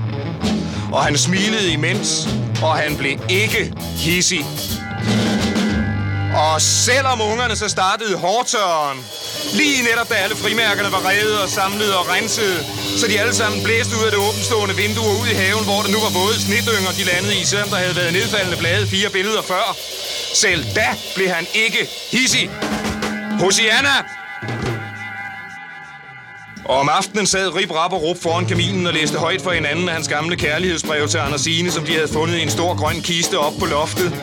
Og han smilede imens, og han blev ikke hissig. Og selvom ungerne så startede hårdtørren, lige netop da alle frimærkerne var revet og samlet og renset, så de alle sammen blæste ud af det åbenstående vindue og ud i haven, hvor der nu var våde snitdynger, de landede i, selvom der havde været nedfaldende blade fire billeder før. Selv da blev han ikke hissig. Hosianna! Og om aftenen sad Rip Rap og Rup foran kaminen og læste højt for hinanden af hans gamle kærlighedsbrev til Andersine, som de havde fundet i en stor grøn kiste op på loftet.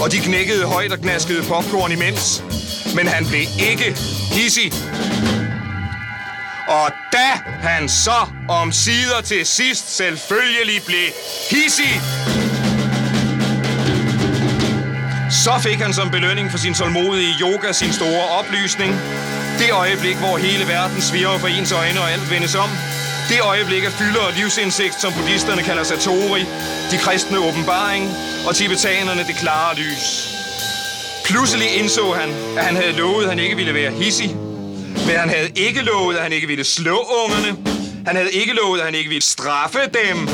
Og de knækkede højt og gnaskede popcorn imens. Men han blev ikke hissig. Og da han så om sider til sidst selvfølgelig blev hissig, så fik han som belønning for sin tålmodige yoga sin store oplysning. Det øjeblik, hvor hele verden sviger for ens øjne og alt vendes om. Det øjeblik af fylder og livsindsigt, som buddhisterne kalder satori, de kristne åbenbaring og tibetanerne det klare lys. Pludselig indså han, at han havde lovet, at han ikke ville være hissig. Men han havde ikke lovet, at han ikke ville slå ungerne. Han havde ikke lovet, at han ikke ville straffe dem.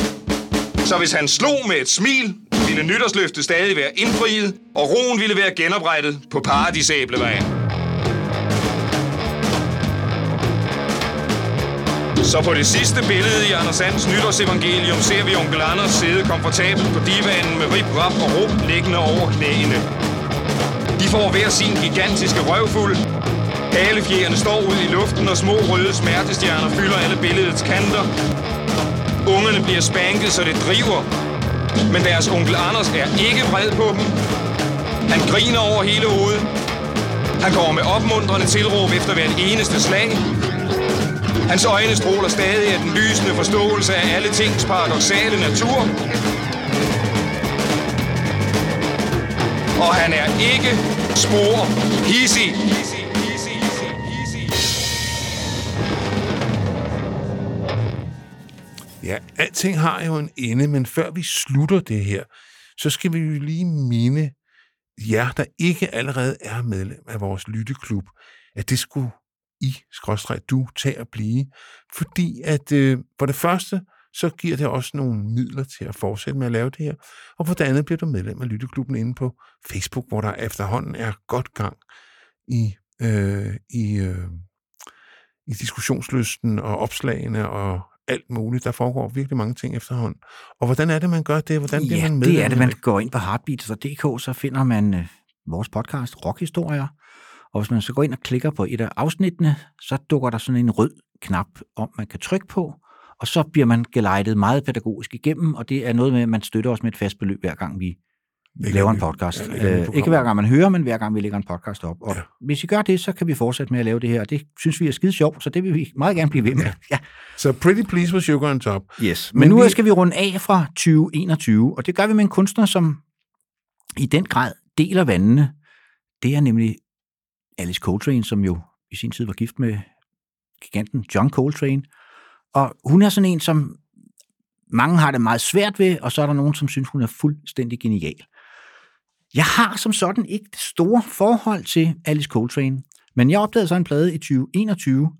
Så hvis han slog med et smil, ville nytårsløftet stadig være indfriet, og roen ville være genoprettet på paradisæblevejen. Så på det sidste billede i Anders Sands nytårsevangelium ser vi onkel Anders sidde komfortabelt på divanen med rib, rap og rum liggende over knæene. De får hver sin gigantiske røvfuld. Halefjerne står ud i luften, og små røde smertestjerner fylder alle billedets kanter. Ungerne bliver spanket, så det driver. Men deres onkel Anders er ikke vred på dem. Han griner over hele hovedet. Han går med opmuntrende tilråb efter hvert eneste slag. Hans øjne stråler stadig af den lysende forståelse af alle tings paradoxale natur. Og han er ikke spor hissig. Ja, alting har jo en ende, men før vi slutter det her, så skal vi jo lige minde jer, der ikke allerede er medlem af vores lytteklub, at det skulle i, skråstreg, du, tage at blive. Fordi at øh, for det første, så giver det også nogle midler til at fortsætte med at lave det her. Og for det andet bliver du medlem af Lytteklubben inde på Facebook, hvor der efterhånden er godt gang i, øh, i, øh, i diskussionslysten og opslagene og alt muligt. Der foregår virkelig mange ting efterhånden. Og hvordan er det, man gør det? Hvordan bliver ja, man medlem? det er det. Man går ind på heartbeats.dk, så finder man øh, vores podcast, Rockhistorier. Og hvis man så går ind og klikker på et af afsnittene, så dukker der sådan en rød knap om, man kan trykke på, og så bliver man gelejtet meget pædagogisk igennem, og det er noget med, at man støtter os med et fast beløb, hver gang vi Lægger laver en podcast. ja, vi øh, ikke hver gang man hører, men hver gang vi lægger en podcast op. Og ja. hvis I gør det, så kan vi fortsætte med at lave det her, og det synes vi er skide sjovt, så det vil vi meget gerne blive ved med. Ja. Så Pretty Please with Sugar on Top. Yes. Men, men nu vi... skal vi runde af fra 2021, og det gør vi med en kunstner, som i den grad deler vandene. Det er nemlig Alice Coltrane, som jo i sin tid var gift med giganten John Coltrane. Og hun er sådan en, som mange har det meget svært ved, og så er der nogen, som synes, hun er fuldstændig genial. Jeg har som sådan ikke det store forhold til Alice Coltrane, men jeg opdagede så en plade i 2021,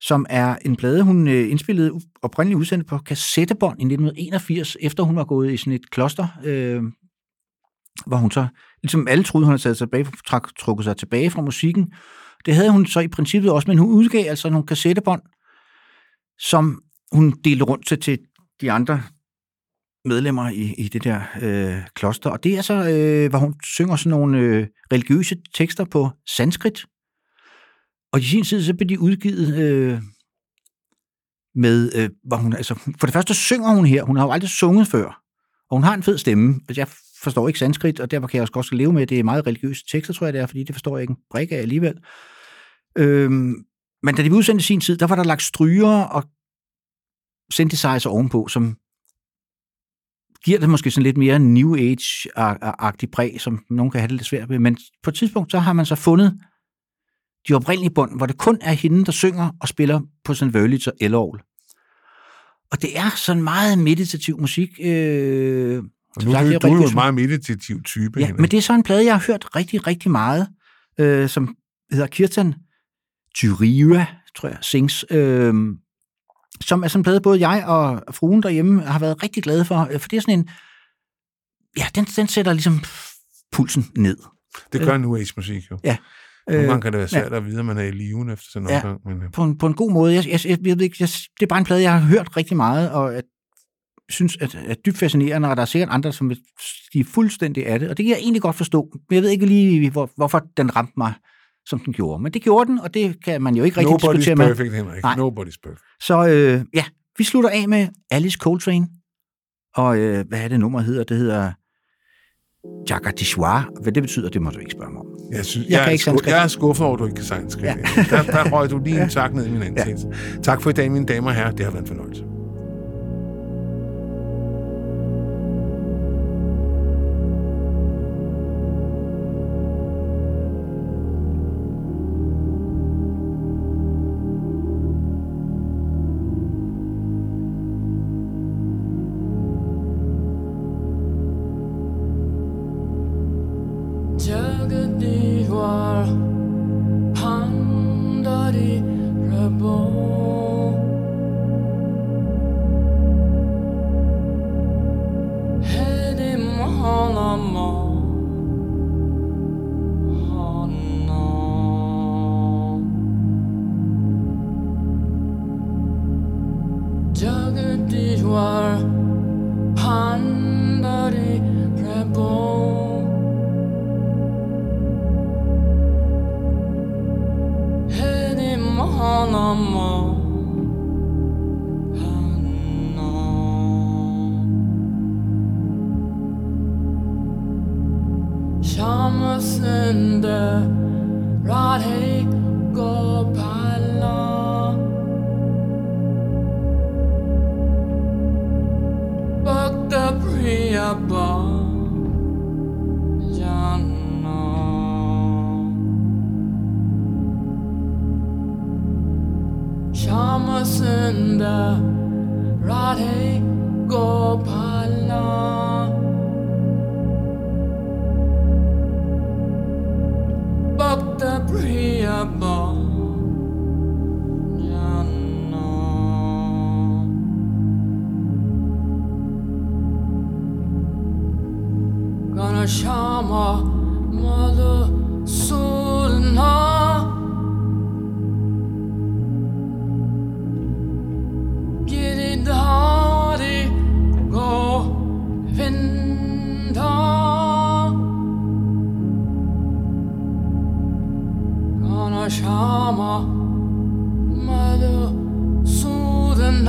som er en plade, hun øh, indspillede oprindeligt udsendt på kassettebånd i 1981, efter hun var gået i sådan et kloster, øh, hvor hun så, ligesom alle troede, hun havde taget tilbage, trak, trukket sig tilbage fra musikken. Det havde hun så i princippet også, men hun udgav altså nogle kassettebånd, som hun delte rundt til, til de andre medlemmer i, i det der øh, kloster. Og det er så, øh, hvor hun synger sådan nogle øh, religiøse tekster på sanskrit. Og i sin tid, så blev de udgivet øh, med, øh, hvor hun, altså, for det første synger hun her, hun har jo aldrig sunget før, og hun har en fed stemme. Altså, jeg forstår ikke sanskrit, og derfor kan jeg også godt leve med, at det er meget religiøse tekster, tror jeg det er, fordi det forstår jeg ikke en brik af alligevel. Øhm, men da de blev udsendt i sin tid, der var der lagt stryger og synthesizer ovenpå, som giver det måske sådan lidt mere New Age-agtig præg, som nogen kan have det lidt svært ved. Men på et tidspunkt, så har man så fundet de oprindelige bånd, hvor det kun er hende, der synger og spiller på sådan Wurlitzer elorgel. Og det er sådan meget meditativ musik. Øh, og nu er du, du er jo en meget meditativ type, Ja, Henrik. men det er så en plade, jeg har hørt rigtig, rigtig meget, øh, som hedder Kirtan Tyriva, tror jeg, sings, øh, som er sådan en plade, både jeg og fruen derhjemme har været rigtig glade for, øh, for det er sådan en, ja, den, den sætter ligesom pulsen ned. Det gør New Age musik jo. Ja. Nogle Øh, gange kan det være svært ja. at vide, at man er i liven efter sådan en Ja, omgang. Men, øh, på en, på en god måde. Jeg, jeg, jeg, jeg jeg, det er bare en plade, jeg har hørt rigtig meget, og at, synes, at, at dybt fascinerende, og der er sikkert andre, som vil sige fuldstændig af det, og det kan jeg egentlig godt forstå. Men jeg ved ikke lige, hvor, hvorfor den ramte mig, som den gjorde. Men det gjorde den, og det kan man jo ikke rigtig Nobody's diskutere med. perfect, Henrik. Nej. Nobody's perfect. Så øh, ja, vi slutter af med Alice Coltrane, og øh, hvad er det nummer hedder? Det hedder Jagadishwar. Hvad det betyder, det må du ikke spørge mig om. Jeg, synes, Jeg jeg, ikke er, sku, sanskrit. jeg er skuffet over, at du ikke kan sanskrit. Ja. Der, der røg du lige en tak ned i min ansigt. Ja. Tak for i dag, mine damer og herrer. Det har været en fornøjelse. yaşama. Melu Sudan